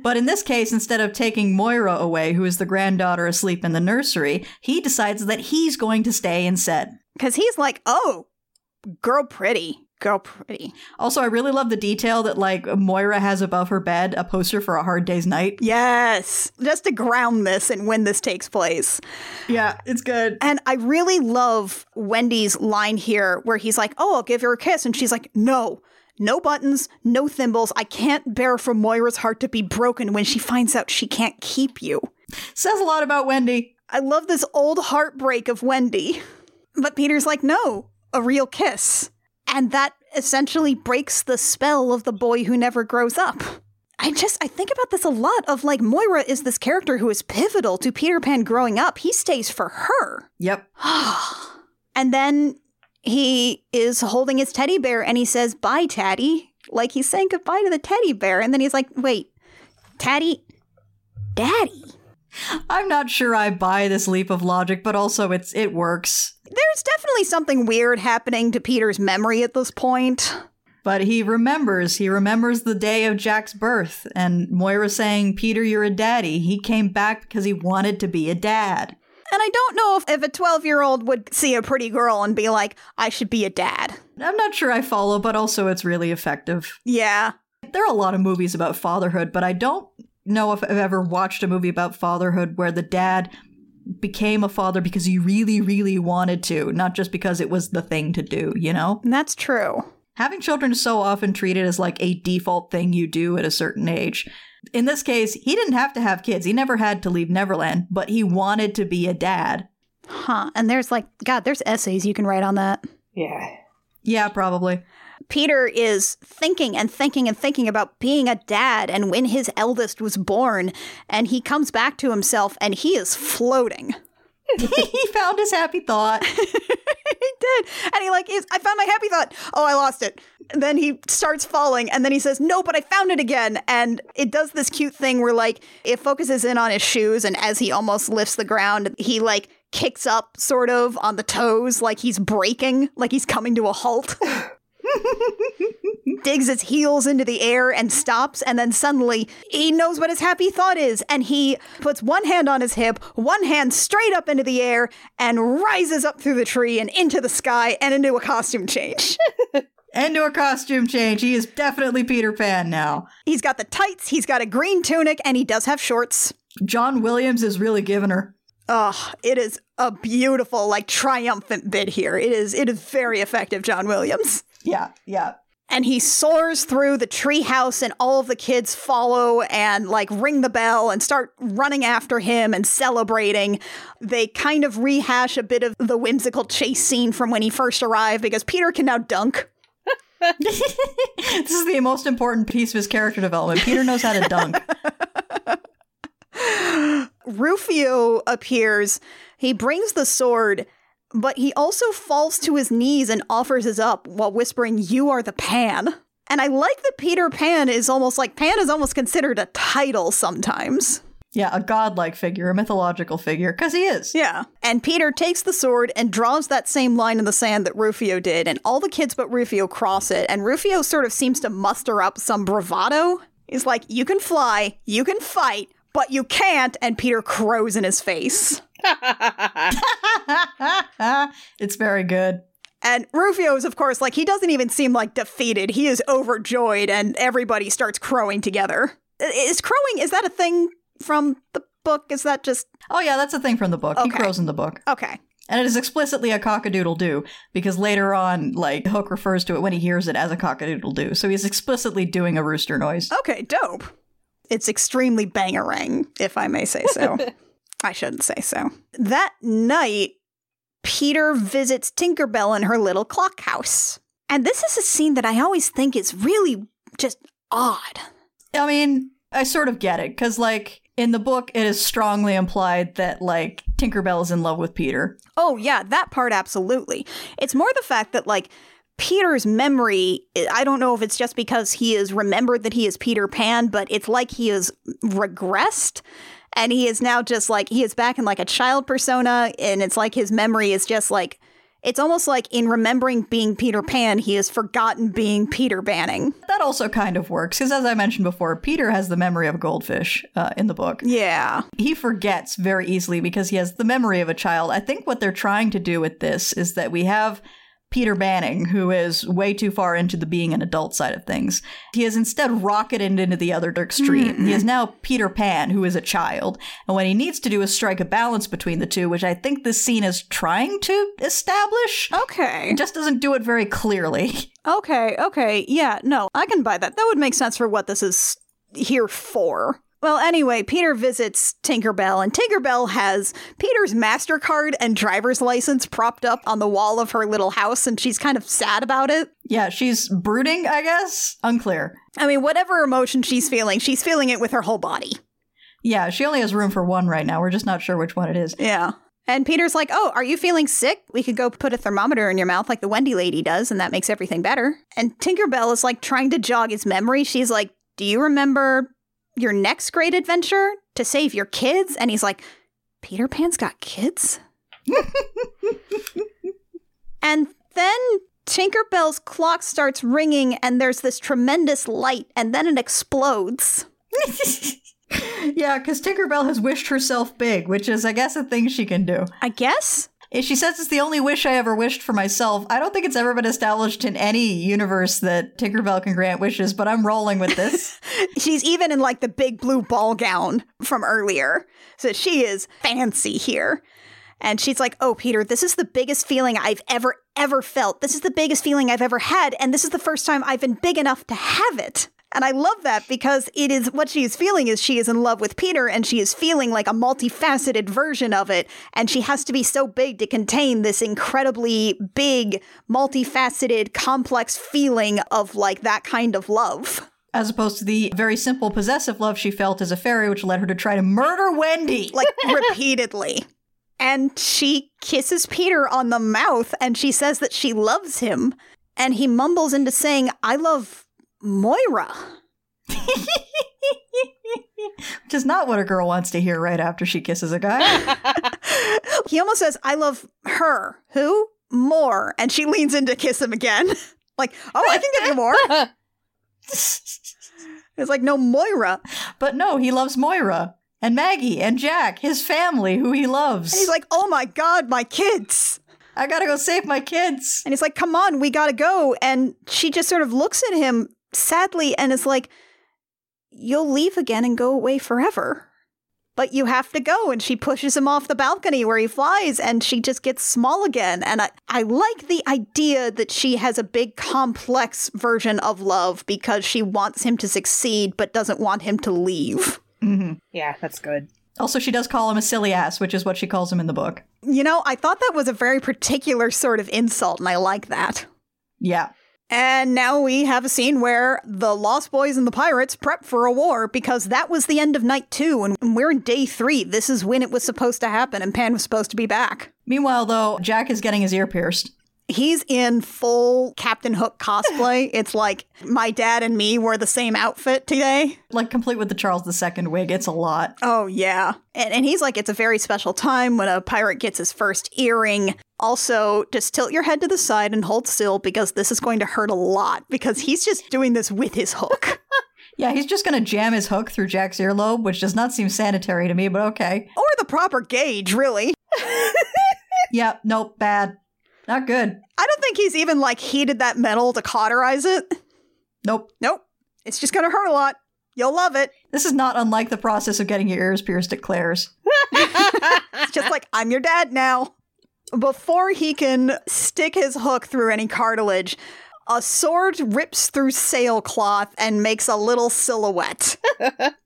But in this case, instead of taking Moira away, who is the granddaughter asleep in the nursery, he decides that he's going to stay instead. Because he's like, oh, girl pretty. Girl pretty. Also, I really love the detail that, like, Moira has above her bed a poster for A Hard Day's Night. Yes. Just to ground this and when this takes place. Yeah, it's good. And I really love Wendy's line here where he's like, oh, I'll give her a kiss. And she's like, no. No buttons, no thimbles. I can't bear for Moira's heart to be broken when she finds out she can't keep you. Says a lot about Wendy. I love this old heartbreak of Wendy. But Peter's like, no, a real kiss. And that essentially breaks the spell of the boy who never grows up. I just, I think about this a lot of like, Moira is this character who is pivotal to Peter Pan growing up. He stays for her. Yep. <sighs> And then he is holding his teddy bear and he says, bye, Taddy. Like he's saying goodbye to the teddy bear. And then he's like, wait, Taddy, Daddy. I'm not sure I buy this leap of logic, but also it's it works. There's definitely something weird happening to Peter's memory at this point. But he remembers. He remembers the day of Jack's birth and Moira saying, Peter, you're a daddy. He came back because he wanted to be a dad. And I don't know if, if a 12 year old would see a pretty girl and be like, I should be a dad. I'm not sure I follow, but also it's really effective. Yeah. There are a lot of movies about fatherhood, but I don't know if I've ever watched a movie about fatherhood where the dad became a father because he really, really wanted to, not just because it was the thing to do, you know? And that's true. Having children is so often treated as like a default thing you do at a certain age. In this case, he didn't have to have kids. He never had to leave Neverland, but he wanted to be a dad. Huh. And there's like, God, there's essays you can write on that. Yeah. Yeah, probably. Peter is thinking and thinking and thinking about being a dad and when his eldest was born. And he comes back to himself and he is floating. <laughs> he found his happy thought. <laughs> he did. And he like is I found my happy thought. Oh, I lost it. And then he starts falling and then he says, "No, but I found it again." And it does this cute thing where like it focuses in on his shoes and as he almost lifts the ground, he like kicks up sort of on the toes like he's breaking, like he's coming to a halt. <laughs> digs his heels into the air and stops, and then suddenly he knows what his happy thought is, and he puts one hand on his hip, one hand straight up into the air, and rises up through the tree and into the sky and into a costume change. <laughs> Into a costume change. He is definitely Peter Pan now. he's got the tights, he's got a green tunic, and he does have shorts. John Williams is really giving her. Ugh, it is a beautiful, like triumphant bit here. It is it is very effective, John Williams. Yeah, yeah. and he soars through the treehouse and all of the kids follow and like ring the bell and start running after him and celebrating they kind of rehash a bit of the whimsical chase scene from when he first arrived because peter can now dunk <laughs> this is the most important piece of his character development. Peter knows how to dunk. <laughs> rufio appears he brings the sword but he also falls to his knees and offers his up while whispering you are the pan and i like that peter pan is almost like pan is almost considered a title sometimes Yeah, a godlike figure, a mythological figure, because he is. Yeah. And Peter takes the sword and draws that same line in the sand that Rufio did, and all the kids but Rufio cross it, and Rufio sort of seems to muster up some bravado. He's like, You can fly, you can fight, but you can't, and Peter crows in his face. <laughs> it's very good. And Rufio is, of course, like, he doesn't even seem like defeated. He is overjoyed, and everybody starts crowing together. Is crowing, is that a thing from the book? Is that just. Oh, yeah, that's a thing from the book. He crows in the book. Okay. And it is explicitly a cockadoodle doo, because later on, like, Hook refers to it when he hears it as a cockadoodle doo. So he's explicitly doing a rooster noise. Okay, dope. It's extremely bangarang, if I may say so. <laughs> I shouldn't say so. That night, Peter visits Tinkerbell in her little clock house. And this is a scene that I always think is really just odd. I mean, I sort of get it because, like, in the book, it is strongly implied that like Tinkerbell is in love with Peter. Oh, yeah, that part absolutely. It's more the fact that, like, Peter's memory, I don't know if it's just because he is remembered that he is Peter Pan, but it's like he is regressed. And he is now just like, he is back in like a child persona. And it's like his memory is just like, it's almost like in remembering being Peter Pan, he has forgotten being Peter Banning. That also kind of works because, as I mentioned before, Peter has the memory of a goldfish uh, in the book. Yeah. He forgets very easily because he has the memory of a child. I think what they're trying to do with this is that we have Peter Banning, who is way too far into the being an adult side of things. He has instead rocketed into the other extreme. Mm-hmm. He is now Peter Pan, who is a child. And what he needs to do is strike a balance between the two, which I think this scene is trying to establish. Okay. It just doesn't do it very clearly. Okay, okay. Yeah, no, I can buy that. That would make sense for what this is here for. Well, anyway, Peter visits Tinkerbell, and Tinkerbell has Peter's MasterCard and driver's license propped up on the wall of her little house, and she's kind of sad about it. Yeah, she's brooding, I guess? Unclear. I mean, whatever emotion she's feeling, she's feeling it with her whole body. Yeah, she only has room for one right now. We're just not sure which one it is. Yeah. And Peter's like, Oh, are you feeling sick? We could go put a thermometer in your mouth like the Wendy lady does, and that makes everything better. And Tinkerbell is like trying to jog his memory. She's like, Do you remember your next great adventure to save your kids? And he's like, Peter Pan's got kids? <laughs> and then Tinkerbell's clock starts ringing and there's this tremendous light and then it explodes. <laughs> yeah, because Tinkerbell has wished herself big, which is, I guess, a thing she can do. I guess? She says it's the only wish I ever wished for myself. I don't think it's ever been established in any universe that Tinkerbell can grant wishes, but I'm rolling with this. <laughs> She's even in like the big blue ball gown from earlier. So she is fancy here. And she's like, Oh, Peter, this is the biggest feeling I've ever, ever felt. This is the biggest feeling I've ever had. And this is the first time I've been big enough to have it. And I love that because it is what she is feeling is she is in love with Peter and she is feeling like a multifaceted version of it. And she has to be so big to contain this incredibly big, multifaceted, complex feeling of like that kind of love. As opposed to the very simple possessive love she felt as a fairy, which led her to try to murder Wendy. <laughs> Like <laughs> repeatedly. And she kisses Peter on the mouth and she says that she loves him. And he mumbles into saying, I love Moira. <laughs> Which is not what a girl wants to hear right after she kisses a guy. <laughs> he almost says, I love her. Who? More. And she leans in to kiss him again. <laughs> like, oh, I can give you more. it's like, no, Moira. But no, he loves Moira and Maggie and Jack, his family, who he loves. And he's like, oh my God, my kids. I gotta go save my kids. And he's like, come on, we gotta go. And she just sort of looks at him sadly and it's like, You'll leave again and go away forever. But you have to go. And she pushes him off the balcony where he flies and she just gets small again. And I, I like the idea that she has a big complex version of love because she wants him to succeed but doesn't want him to leave. Mm-hmm. Yeah, that's good. Also, she does call him a silly ass, which is what she calls him in the book. You know, I thought that was a very particular sort of insult, and I like that. Yeah. And now we have a scene where the Lost Boys and the Pirates prep for a war because that was the end of night two, and we're in day three. This is when it was supposed to happen, and Pan was supposed to be back. Meanwhile, though, Jack is getting his ear pierced. He's in full Captain Hook cosplay. <laughs> it's like my dad and me wore the same outfit today. Like complete with the Charles II wig. It's a lot. Oh, yeah. And, and he's like, it's a very special time when a pirate gets his first earring. Also, just tilt your head to the side and hold still because this is going to hurt a lot because he's just doing this with his hook. <laughs> yeah, he's just going to jam his hook through Jack's earlobe, which does not seem sanitary to me, but okay. Or the proper gauge, really. <laughs> yeah, nope, bad. Not good. I don't think he's even like heated that metal to cauterize it. Nope. Nope. It's just gonna hurt a lot. You'll love it. This is not unlike the process of getting your ears pierced at Claire's. <laughs> it's just like, I'm your dad now. Before he can stick his hook through any cartilage, a sword rips through sailcloth and makes a little silhouette. <laughs>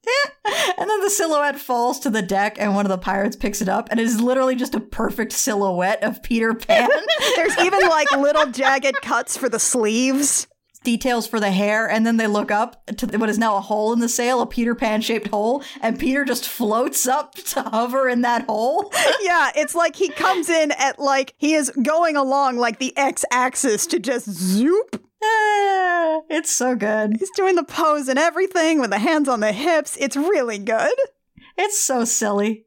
And then the silhouette falls to the deck, and one of the pirates picks it up, and it is literally just a perfect silhouette of Peter Pan. <laughs> There's even like little jagged cuts for the sleeves. Details for the hair, and then they look up to what is now a hole in the sail, a Peter Pan shaped hole, and Peter just floats up to hover in that hole. <laughs> Yeah, it's like he comes in at like he is going along like the x axis to just zoop. Ah, it's so good. He's doing the pose and everything with the hands on the hips. It's really good. It's so silly.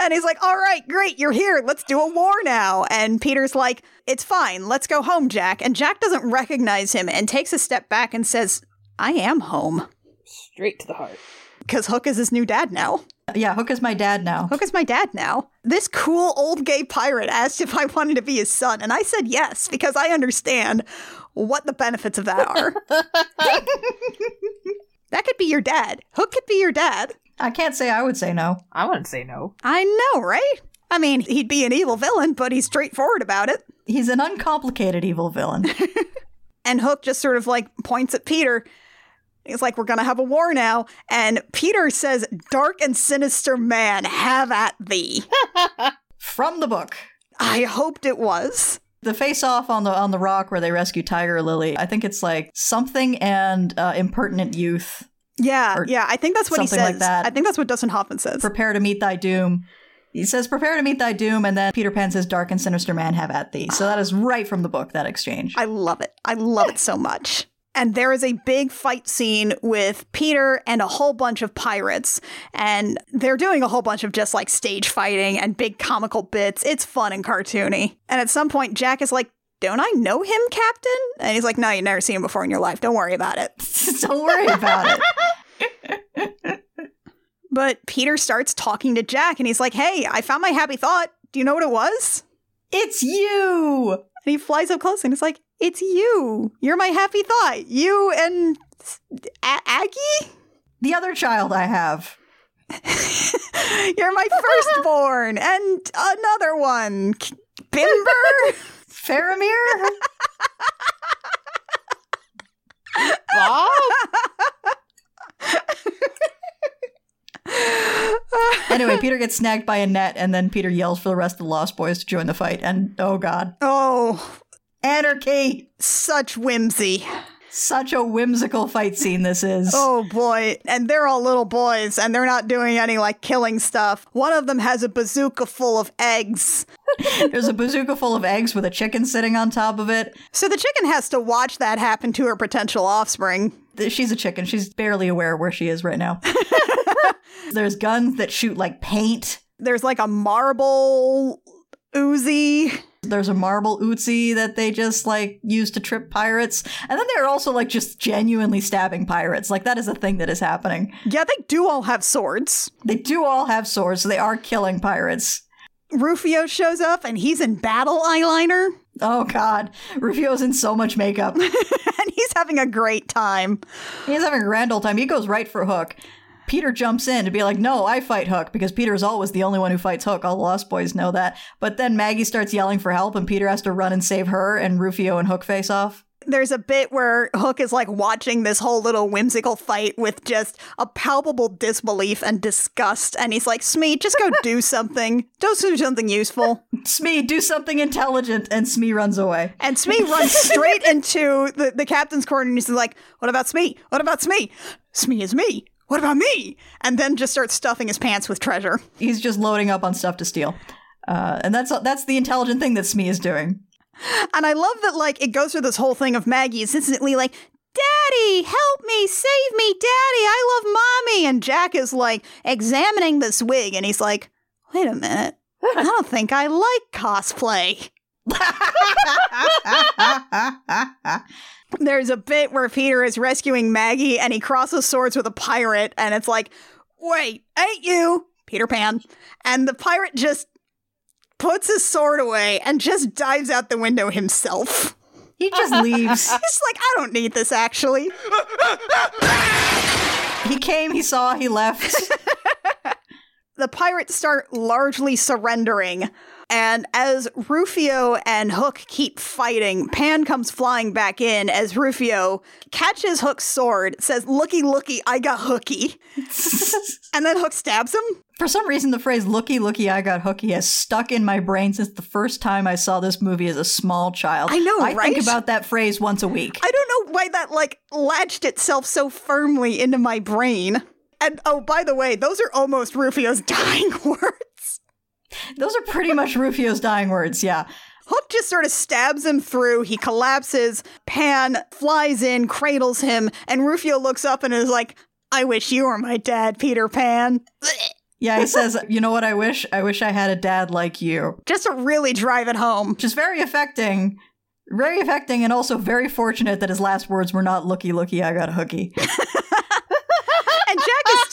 And he's like, All right, great, you're here. Let's do a war now. And Peter's like, It's fine. Let's go home, Jack. And Jack doesn't recognize him and takes a step back and says, I am home. Straight to the heart. Because Hook is his new dad now. Yeah, Hook is my dad now. Hook is my dad now. This cool old gay pirate asked if I wanted to be his son, and I said yes, because I understand what the benefits of that are. <laughs> that could be your dad. Hook could be your dad. I can't say I would say no. I wouldn't say no. I know, right? I mean, he'd be an evil villain, but he's straightforward about it. He's an uncomplicated evil villain. <laughs> And Hook just sort of like points at Peter. He's like, We're gonna have a war now. And Peter says, Dark and sinister man, have at thee. <laughs> From the book. I hoped it was. The face off on the on the rock where they rescue Tiger Lily. I think it's like something and uh, impertinent youth. Yeah, yeah, I think that's what he says. like that. I think that's what Dustin Hoffman says. Prepare to meet thy doom. He says, "Prepare to meet thy doom," and then Peter Pan says, "Dark and sinister man, have at thee." So that is right from the book. That exchange. I love it. I love it so <laughs> much. And there is a big fight scene with Peter and a whole bunch of pirates. And they're doing a whole bunch of just like stage fighting and big comical bits. It's fun and cartoony. And at some point, Jack is like, Don't I know him, Captain? And he's like, No, you've never seen him before in your life. Don't worry about it. <laughs> Don't worry about it. <laughs> But Peter starts talking to Jack and he's like, Hey, I found my happy thought. Do you know what it was? It's you. And he flies up close and he's like, It's you. You're my happy thought. You and A- Aggie? The other child I have. <laughs> You're my firstborn and another one. Bimber? Faramir? Bob? anyway, Peter gets snagged by a net, and then Peter yells for the rest of the Lost Boys to join the fight. And oh god, oh, anarchy! such whimsy. Such a whimsical fight scene this is. Oh boy. And they're all little boys and they're not doing any like killing stuff. One of them has a bazooka full of eggs. <laughs> There's a bazooka full of eggs with a chicken sitting on top of it. So the chicken has to watch that happen to her potential offspring. She's a chicken. She's barely aware where she is right now. <laughs> There's guns that shoot like paint. There's like a marble Uzi. There's a marble Uzi that they just like use to trip pirates. And then they're also like just genuinely stabbing pirates. Like that is a thing that is happening. Yeah, they do all have swords. They do all have swords, so they are killing pirates. Rufio shows up and he's in battle eyeliner Oh god. Rufio's in so much makeup. <laughs> and he's having a great time. He's having a grand old time. He goes right for Hook. Peter jumps in to be like, no, I fight Hook because Peter is always the only one who fights Hook. All the Lost Boys know that. But then Maggie starts yelling for help and Peter has to run and save her and Rufio and Hook face off. There's a bit where Hook is like watching this whole little whimsical fight with just a palpable disbelief and disgust. And he's like, Smee, just go do <laughs> something. Don't do something useful. <laughs> Smee, do something intelligent. And Smee runs away. And Smee runs <laughs> straight into the, the captain's corner and he's like, What about Smee? What about Smee? Smee is me. What about me? And then just starts stuffing his pants with treasure. He's just loading up on stuff to steal. Uh, and that's that's the intelligent thing that Smee is doing. And I love that, like, it goes through this whole thing of Maggie is instantly like, Daddy, help me, save me, Daddy, I love mommy. And Jack is like examining this wig and he's like, wait a minute. I don't think I like cosplay. <laughs> <laughs> <laughs> There's a bit where Peter is rescuing Maggie and he crosses swords with a pirate, and it's like, wait, ain't you, Peter Pan? And the pirate just puts his sword away and just dives out the window himself. he just <laughs> leaves. He's like, I don't need this actually. he came, he saw, he left. <laughs> The pirates start largely surrendering, And as Rufio and Hook keep fighting, Pan comes flying back in as Rufio catches Hook's sword, says, Looky, looky, I got hooky. <laughs> and then Hook stabs him. For some reason, the phrase looky, looky, I got hooky has stuck in my brain since the first time I saw this movie as a small child. I know, I right? think about that phrase once a week. I don't know why that like latched itself so firmly into my brain. And oh, by the way, those are almost Rufio's <laughs> dying words. Those are pretty much Rufio's dying words, yeah. Hook just sort of stabs him through. He collapses. Pan flies in, cradles him, and Rufio looks up and is like, I wish you were my dad, Peter Pan. <laughs> Yeah, he says, you know what I wish? I wish I had a dad like you. Just to really drive it home. Which is very affecting. Very affecting and also very fortunate that his last words were not looky looky, I got a hooky. <laughs>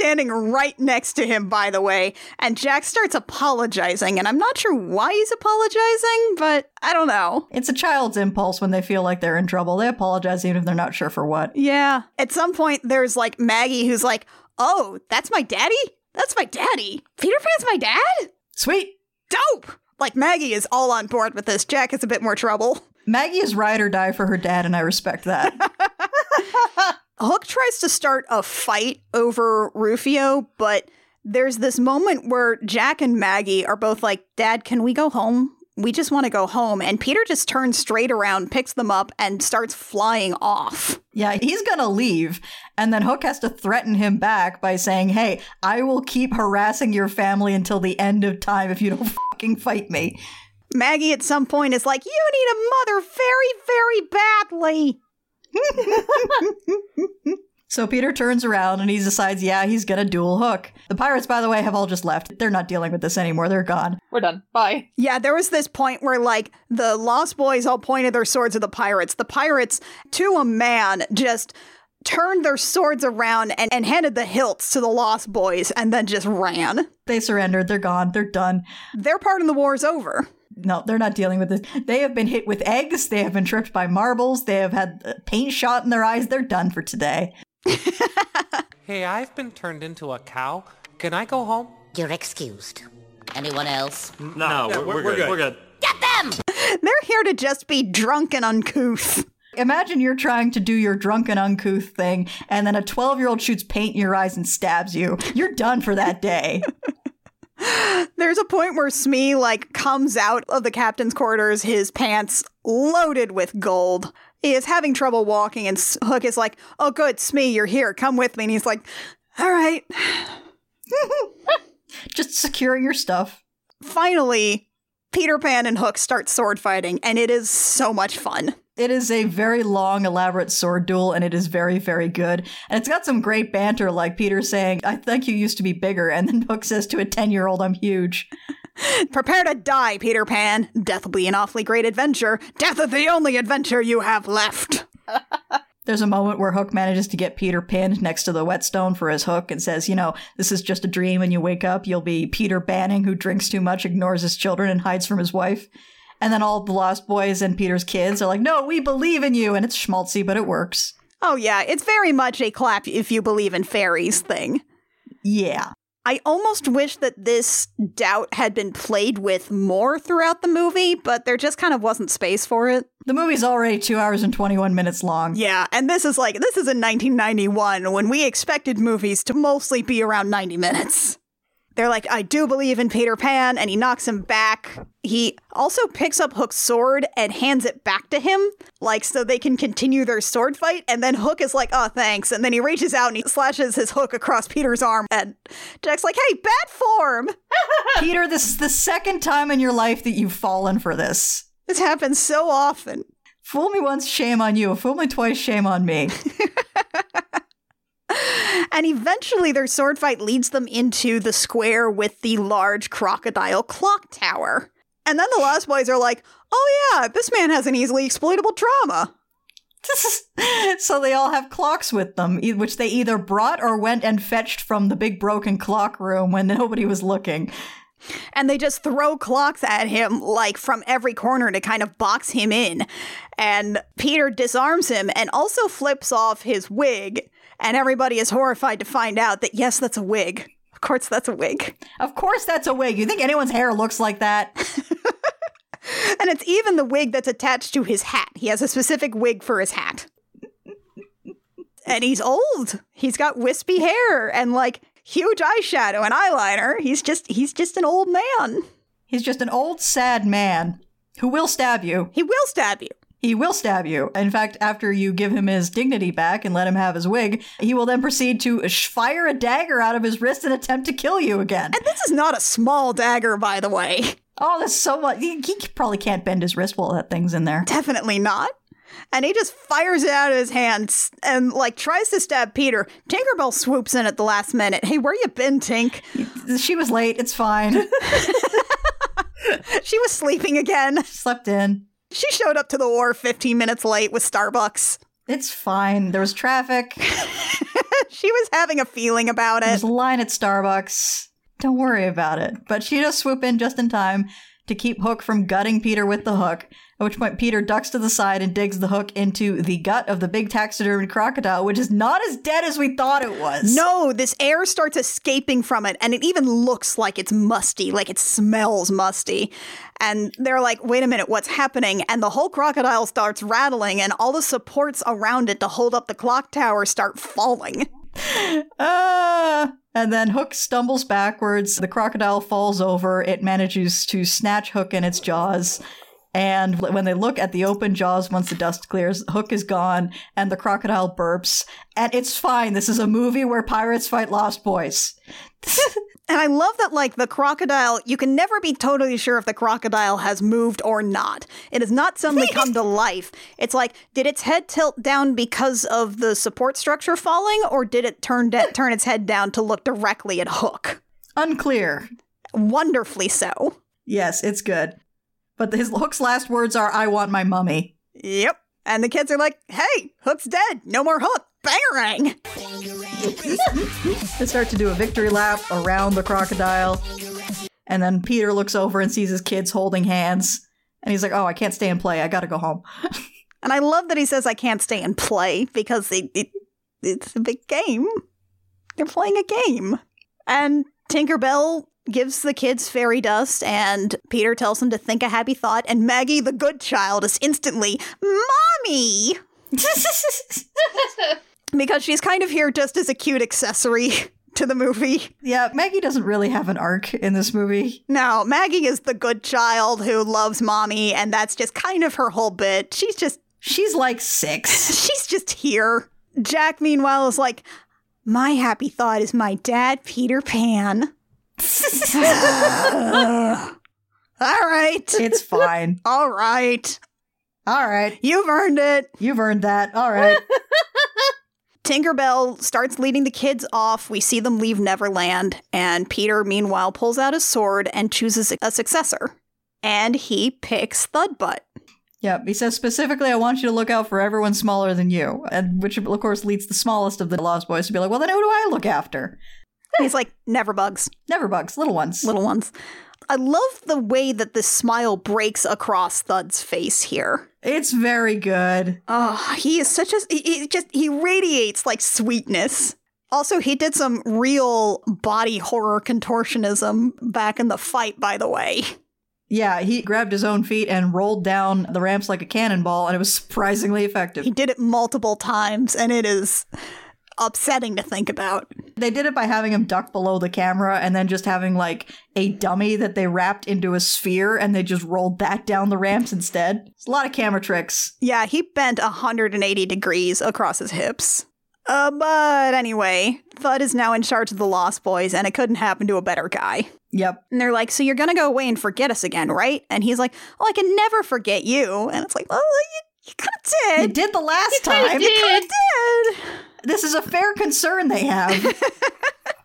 And Jack is standing right next to him, by the way. And Jack starts apologizing. And I'm not sure why he's apologizing, but I don't know. It's a child's impulse when they feel like they're in trouble. They apologize even if they're not sure for what. Yeah. At some point, there's like Maggie who's like, Oh, that's my daddy? That's my daddy. Peter Pan's my dad? Sweet. Dope. Like Maggie is all on board with this. Jack is a bit more trouble. Maggie is ride or die for her dad, and I respect that. <laughs> Hook tries to start a fight over Rufio, but there's this moment where Jack and Maggie are both like, Dad, can we go home? We just want to go home. And Peter just turns straight around, picks them up, and starts flying off. yeah, he's gonna leave, and then Hook has to threaten him back by saying, Hey, I will keep harassing your family until the end of time if you don't <laughs> fucking fight me. Maggie at some point is like, You need a mother very, very badly. So Peter turns around and he decides, yeah, he's gonna duel Hook. The pirates, by the way, have all just left. They're not dealing with this anymore. They're gone. We're done. Bye. Yeah, there was this point where, like, the Lost Boys all pointed their swords at the pirates. The pirates, to a man, just turned their swords around and, and handed the hilts to the Lost Boys and then just ran. They surrendered. They're gone. They're done. Their part in the war is over. No, they're not dealing with this. They have been hit with eggs. They have been tripped by marbles. They have had uh, paint shot in their eyes. They're done for today. <laughs> Hey, I've been turned into a cow. Can I go home? You're excused. Anyone else? No, we're, we're, good. We're good. Get them! <laughs> They're here to just be drunk and uncouth. Imagine you're trying to do your drunken uncouth thing, and then a 12 year old shoots paint in your eyes and stabs you. You're done for that day. <laughs> <gasps> There's a point where Smee, like, comes out of the captain's quarters, his pants loaded with gold. He is having trouble walking, and Hook is like, Oh, good, Smee, you're here. Come with me. And he's like, All right. <laughs> Just securing your stuff. Finally, Peter Pan and Hook start sword fighting, and it is so much fun. It is a very long, elaborate sword duel, and it is very, very good. And it's got some great banter, like Peter saying, I think you used to be bigger. And then <laughs> Hook says to a 10 year old, I'm huge. <laughs> Prepare to die, Peter Pan. Death will be an awfully great adventure. Death is the only adventure you have left. <laughs> There's a moment where Hook manages to get Peter pinned next to the whetstone for his hook and says, You know, this is just a dream. When you wake up, you'll be Peter Banning, who drinks too much, ignores his children, and hides from his wife. And then all the Lost Boys and Peter's kids are like, No, we believe in you. And it's schmaltzy, but it works. Oh, yeah, it's very much a clap if you believe in fairies thing. Yeah. I almost wish that this doubt had been played with more throughout the movie, but there just kind of wasn't space for it. The movie's already two hours and 21 minutes long. Yeah, and this is like, this is in 1991 when we expected movies to mostly be around 90 minutes. They're like, I do believe in Peter Pan, and he knocks him back. He also picks up Hook's sword and hands it back to him, like so they can continue their sword fight. And then Hook is like, oh, thanks. And then he reaches out and he slashes his hook across Peter's arm. And Jack's like, hey, bad form. <laughs> Peter, this is the second time in your life that you've fallen for this. This happens so often. Fool me once, shame on you. Fool me twice, shame on me. <laughs> <laughs> And eventually, their sword fight leads them into the square with the large crocodile clock tower. And then the Lost Boys are like, oh, yeah, this man has an easily exploitable trauma. <laughs> so they all have clocks with them, which they either brought or went and fetched from the big broken clock room when <laughs> nobody was looking. And they just throw clocks at him, like from every corner to kind of box him in. And Peter disarms him and also flips off his wig. And everybody is horrified to find out that, yes, that's a wig. Of course, that's a wig. Of course, that's a wig. You think anyone's hair looks like that? <laughs> And it's even the wig that's attached to his hat. He has a specific wig for his hat. and he's old. He's got wispy hair and like huge eyeshadow and eyeliner. He's just he's just an old man. He's just an old, sad man who will stab you. He will stab you. He will stab you. In fact, after you give him his dignity back and let him have his wig, he will then proceed to fire a dagger out of his wrist and attempt to kill you again. And this is not a small dagger, by the way. Oh, there's so much. He, he probably can't bend his wrist while that thing's in there. Definitely not. And he just fires it out of his hands and like tries to stab Peter. Tinkerbell swoops in at the last minute. Hey, where you been, Tink? She was late. It's fine. <laughs> <laughs> she was sleeping again. Slept in. She showed up to the war 15 minutes late with Starbucks. It's fine. There was traffic. <laughs> she was having a feeling about it. There's a line at Starbucks. Don't worry about it. But she does swoop in just in time to keep Hook from gutting Peter with the hook, at which point Peter ducks to the side and digs the hook into the gut of the big taxidermied crocodile, which is not as dead as we thought it was. No, this air starts escaping from it, and it even looks like it's musty, like it smells musty. And they're like, wait a minute, what's happening? And the whole crocodile starts rattling, and all the supports around it to hold up the clock tower start falling. <laughs> Ah! And then Hook stumbles backwards. The crocodile falls over. It manages to snatch Hook in its jaws. And when they look at the open jaws once the dust clears, Hook is gone and the crocodile burps. And it's fine. This is a movie where pirates fight lost boys. <laughs> And I love that, like, the crocodile, you can never be totally sure if the crocodile has moved or not. It has not suddenly come to <laughs> life. It's like, did its head tilt down because of the support structure falling, or did it turn, de- turn its head down to look directly at Hook? Unclear. Wonderfully so. Yes, it's good. But his Hook's last words are, I want my mummy. Yep. And the kids are like, hey, Hook's dead. No more Hook. Bangarang. They start to do a victory lap around the crocodile. And then Peter looks over and sees his kids holding hands. And he's like, oh, I can't stay and play. I gotta go home. <laughs> And I love that he says, I can't stay and play because it, it, it's a big game. They're playing a game. And Tinkerbell gives the kids fairy dust, and Peter tells them to think a happy thought, and Maggie, the good child, is instantly, Mommy! <laughs> because she's kind of here just as a cute accessory <laughs> to the movie. yeah, Maggie doesn't really have an arc in this movie. No, Maggie is the good child who loves mommy, and that's just kind of her whole bit. She's just She's like six. <laughs> she's just here. Jack, meanwhile, is like, my happy thought is my dad, Peter Pan. All right. It's fine. <laughs> All right. All right. You've earned it. You've earned that. All right. <laughs> Tinkerbell starts leading the kids off. We see them leave Neverland, and Peter, meanwhile, pulls out his sword and chooses a successor. And he picks Thudbutt. Yep. He says specifically, I want you to look out for everyone smaller than you. And which, of course, leads the smallest of the Lost Boys to be like, well, then who do I look after? He's like, never bugs, Never bugs, little ones. little ones. I love the way that this smile breaks across Thud's face here. It's very good. Oh, he is such a he, he just he radiates like sweetness. Also, he did some real body horror contortionism back in the fight, by the way. Yeah, he grabbed his own feet and rolled down the ramps like a cannonball, and it was <laughs> surprisingly effective. He did it multiple times, and it is upsetting to think about. They did it by having him duck below the camera and then just having like a dummy that they wrapped into a sphere and they just rolled that down the ramps instead. It's a lot of camera tricks. Yeah, he bent 180 degrees across his hips. Uh, but anyway, Thud is now in charge of the Lost Boys, and it couldn't happen to a better guy. Yep. And they're like, So you're gonna go away and forget us again, right? And he's like, Oh, I can never forget you. And it's like, Well, you, you kind of You did. did the last kinda time. did. did. This is a fair concern they have. <laughs>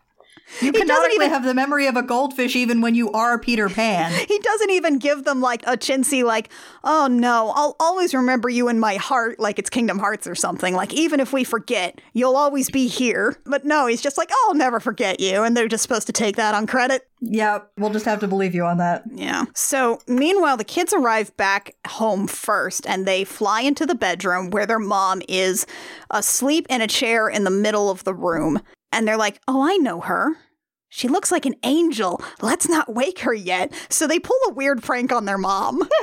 You doesn't even- have the memory of a goldfish even when you are Peter Pan. <laughs> He doesn't even give them like a chintzy, like, oh no, I'll always remember you in my heart, like it's Kingdom Hearts or something. Like, even if we forget, you'll always be here. But no, he's just like, oh, I'll never forget you. And they're just supposed to take that on credit. yeah, we'll just have to believe you on that. Yeah. So, meanwhile, the kids arrive back home first and they fly into the bedroom where their mom is asleep in a chair in the middle of the room. And they're like, oh, I know her. She looks like an angel. Let's not wake her yet. So they pull a weird prank on their mom. <laughs>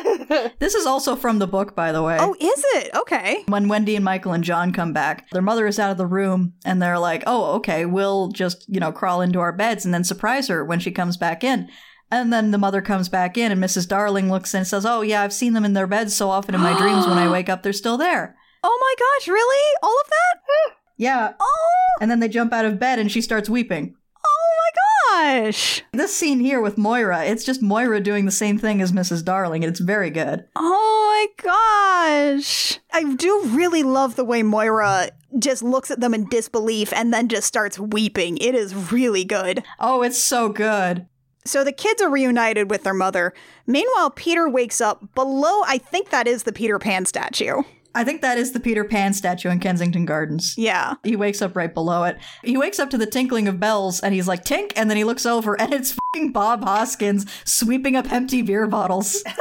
This is also from the book, by the way. oh, is it? Okay. When Wendy and Michael and John come back, their mother is out of the room and they're like, oh, okay, we'll just, you know, crawl into our beds and then surprise her when she comes back in. And then the mother comes back in and Mrs. Darling looks in and says, oh, yeah, I've seen them in their beds so often in my dreams when I <gasps> wake up, they're still there. Oh my gosh, really? All of that? <laughs> Yeah. Oh, And then they jump out of bed and she starts weeping. oh my gosh. This scene here with Moira, it's just Moira doing the same thing as Mrs. Darling, and it's very good. Oh my gosh. I do really love the way Moira just looks at them in disbelief and then just starts weeping. It is really good. Oh, it's so good. So the kids are reunited with their mother. Meanwhile, Peter wakes up below, I think that is the Peter Pan statue. I think that is the Peter Pan statue in Kensington Gardens. Yeah. He wakes up right below it. He wakes up to the tinkling of bells and he's like, tink, and then he looks over and it's fucking Bob Hoskins sweeping up empty beer bottles. <laughs>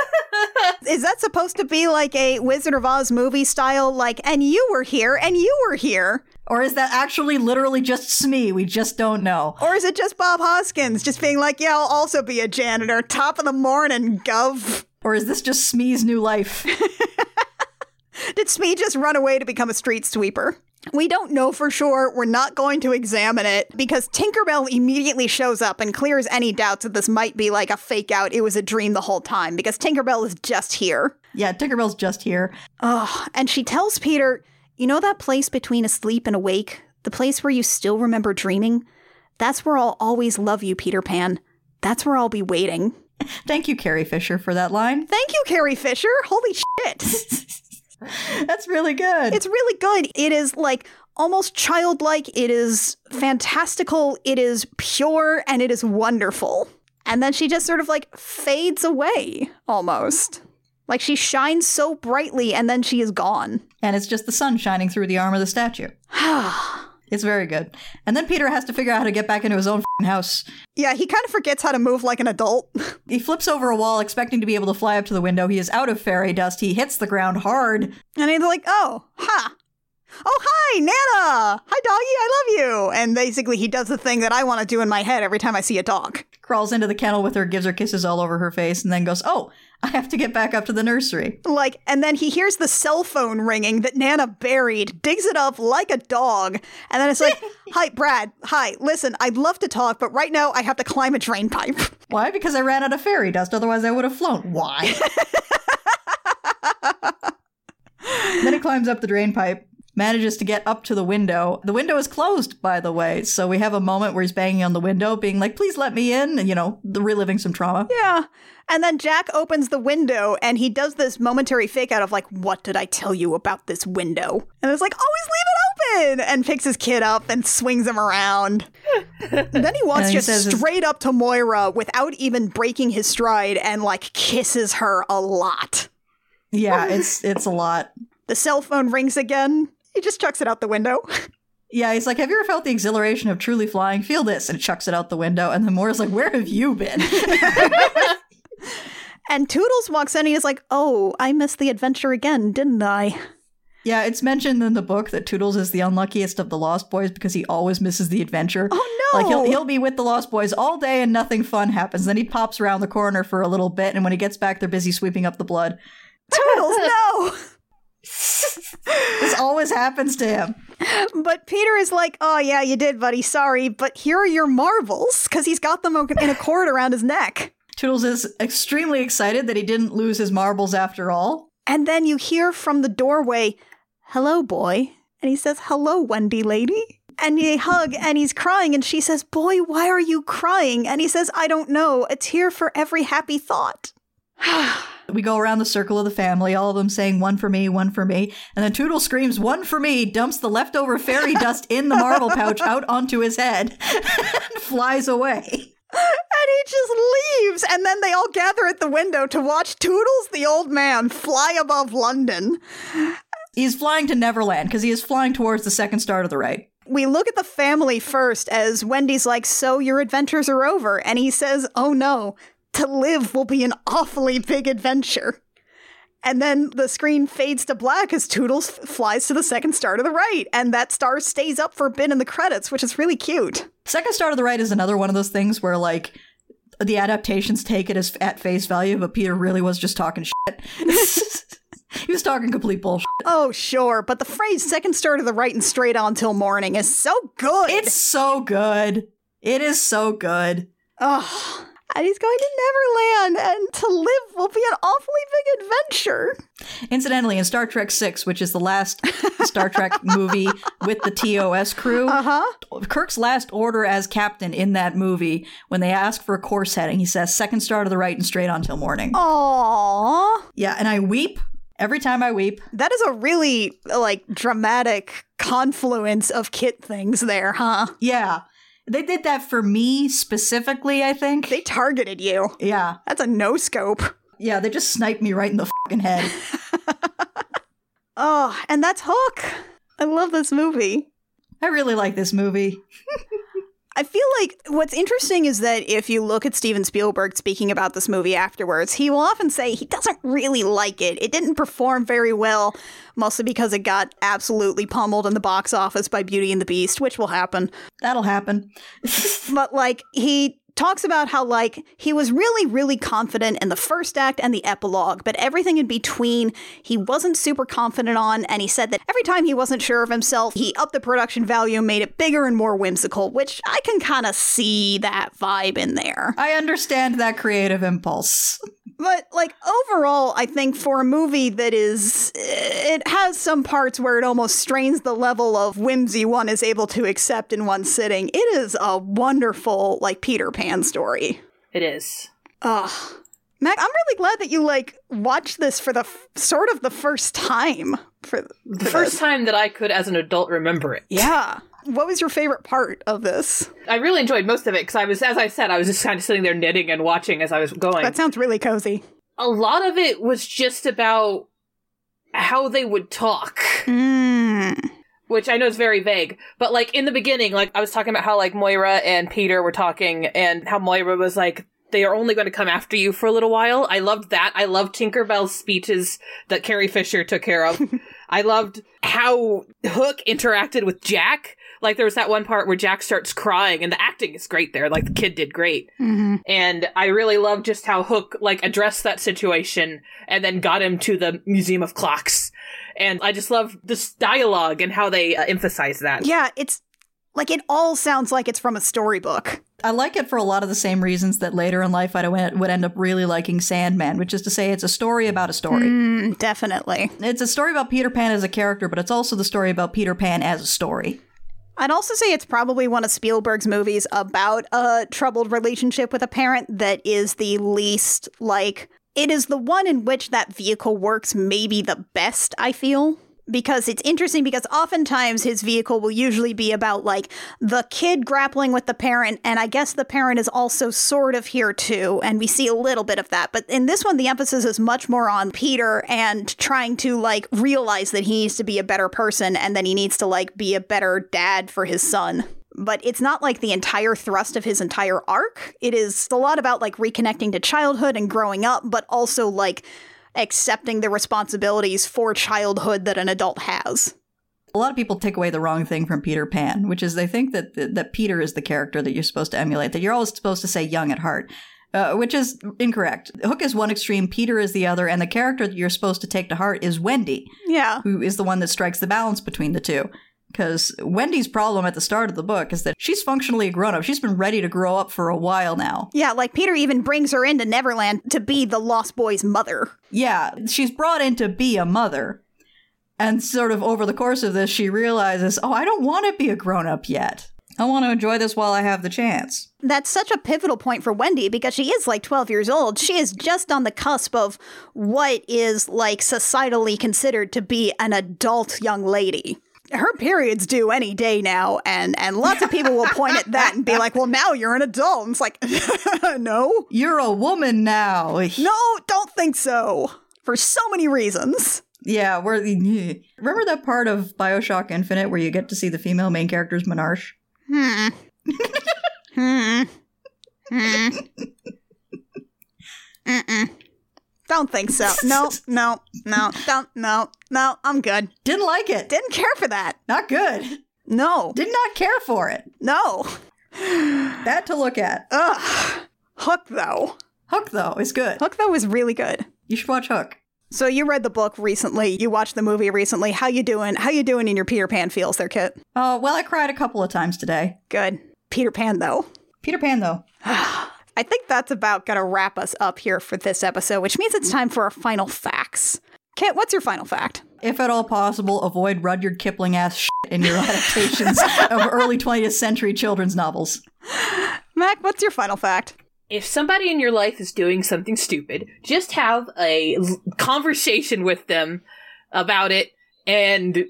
<laughs> Is that supposed to be like a Wizard of Oz movie style, like, and you were here and you were here? Or is that actually literally just Smee? We just don't know. Or is it just Bob Hoskins just being like, yeah, I'll also be a janitor, top of the morning, gov? Or is this just Smee's new life? <laughs> Did Smee just run away to become a street sweeper? We don't know for sure. We're not going to examine it because Tinkerbell immediately shows up and clears any doubts that this might be like a fake out. It was a dream the whole time because Tinkerbell is just here. yeah, Tinkerbell's just here. Oh, and she tells Peter, You know that place between asleep and awake? The place where you still remember dreaming? That's where I'll always love you, Peter Pan. That's where I'll be waiting. <laughs> Thank you, Carrie Fisher, for that line. Thank you, Carrie Fisher. Holy <laughs> shit. <laughs> That's really good. It's really good. It is like almost childlike. It is fantastical. It is pure and it is wonderful. And then she just sort of like fades away almost. Like she shines so brightly and then she is gone. and it's just the sun shining through the arm of the statue. <sighs> <sighs> It's very good. And then Peter has to figure out how to get back into his own fing house. yeah, he kind of forgets how to move like an adult. <laughs> He flips over a wall, expecting to be able to fly up to the window. He is out of fairy dust. He hits the ground hard. And he's like, oh, ha. Oh, hi, Nana. Hi, doggy. I love you. And basically, he does the thing that I want to do in my head every time I see a dog. Crawls into the kennel with her, gives her kisses all over her face, and then goes, Oh, I have to get back up to the nursery. Like, and then he hears the cell phone ringing that Nana buried, digs it up like a dog, and then it's like, <laughs> Hi, Brad. Hi, listen, I'd love to talk, but right now I have to climb a drain pipe. <laughs> Why? Because I ran out of fairy dust, otherwise I would have flown. Why? <laughs> then he climbs up the drain pipe, manages to get up to the window. The window is closed, by the way, so we have a moment where he's banging on the window, being like, please let me in, and, you know, reliving some trauma. yeah. And then Jack opens the window and he does this momentary fake out of like, What did I tell you about this window? And it's like, Always leave it open! And picks his kid up and swings him around. And <laughs> then he walks And he just his- straight up to Moira without even breaking his stride and like kisses her a lot. Yeah, it's it's a lot. The cell phone rings again. He just chucks it out the window. Yeah, he's like, Have you ever felt the exhilaration of truly flying? Feel this. And chucks it out the window. And then Moira's like, Where have you been? <laughs> And Tootles walks in and he's like, Oh, I missed the adventure again, didn't I? yeah, it's mentioned in the book that Tootles is the unluckiest of the Lost Boys because he always misses the adventure. Oh no! Like he'll he'll be with the Lost Boys all day and nothing fun happens. Then he pops around the corner for a little bit, and when he gets back, they're busy sweeping up the blood. Tootles, <laughs> no! This <laughs> always happens to him. But Peter is like, Oh, yeah, you did, buddy. Sorry, but here are your marbles, because he's got them in a cord around his neck. Tootles is extremely excited that he didn't lose his marbles after all. And then you hear from the doorway, Hello, boy. And he says, Hello, Wendy lady. And they hug and he's crying. And she says, Boy, why are you crying? And he says, I don't know. It's here for every happy thought. <sighs> <sighs> <sighs> We go around the circle of the family, all of them saying one for me, one for me, and then Tootles screams one for me, dumps the leftover fairy <laughs> dust in the marble pouch out onto his head, <laughs> and flies away. And he just leaves. And then they all gather at the window to watch Tootles the old man fly above London. He's flying to Neverland because he is flying towards the second star to the right. We look at the family first as Wendy's like, So your adventures are over. And he says, Oh no, to live will be an awfully big adventure. And then the screen fades to black as Tootles f- flies to the second star to the right. And that star stays up for a bit in the credits, which is really cute. Second Star to the Right is another one of those things where like the adaptations take it as at face value, but Peter really was just talking shit. <laughs> he was talking complete bullshit. Oh, sure, but the phrase second star to the right and straight on till morning is so good. It's so good. It is so good. Oh, and he's going to Neverland, and to live will be an awfully big adventure. Incidentally, in Star Trek Six, which is the last Star Trek <laughs> movie with the TOS crew, uh-huh. Kirk's last order as captain in that movie, when they ask for a course heading, he says second star to the right and straight on till morning. Aww. Yeah, and I weep every time I weep. That is a really like dramatic confluence of kit things there, huh? Yeah. They did that for me specifically, I think. They targeted you. Yeah. That's a no scope. Yeah, they just sniped me right in the fucking head. <laughs> oh, and that's Hook. I love this movie. I really like this movie. <laughs> I feel like what's interesting is that if you look at Steven Spielberg speaking about this movie afterwards, he will often say he doesn't really like it. It didn't perform very well, mostly because it got absolutely pummeled in the box office by Beauty and the Beast, which will happen. That'll happen. but like he talks about how like he was really really confident in the first act and the epilogue but everything in between he wasn't super confident on and he said that every time he wasn't sure of himself he upped the production value made it bigger and more whimsical which i can kind of see that vibe in there. I understand that creative impulse but like overall i think for a movie that is eh, it has some parts where it almost strains the level of whimsy one is able to accept in one sitting it is a wonderful like peter pan story. It is. Ugh. Mac, I'm really glad that you like watched this for the f- sort of the first time for, for the first time that I could, as an adult, remember it. Yeah. What was your favorite part of this? I really enjoyed most of it because I was, as I said, I was just kind of sitting there knitting and watching as I was going. That sounds really cozy. A lot of it was just about how they would talk. Mm which I know is very vague, but like in the beginning, like I was talking about how like Moira and Peter were talking and how Moira was like, they are only going to come after you for a little while. I loved that. I loved Tinkerbell's speeches that Carrie Fisher took care of. <laughs> I loved how Hook interacted with Jack. Like there was that one part where Jack starts crying and the acting is great there. Like the kid did great. Mm-hmm. And I really love just how Hook like addressed that situation and then got him to the Museum of Clocks. And I just love this dialogue and how they uh, emphasize that. Yeah, it's like it all sounds like it's from a storybook. I like it for a lot of the same reasons that later in life I would end up really liking Sandman, which is to say it's a story about a story. Mm, definitely. It's a story about Peter Pan as a character, but it's also the story about Peter Pan as a story. I'd also say it's probably one of Spielberg's movies about a troubled relationship with a parent that is the least like it is the one in which that vehicle works maybe the best, I feel. Because it's interesting because oftentimes his vehicle will usually be about like the kid grappling with the parent, and I guess the parent is also sort of here too, and we see a little bit of that. But in this one, the emphasis is much more on Peter and trying to like realize that he needs to be a better person and then he needs to like be a better dad for his son but it's not like the entire thrust of his entire arc. It is a lot about like reconnecting to childhood and growing up, but also like accepting the responsibilities for childhood that an adult has. A lot of people take away the wrong thing from Peter Pan, which is they think that that Peter is the character that you're supposed to emulate, that you're always supposed to say young at heart. Uh, which is incorrect. Hook is one extreme, Peter is the other, and the character that you're supposed to take to heart is Wendy. Yeah. Who is the one that strikes the balance between the two. Because Wendy's problem at the start of the book is that she's functionally a grown up. She's been ready to grow up for a while now. Yeah, like Peter even brings her into Neverland to be the Lost Boy's mother. Yeah, she's brought in to be a mother. And sort of over the course of this, she realizes, oh, I don't want to be a grown up yet. I want to enjoy this while I have the chance. That's such a pivotal point for Wendy because she is like 12 years old. She is just on the cusp of what is like societally considered to be an adult young lady her period's due any day now and and lots of people will point at that and be like well now you're an adult. And it's like <laughs> no. You're a woman now. No don't think so. For so many reasons. Yeah where <laughs> remember that part of bioshock infinite where you get to see the female main character's menarche? Hmm. <laughs> Hmm. Hmm. Mm-mm. Don't think so. <laughs> No, no, no, don't, no, no, I'm good. Didn't like it. Didn't care for that. Not good. No. Did not care for it. No. bad to look at. Ugh. Hook, though. Hook, though, is good. Hook, though, is really good. You should watch Hook. So you read the book recently. You watched the movie recently. How you doing? How you doing in your Peter Pan feels there, Kit? Oh, well, I cried a couple of times today. Good. Peter Pan, though. Peter Pan, though. <sighs> I think that's about going to wrap us up here for this episode, which means it's time for our final facts. Kit, what's your final fact? If at all possible, avoid Rudyard Kipling ass shit in your <laughs> adaptations of early 20th century children's novels. Mac, what's your final fact? If somebody in your life is doing something stupid, just have a l- conversation with them about it and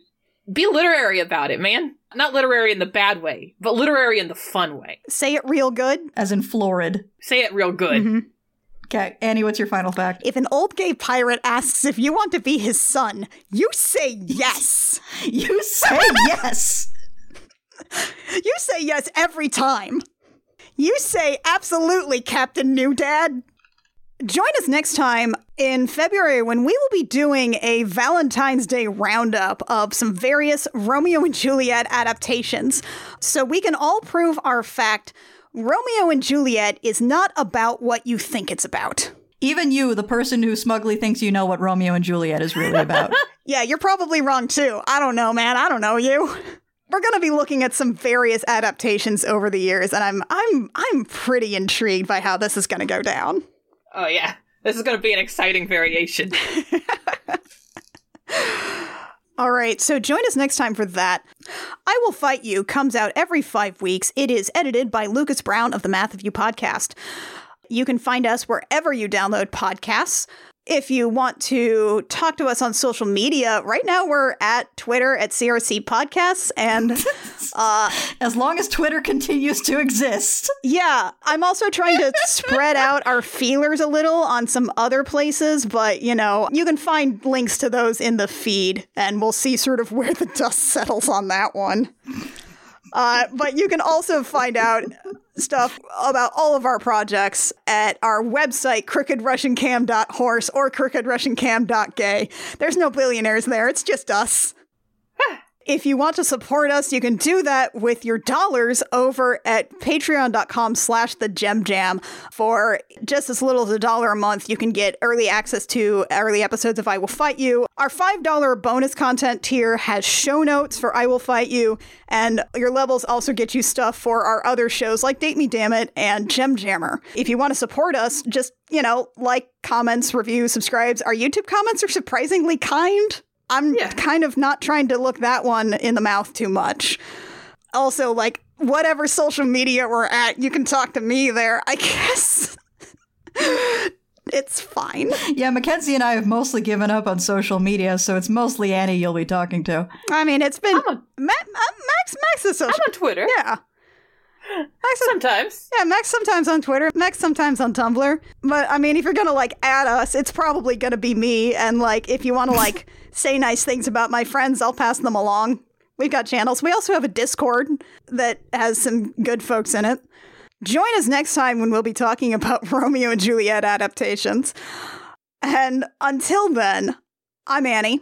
be literary about it, man. Not literary in the bad way, but literary in the fun way. Say it real good. As in florid. Say it real good. Mm-hmm. Okay, Annie, what's your final fact? If an old gay pirate asks if you want to be his son, you say yes. <laughs> You say yes. You say yes every time. You say absolutely, Captain New Dad. Join us next time in February when we will be doing a Valentine's Day roundup of some various Romeo and Juliet adaptations so we can all prove our fact Romeo and Juliet is not about what you think it's about. Even you, the person who smugly thinks you know what Romeo and Juliet is really about. <laughs> Yeah, you're probably wrong too. I don't know, man. I don't know you. We're going to be looking at some various adaptations over the years and I'm I'm I'm pretty intrigued by how this is going to go down. Oh, yeah. This is going to be an exciting variation. <laughs> All right, so join us next time for that. I Will Fight You comes out every five weeks. It is edited by Lucas Brown of the Math of You podcast. You can find us wherever you download podcasts. If you want to talk to us on social media, right now we're at Twitter at CRC Podcasts. And <laughs> uh, as long as Twitter continues to exist. Yeah, I'm also trying to <laughs> spread out our feelers a little on some other places, but you know, you can find links to those in the feed, and we'll see sort of where the dust settles on that one. Uh, but you can also find out stuff about all of our projects at our website, crookedrussiancam.horse or crookedrussiancam.gay. There's no billionaires there, it's just us. If you want to support us, you can do that with your dollars over at patreon.com slash the gem jam. For just as little as a dollar a month, you can get early access to early episodes of I Will Fight You. Our $5 bonus content tier has show notes for I Will Fight You, and your levels also get you stuff for our other shows like Date Me Damn It and Gem Jammer. If you want to support us, just, you know, like, comments, review, subscribes. Our YouTube comments are surprisingly kind. I'm kind of not trying to look that one in the mouth too much. Also, like, whatever social media we're at, you can talk to me there, I <laughs> guess. it's fine. Yeah, Mackenzie and I have mostly given up on social media, so it's mostly Annie you'll be talking to. I mean, it's been Ma- Max. Max is social. I'm on Twitter. Yeah. Max sometimes. Yeah, Max sometimes on Twitter, Max sometimes on Tumblr. But I mean, if you're gonna like add us, it's probably gonna be me. And like, if you want to like say nice things about my friends, I'll pass them along. We've got channels. We also have a Discord that has some good folks in it. Join us next time when we'll be talking about <laughs> Romeo and Juliet adaptations. And until then, I'm Annie.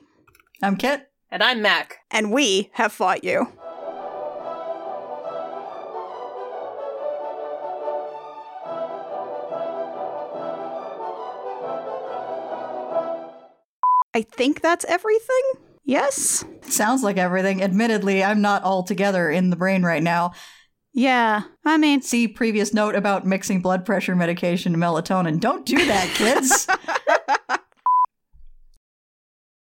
I'm Kit. And I'm Mac. And we have fought you. I think that's everything. Yes? It sounds like everything. Admittedly, I'm not altogether in the brain right now. Yeah, I mean, see previous note about mixing blood pressure medication and melatonin. Don't do that, kids. <laughs>